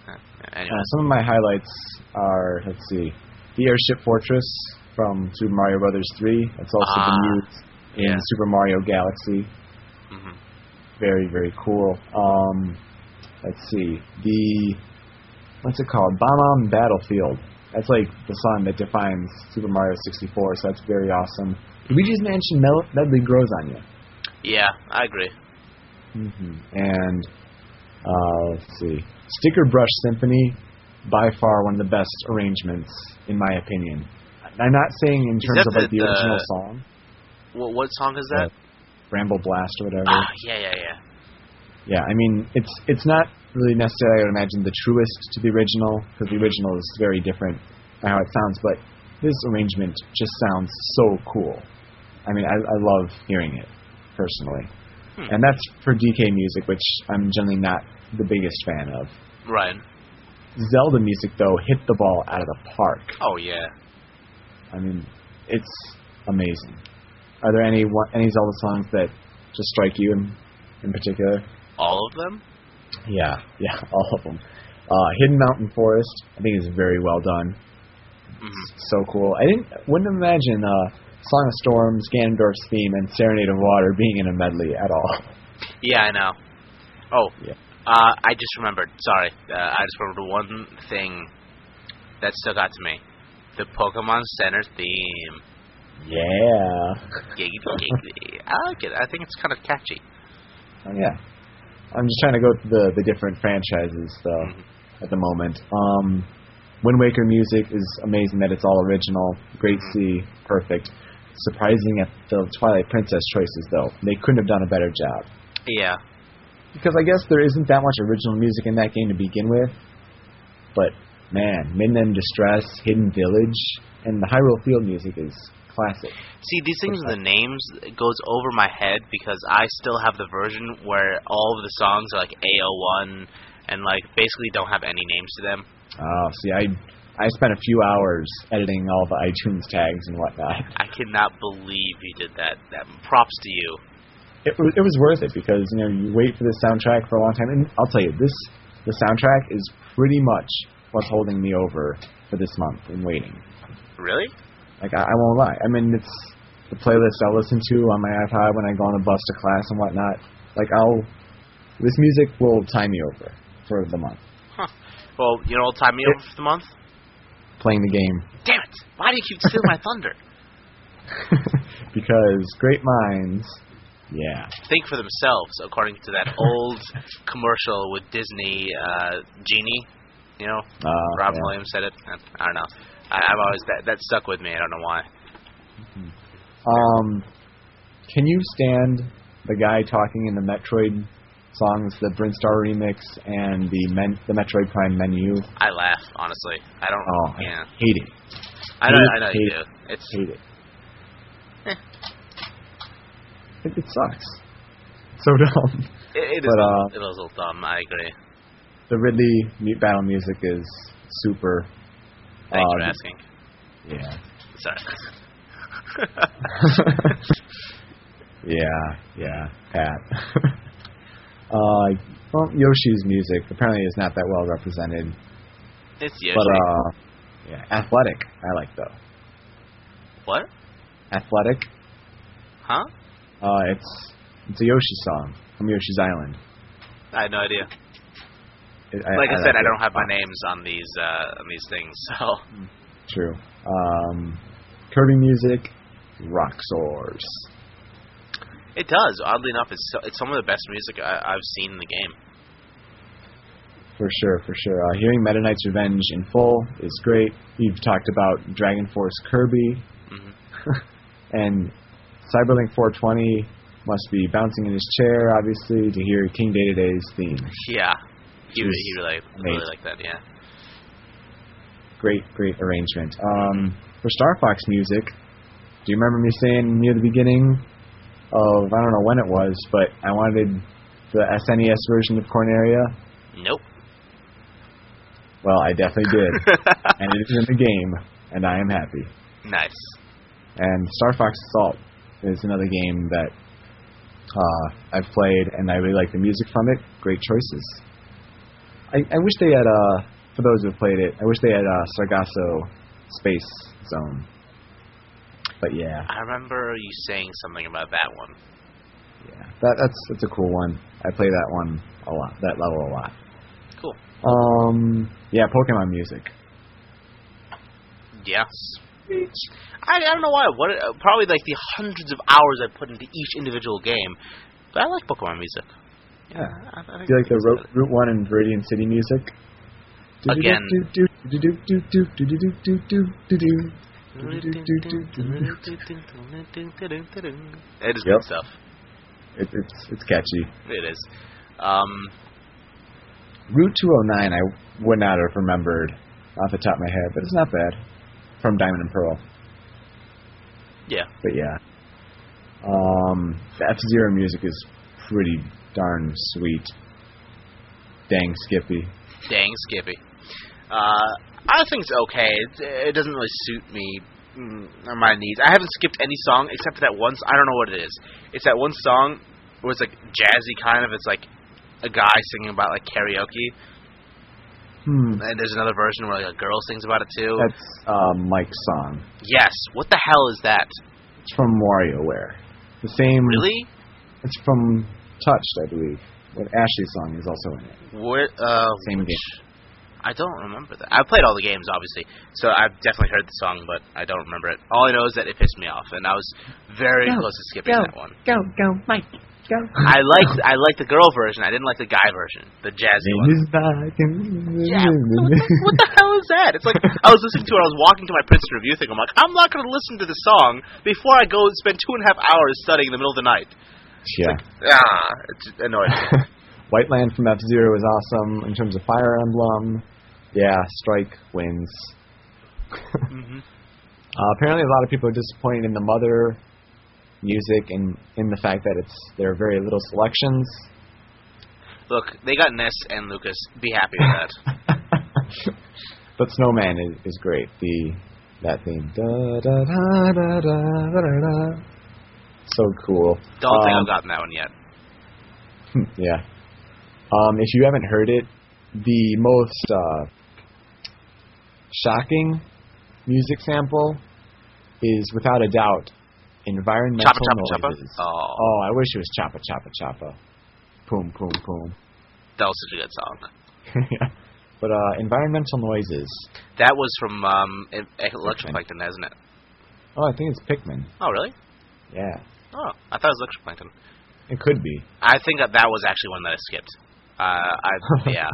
Uh, anyway. Uh, some of my highlights are let's see, the airship fortress from Super Mario Brothers 3. That's also Ah, been used in yeah. Super Mario Galaxy. hmm Very very cool. Um, let's see the what's it called? Bomb Battlefield. That's like the song that defines Super Mario 64. So that's very awesome. Did we just mention Mel- Medley Grows on You? Yeah, I agree. hmm And uh, let's see, Sticker Brush Symphony, by far one of the best arrangements in my opinion. I'm not saying in terms of like the- the, original song, What what song is that? Bramble Blast or whatever. Ah, yeah, yeah, yeah. Yeah, I mean it's it's not really necessarily I would imagine the truest to the original because the original is very different how it sounds, but this arrangement just sounds so cool. I mean, I, I love hearing it personally, Hmm. and that's for DK music, which I'm generally not the biggest fan of. Right. Zelda music though hit the ball out of the park. Oh yeah. I mean, it's amazing. Are there any any Zelda songs that just strike you in in particular? All of them? Yeah, yeah, all of them. Uh, Hidden Mountain Forest, I think is very well done. hmm So cool. I didn't wouldn't imagine uh, Song of Storms, Ganondorf's theme, and Serenade of Water being in a medley at all. Yeah, I know. Oh. Yeah. Uh, I just remembered. Sorry. Uh, I just remembered one thing that stuck out to me. The Pokemon Center theme. Yeah. Giggity giggity. I like it. I think it's kind of catchy. Oh, yeah. I'm just trying to go through the the different franchises though Mhm. at the moment. Um, Wind Waker music is amazing that it's all original. Great Sea, perfect. Surprising at the Twilight Princess choices though. They couldn't have done a better job. Yeah. because I guess there isn't that much original music in that game to begin with. But man, Midland Distress, Hidden Village, and the Hyrule Field music is classic. See, these things with the names goes over my head because I still have the version where all of the songs are like AO1 and like basically don't have any names to them. Oh, see, I I spent a few hours editing all the iTunes tags and whatnot. I cannot believe you did that. That props to you. It, wa- it was worth it because you know you wait for the soundtrack for a long time, and I'll tell you this: the soundtrack is pretty much what's holding me over for this month in waiting. Really? Like I, I won't lie. I mean, it's the playlist I listen to on my iPod when I go on the bus to class and whatnot. Like I'll, this music will tie me over for the month. Huh. Well, you know, time me over for the month. Playing the game Damn it! Why do you keep stealing my thunder? because great minds, yeah. Think for themselves, according to that old commercial with Disney uh, Genie. You know, Uh, Robin yeah. Williams said it. I don't know. I, I've always that that stuck with me. I don't know why. Um, can you stand the guy talking in the Metroid songs, the Brinstar remix and the Men- the Metroid Prime menu. I laugh honestly. I don't. Oh, yeah. I hate it. I know. hate I know it, you hate do. It's Hate it. Eh. It, it sucks. So dumb. it, it is. But, a uh, little- it is a little dumb. I agree. The Ridley battle music is super. Thanks for uh, asking. Yeah. Sorry. yeah, yeah, Pat. uh, well, Yoshi's music apparently is not that well represented, it's Yoshi. but uh, yeah, athletic. I like though. what? Athletic. Huh? Uh, it's it's a Yoshi song from Yoshi's Island. I had no idea. It, Like I, said, I don't have my names on these uh, on these things, so True. Um, Kirby music, Roxors. it does. Oddly enough, it's so, it's some of the best music I, I've seen in the game. For sure, for sure. Uh, hearing Meta Knight's Revenge in full is great. You've talked about Dragon Force Kirby, hmm and Cyberlink 420 must be bouncing in his chair, obviously, to hear King Dedede's theme. Yeah, he, Which he really really liked that. Yeah. Great, great arrangement. Um, for Star Fox music, do you remember me saying near the beginning of, I don't know when it was, but I wanted the SNES version of Corneria? Nope. Well, I definitely did. and it is in the game, and I am happy. nice. And Star Fox Assault is another game that uh, I've played, and I really like the music from it. Great choices. I, I wish they had, uh, for those who have played it, I wish they had uh, Sargasso Space Zone. But yeah, I remember you saying something about that one. yeah, that, that's that's a cool one. I play that one a lot, that level a lot. Cool. Um, yeah, Pokemon music. Yes. I, I don't know why. What uh, probably like the hundreds of hours I put into each individual game, but I like Pokemon music. Yeah. I, I Do you like the it's Route, Route One and Viridian City music? Again. It is Yep. good stuff. It, it's it's catchy. It is. Um, Route 209, I would not have remembered off the top of my head, but it's not bad. From Diamond and Pearl, yeah. but yeah. Um, the F Zero music is pretty darn sweet. Dang Skippy. Dang, Skippy. Uh, I think it's okay. It, it doesn't really suit me mm, or my needs. I haven't skipped any song except for that one. I don't know what it is. It's that one song where it's like jazzy kind of. It's like a guy singing about like karaoke, Hmm. and there's another version where like a girl sings about it too. That's uh, Mike's song. yes. What the hell is that? It's from WarioWare. The same. Really? It's from Touched, I believe. But Ashley's song is also in it. Where? Uh, Same which- I don't remember that. I played all the games, obviously, so I've definitely heard the song, but I don't remember it. All I know is that it pissed me off, and I was very Go, close to skipping go. that one. Go, go, Mike. Go. I liked I liked the girl version. I didn't like the guy version, the jazzy one. And- Yeah, what the, what the hell is that? It's like I was listening to it. I was walking to my Princeton review thing. I'm like, I'm not going to listen to the song before I go spend two and a half hours studying in the middle of the night. Yeah. Ah, it's annoying. Whiteland from F Zero is awesome in terms of Fire Emblem. Yeah, Strike wins. hmm Uh, apparently, a lot of people are disappointed in the Mother music and in the fact that it's there are very little selections. Look, they got Ness and Lucas. Be happy with that. but Snowman is, is great. The that theme. Da da da da, da, da, So cool. Don't think Um, I've gotten that one yet. yeah. Um, if you haven't heard it, the most uh, shocking music sample is without a doubt environmental Choppa choppa choppa. noises. Oh, Oh, I wish it was choppa choppa choppa. Boom, boom, boom. that was such a good song. yeah. But uh, environmental noises. That was from um, E- Electroplankton, isn't it? Oh, I think it's Pikmin. Oh, really? Yeah, Oh, I thought it was Electroplankton. it could be. I think that that was actually one that I skipped. Uh, I yeah.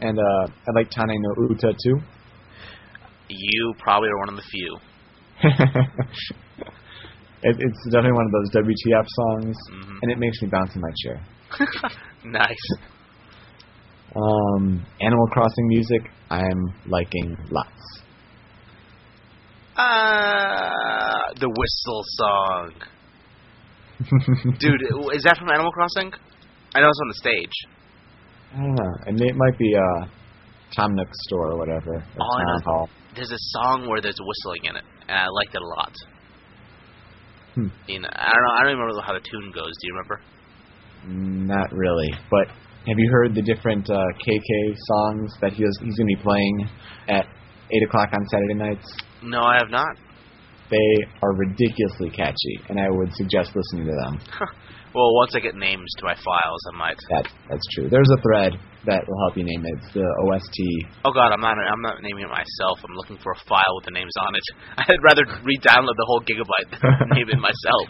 And uh, I like Tane no Uta too. You probably are one of the few. it, it's definitely one of those WTF songs, hmm and it makes me bounce in my chair. nice. Um, Animal Crossing music, I'm liking lots. Uh, the whistle song. Dude, is that from Animal Crossing? I know it's on the stage. I don't know. And it might be uh, Tom Nook's store or whatever. Or Oh, I know. Hall. There's a song where there's whistling in it, and I liked it a lot. Hmm. You know, I don't know. I don't even remember how the tune goes. Do you remember? Not really. But have you heard the different uh, KK songs that he was, he's going to be playing at 8 o'clock on Saturday nights? No, I have not. They are ridiculously catchy, and I would suggest listening to them. Well, once I get names to my files, I might. That That's true. There's a thread that will help you name it. It's the OST. Oh God, I'm not. I'm not naming it myself. I'm looking for a file with the names on it. I'd rather re-download the whole gigabyte than name it myself.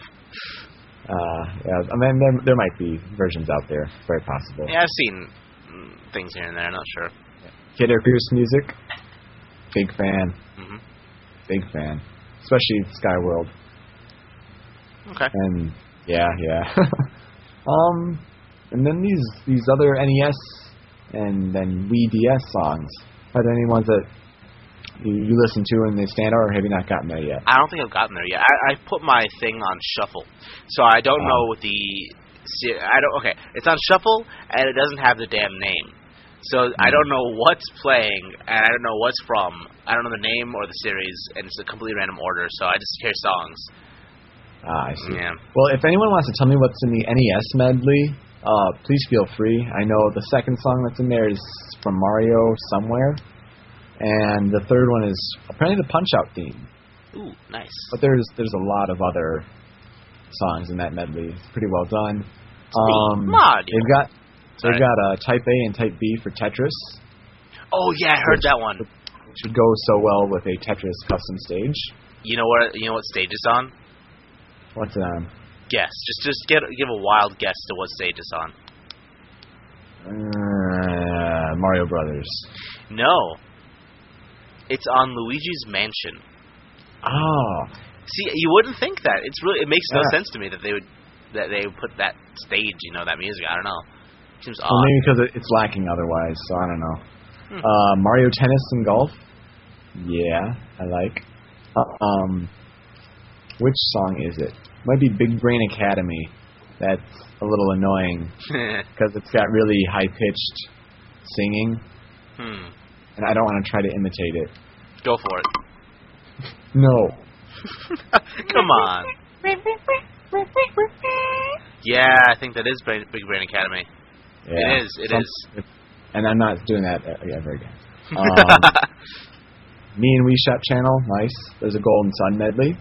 Uh, yeah, I mean, there, there might be versions out there. Very possible. Yeah, I've seen mm, things here and there. Not sure. Kid Icarus music, big fan. Big fan. Especially Skyworld. Okay. And yeah, yeah. um, and then these these other NES and then Wii DS songs. Are there any ones that you, you listen to and they stand out, or have you not gotten there yet? I don't think I've gotten there yet. I, I put my thing on shuffle, so I don't Oh. know what the. I don't. Okay, it's on shuffle and it doesn't have the damn name. So I don't know what's playing and I don't know what's from. I don't know the name or the series, and it's a completely random order. So I just hear songs. Ah, I see. Yeah. Well, if anyone wants to tell me what's in the NES medley, uh, please feel free. I know the second song that's in there is from Mario somewhere, and the third one is apparently the Punch Out theme. Ooh, nice. But there's there's a lot of other songs in that medley. It's pretty well done. Um, Mario. They've got they've Sorry. got uh, Type A and Type B for Tetris, Oh yeah, I heard that one. which would go so well with a Tetris custom stage. You know what? You know what stage it's on? What's it on? Guess. Just just get give a wild guess to what stage it's on. Uh, Mario Brothers. No. It's on Luigi's Mansion. Oh, See, you wouldn't think that. It's really it makes no Yeah. sense to me that they would that they would put that stage, you know, that music. I don't know. Seems well, odd. maybe because it, it's lacking otherwise. So I don't know. Hmm. Uh, Mario Tennis and Golf. Yeah, I like. Uh, um, which song is it? Might be Big Brain Academy. That's a little annoying because it's got really high pitched singing, hmm. and I don't want to try to imitate it. Go for it. No. Come on. Yeah, I think that is Big Brain Academy. Yeah. It is, it Some- is. And I'm not doing that uh, ever again. Um, Mii and Wii Shop channel, nice. There's a Golden Sun medley.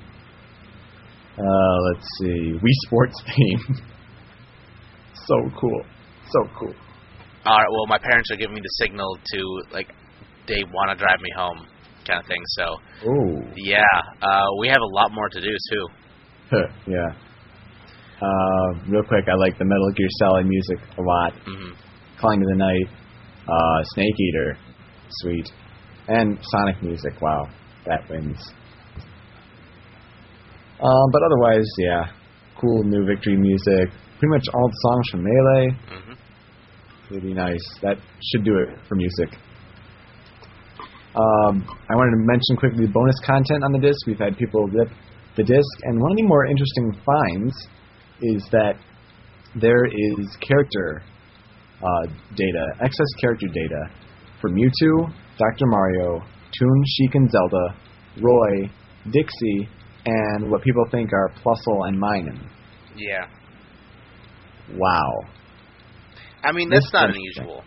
Uh, let's see, Wii Sports theme. so cool, so cool. All right. Well, my parents are giving me the signal to like they want to drive me home, kind of thing. So Ooh, yeah, uh, we have a lot more to do too. yeah. Uh, real quick, I like the Metal Gear Solid music a lot. hmm Calling to the Night, uh, Snake Eater, sweet, and Sonic music. Wow, that wins. Um, but otherwise, yeah, cool new victory music. Pretty much all the songs from Melee. hmm Pretty nice. That should do it for music. Um, I wanted to mention quickly the bonus content on the disc. We've had people rip the disc, and one of the more interesting finds is that there is character uh, data, excess character data for Mewtwo, Dr. Mario, Toon, Sheik, and Zelda, Roy, Dixie, and what people think are Plusle and Minun. Yeah. Wow. I mean, that's That's not unusual.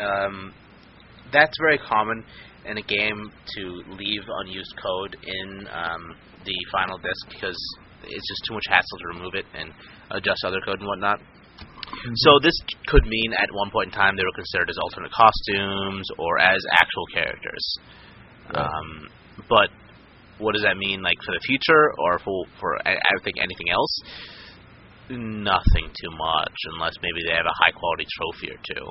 Um, that's very common in a game to leave unused code in um, the final disk because it's just too much hassle to remove it and adjust other code and whatnot. So this could mean at one point in time they were considered as alternate costumes or as actual characters. Right. Um, but what does that mean, like for the future or for for I, I don't think anything else? Nothing too much, unless maybe they have a high quality trophy or two.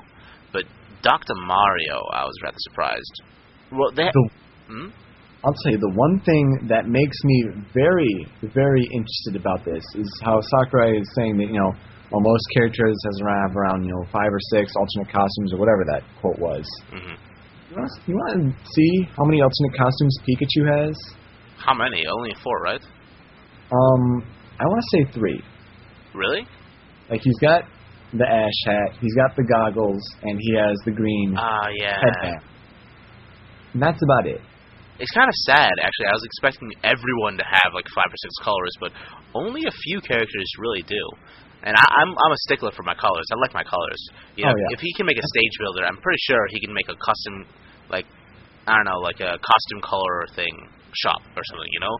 But Dr. Mario, I was rather surprised. Well, they The hmm? I'll tell you, the one thing that makes me very, very interested about this is how Sakurai is saying that, you know, Well, most characters has around around you know five or six alternate costumes or whatever that quote was. hmm You want you want to see how many alternate costumes Pikachu has? How many? Only four, right? Um, I want to say three. Really? Like he's got the ash hat, he's got the goggles, and he has the green Ah, yeah. headband. And that's about it. It's kind of sad, actually. I was expecting everyone to have like five or six colors, but only a few characters really do. And I, I'm I'm a stickler for my colors. I like my colors. You know, Oh, yeah. If he can make a stage builder, I'm pretty sure he can make a custom, like I don't know, like a costume color thing shop or something. You know?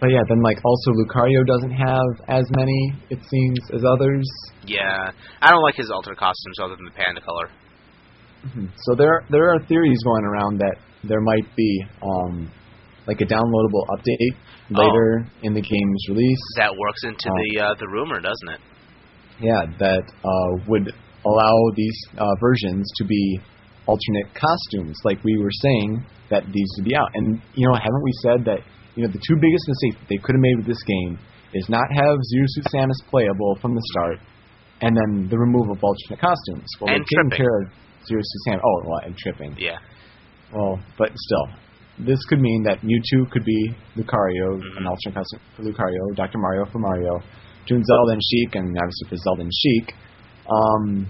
But yeah, then like also Lucario doesn't have as many, it seems, as others. Yeah. I don't like his alter costumes other than the panda color. Mhm. So there there are theories going around that there might be um like a downloadable update Oh. later in the game's release. That works into Oh. the uh, the rumor, doesn't it? Yeah, that uh, would allow these uh, versions to be alternate costumes, like we were saying that these would be out. And you know, haven't we said that you know the two biggest mistakes that they could have made with this game is not have Zero Suit Samus playable from the start, and then the removal of alternate costumes. Well, And they've taken care of Zero Suit Samus. Oh, well, and tripping. Yeah. Well, but still, this could mean that Mewtwo could be Lucario, Mhm. an alternate costume for Lucario, Dr. Mario for Mario, Toon Zelda and Sheik, and obviously for Zelda and Sheik. Um,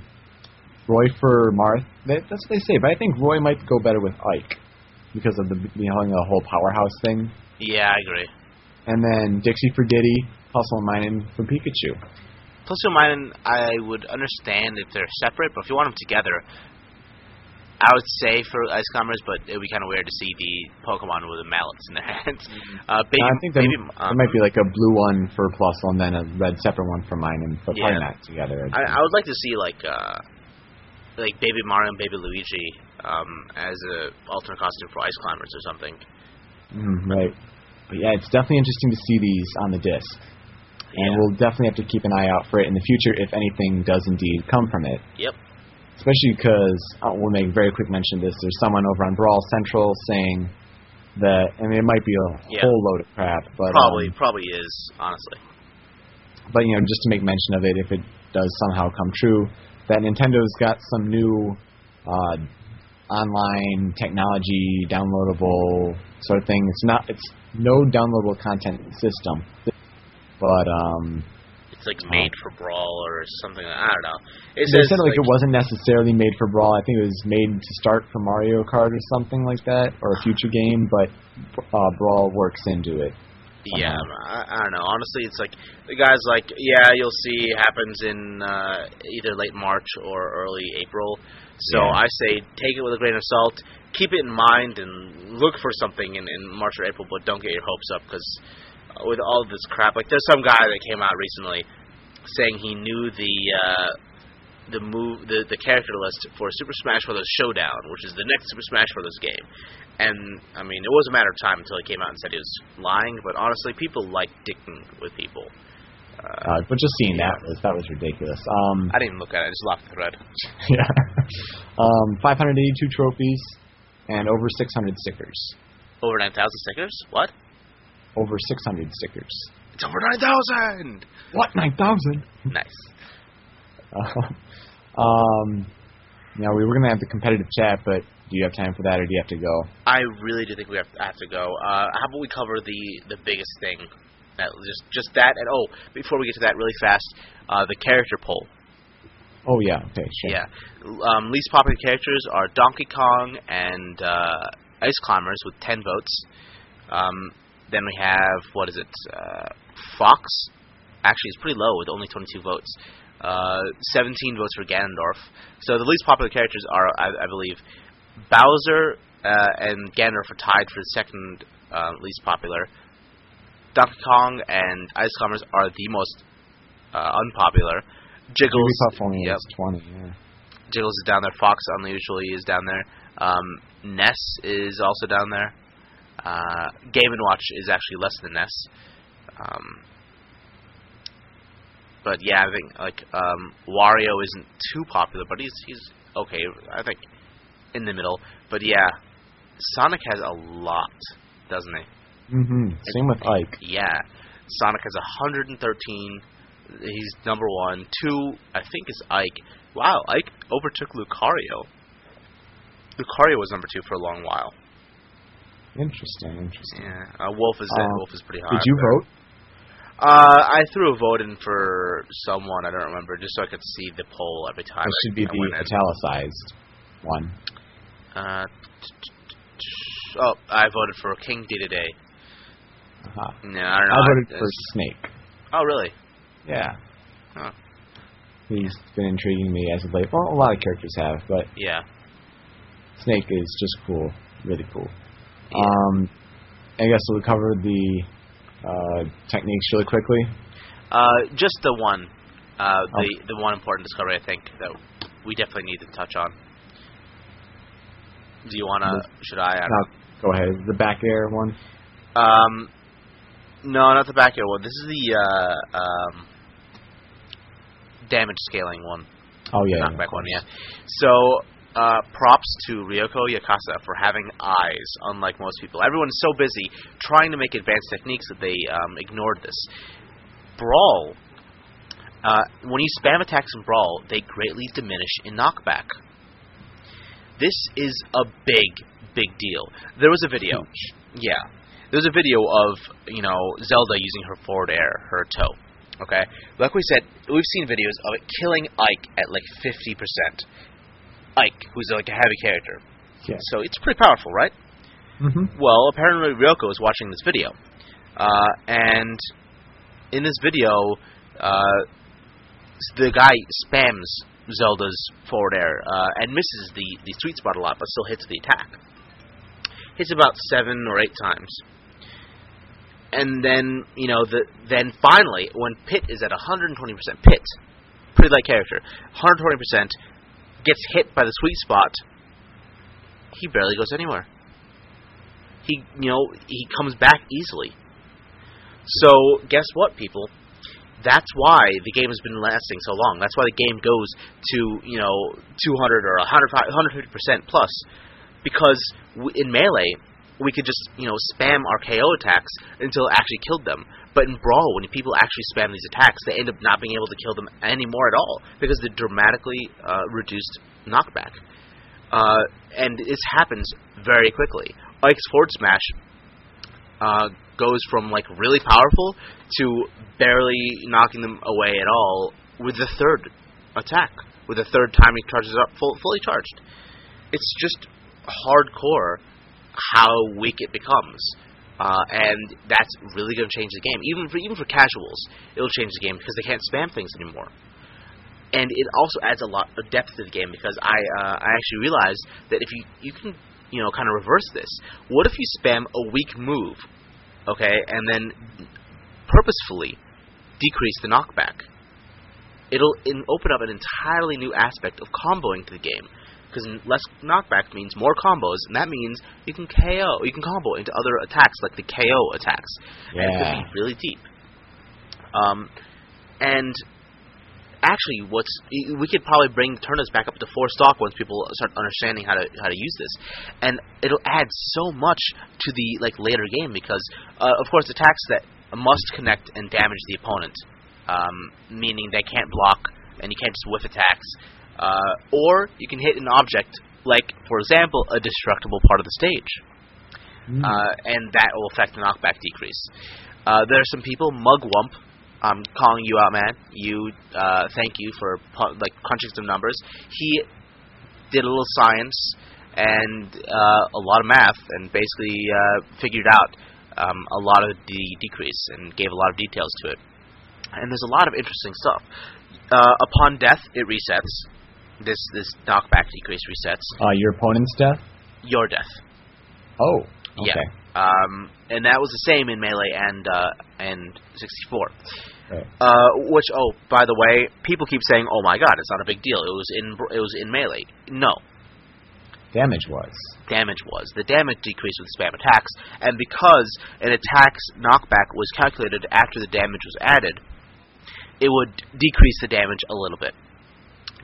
Roy for Marth. That, that's what they say, but I think Roy might go better with Ike because of the you know the whole powerhouse thing. Yeah, I agree. And then Dixie for Diddy, Plusle and Minun for Pikachu. Plus, or minus, I would understand if they're separate, but if you want them together, I would say for ice climbers, but it would be kind of weird to see the Pokemon with the mallets in their hands. Uh, baby, I think there, baby, there um, might be like a blue one for Plusle and then a red separate one for Minun, but probably Yeah. not together. I, I would like to see like uh, like Baby Mario and Baby Luigi um, as a alternate costume for ice climbers or something. Mm, right. But yeah, it's definitely interesting to see these on the disc. And we'll definitely have to keep an eye out for it in the future if anything does indeed come from it. Yep. Especially because, uh, we'll make very quick mention of this, there's someone over on Brawl Central saying that, I mean, it might be a Yeah. whole load of crap, but Probably, um, probably is honestly. but you know, just to make mention of it, if it does somehow come true, that Nintendo's got some new uh, online technology, downloadable sort of thing. It's not, it's no downloadable content system, but um, Like made for Brawl or something. I don't know. It they says said like, it wasn't necessarily made for Brawl. I think it was made to start for Mario Kart or something like that, or a future game. But uh, Brawl works into it. Yeah, I, I don't know. Honestly, it's like the guy's like, yeah, you'll see happens in uh, either late March or early April. So Yeah. I say take it with a grain of salt. Keep it in mind and look for something in, in March or April, but don't get your hopes up because with all this crap, like there's some guy that came out recently saying he knew the uh, the move the the character list for Super Smash Bros. Showdown, which is the next Super Smash Bros. game. And I mean, it was a matter of time until he came out and said he was lying. But honestly, people like dicking with people. Uh, Uh, but just seeing that was that was ridiculous. Um, I didn't look at it; I just locked the thread. yeah, um, 582 trophies and over 600 stickers. Over nine thousand stickers? What? Over 600 stickers. It's over nine thousand. What 9,000? Nice. Uh, um, now we were gonna have the competitive chat, but do you have time for that, or do you have to go? I really do think we have, to, have to go. Uh, how about we cover the the biggest thing? That just just that, and oh, before we get to that, really fast, uh, the character poll. Oh yeah, okay, sure. Yeah. Um, least popular characters are Donkey Kong and uh, Ice Climbers with 10 votes. Um, then we have, what is it, uh, Fox. Actually, is pretty low with only 22 votes. Uh, 17 votes for Ganondorf. So the least popular characters are, I, I believe, Bowser uh, and Ganondorf are tied for the second uh, least popular. Donkey Kong and Ice Climbers are the most uh, unpopular. Jiggles, Jigglypuff only yep. has 20. Yeah. Jiggles is down there. Fox unusually is down there. Um, Ness is also down there. Uh, Game and Watch is actually less than Ness. Um, but yeah, I think like um, Wario isn't too popular, but he's he's okay. I think in the middle. But yeah, Sonic has a lot, doesn't he? Mm-hmm. Same with Ike. Yeah, Sonic has 113 He's number one. Two, I think, is Ike. Wow, Ike overtook Lucario. Lucario was number two for a long while. Interesting, interesting. Yeah, uh, Wolf is Um, Wolf is pretty high. Did you vote? Uh, I threw a vote in for someone I don't remember, just so I could see the poll every time. It should be the italicized one. Uh, oh, I voted for King D today. Uh-huh. No, I don't know. I voted for Snake. Oh, really? Yeah. Huh. He's been intriguing me as of late. Well, a lot of characters have, but Yeah. Snake is just cool. Really cool. Yeah. Um, I guess we'll cover the uh, techniques really quickly. Uh, just the one, uh, Oh. the the one important discovery I think that we definitely need to touch on. Do you wanna? Should I? I don't go ahead. The back air one. Um, no, not the back air one. This is the uh, um, damage scaling one. Oh yeah. the yeah, knockback one, yeah. So, uh, props to Ryoko Yakasa for having eyes, unlike most people. Everyone's so busy trying to make advanced techniques that they um, ignored this. Brawl. Uh, when you spam attacks in Brawl, they greatly diminish in knockback. This is a big, big deal. There was a video. Yeah. There was a video of, you know, Zelda using her forward air, her toe. Okay? Like we said, we've seen videos of it killing Ike at like 50%. Ike, who's like a heavy character. Yeah. So it's pretty powerful, right? Mm-hmm. Well, apparently Ryoko is watching this video. Uh, and in this video, uh, the guy spams Zelda's forward air uh, and misses the, the sweet spot a lot, but still hits the attack. Hits about seven or eight times. And then, you know, the then finally, when Pit is at 120%, Pit, pretty light character, 120%, gets hit by the sweet spot, he barely goes anywhere. He, you know, he comes back easily. So, guess what, people? That's why the game has been lasting so long. That's why the game goes to, you know, 200 or 100, 150% plus. Because in Melee, we could just, you know, spam our KO attacks until it actually killed them. But in Brawl, when people actually spam these attacks, they end up not being able to kill them anymore at all because the dramatically uh, reduced knockback. Uh, and this happens very quickly. Ike's forward smash uh, goes from like really powerful to barely knocking them away at all with the third attack. With the third time he charges up full, fully charged. It's just hardcore how weak it becomes. Uh, and that's really going to change the game. Even for even for casuals, it'll change the game because they can't spam things anymore. And it also adds a lot of depth to the game because I uh, I actually realized that if you you can you know kind of reverse this. What if you spam a weak move, okay, and then purposefully decrease the knockback? It'll in, open up an entirely new aspect of comboing to the game because less knockback means more combos, and that means you can KO, you can combo into other attacks like the KO attacks, and it could be really deep. Um, and actually, what's we could probably bring Turnips back up to four stock once people start understanding how to how to use this, and it'll add so much to the like later game because, uh, of course, attacks that must connect and damage the opponent, um, meaning they can't block and you can't just whiff attacks, uh, or you can hit an object like, for example, a destructible part of the stage Mm. uh, and that will affect the knockback decrease. Uh, there are some people, Mugwump, I'm calling you out, man. You, uh, thank you for pu- like crunching some numbers. He did a little science and uh, a lot of math, and basically uh, figured out um, a lot of the decrease and gave a lot of details to it. And there's a lot of interesting stuff. Uh, upon death, it resets. This this knockback decrease resets. uh, your opponent's death. Your death. Oh. Yeah. Okay. Um, and that was the same in Melee and uh, and 64. Right. Uh, which oh, by the way, people keep saying, "Oh my God, it's not a big deal. It was in it was in Melee." No, Damage was. damage was the damage decreased with spam attacks, and because an attack's knockback was calculated after the damage was added, it would decrease the damage a little bit.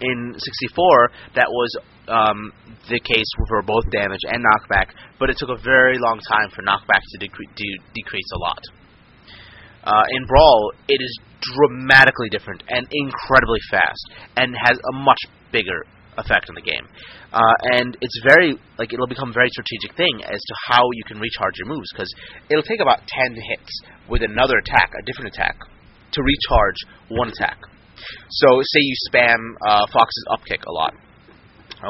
In 64, that was um, the case for both damage and knockback, but it took a very long time for knockback to, decre- decrease a lot. Uh, in Brawl, it is dramatically different and incredibly fast, and has a much bigger effect on the game. Uh, and it's very like it'll become a very strategic thing as to how you can recharge your moves because it'll take about ten hits with another attack, a different attack, to recharge one attack. So say you spam uh, Fox's upkick a lot,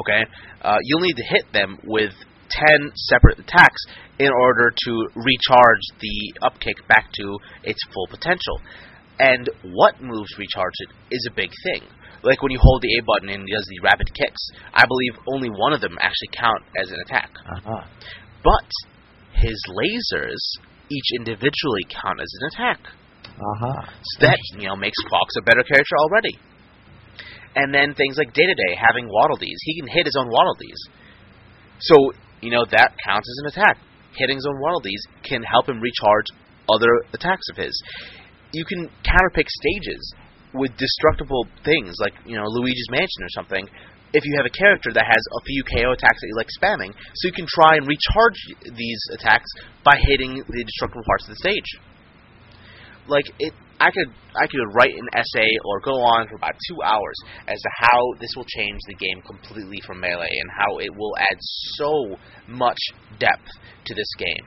okay? Uh, you'll need to hit them with ten separate attacks in order to recharge the upkick back to its full potential. And what moves recharge it is a big thing like when you hold the A button and it does the rapid kicks. I believe only one of them actually count as an attack. Uh-huh. But his lasers each individually count as an attack. Uh-huh. So that, you know, makes Fox a better character already. And then things like Dedede having Waddle. He can hit his own Waddle. So, you know, that counts as an attack. Hitting his own Waddle Dees can help him recharge other attacks of his. You can counterpick stages with destructible things like you know Luigi's Mansion or something. If you have a character that has a few KO attacks that you like spamming, so you can try and recharge these attacks by hitting the destructible parts of the stage. Like it, I could I could write an essay or go on for about two hours as to how this will change the game completely from melee and how it will add so much depth to this game.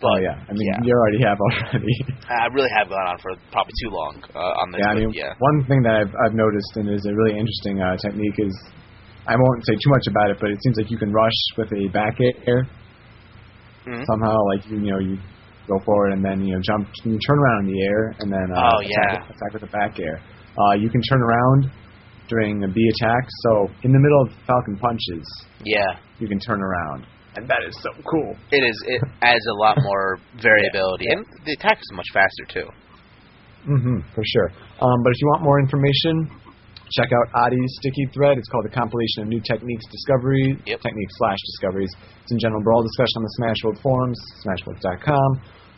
But, oh yeah, I mean yeah. you already have already. I really have gone on for probably too long uh, on this. yeah, I mean yeah. one thing that I've I've noticed and is a really interesting uh, technique is I won't say too much about it, but it seems like you can rush with a back air Mhm. somehow. Like you, you know you go forward and then you know jump, you turn around in the air and then uh, Oh, attack, yeah. attack with the back air. Uh, you can turn around during a B attack. So in the middle of Falcon punches, Yeah. you can turn around, and that is so cool. It is. It adds a lot more variability, and the attack is much faster too. hmm for sure. Um, but if you want more information, check out Adi's sticky thread. It's called the compilation of new techniques discovery Yep. techniques slash discoveries. It's in general brawl discussion on the Smash World forums, smashworld.com.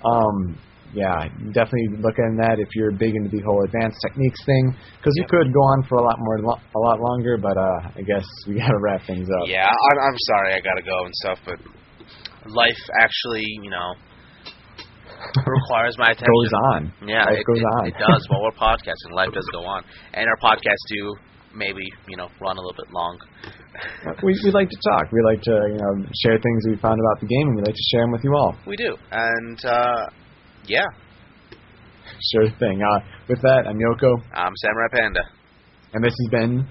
Um, yeah, definitely look at that if you're big into the whole advanced techniques thing, because Yep. we could go on for a lot more, a lot longer. But uh, I guess we gotta wrap things up. Yeah, I'm, I'm sorry I gotta go and stuff, but life actually, you know, requires my attention. goes on. Yeah, Life it, goes it, on. it does. While we're podcasting, life does go on, and our podcasts do maybe you know run a little bit long. we we like to talk. We like to you know share things we found about the game, and we like to share them with you all. We do, and uh, yeah, Sure thing. Uh, with that, I'm Yoko, I'm Samurai Panda. and this has been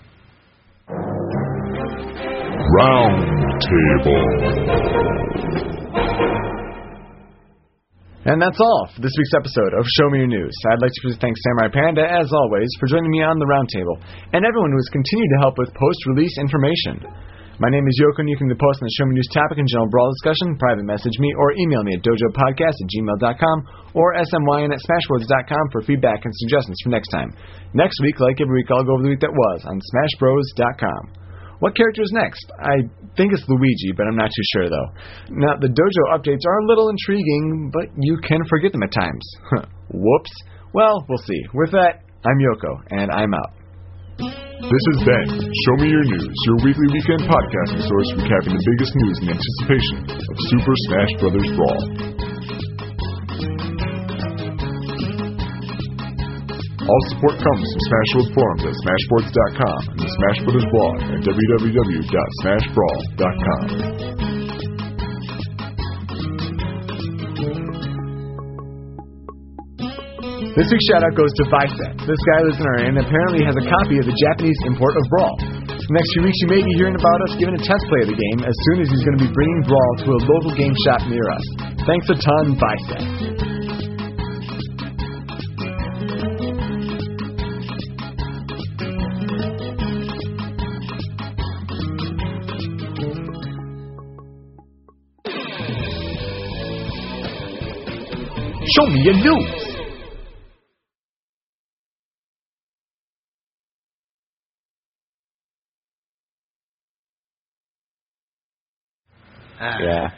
Round Table. And that's all for this week's episode of Show Me Your News. I'd like to thank Samurai Panda, as always, for joining me on the roundtable, and everyone who has continued to help with post-release information. My name is Yoko, and you can post on the Show Me News topic and general brawl discussion, private message me, or email me at dojopodcast at gmail.com or smyn at smashboards.com for feedback and suggestions for next time. Next week, like every week, I'll go over the week that was on smashbros.com. What character is next? I think it's Luigi, but I'm not too sure though. Now, the dojo updates are a little intriguing, but you can forget them at times. Whoops. Well, we'll see. With that, I'm Yoko, and I'm out. This has been Show Me Your News, your weekly weekend podcasting source recapping the biggest news in anticipation of Super Smash Bros. Brawl. All support comes from Smash World forums at smashboards.com and the Smash Brothers blog at www.smashbrawl.com. This week's shout out goes to Vicep. This guy lives in our area and apparently has a copy of the Japanese import of Brawl. Next few weeks, you may be hearing about us giving a test play of the game as soon as he's going to be bringing Brawl to a local game shop near us. Thanks a ton, Vicep. Show me your news. Ah, Yeah.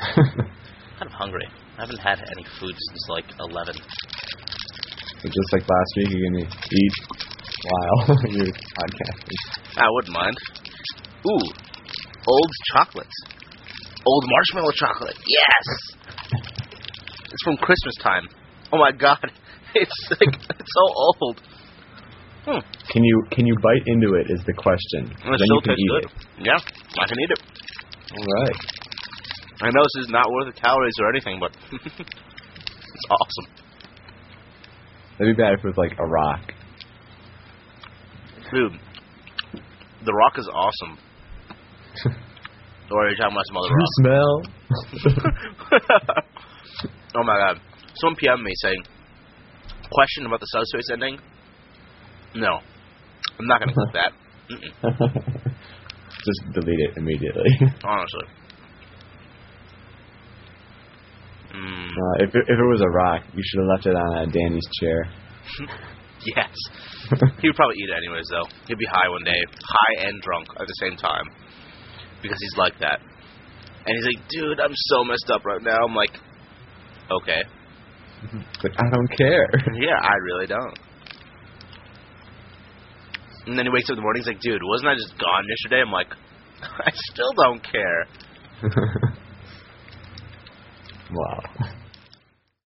kind of hungry. I haven't had any food since like 11. So just like last week, you're gonna eat while you're podcasting. I wouldn't mind. Ooh, old chocolate. Old marshmallow chocolate. Yes! It's from Christmas time. Oh my god. It's like it's so old. Hmm. Can you can you bite into it? Is the question. It then still you can tastes eat good. it. Yeah, I can eat it. All right. I know this is not worth the calories or anything, but it's awesome. That'd be bad if it was like a rock. Dude, The Rock is awesome. or are you talking about some other You Rock? smell. Oh my god. Someone PM'd me saying, question about the subspace ending? No. I'm not going to click that. Just delete it immediately. honestly. Mm, Uh, if it, if it was a rock, you should have left it on uh, Danny's chair. yes. He would probably eat it anyways, though. He'd be high one day. High and drunk at the same time. Because he's like that. And he's like, dude, I'm so messed up right now. I'm like, okay. but I don't care. Yeah, I really don't. And then he wakes up in the morning. He's like, "Dude, wasn't I just gone yesterday?" I'm like, "I still don't care." wow.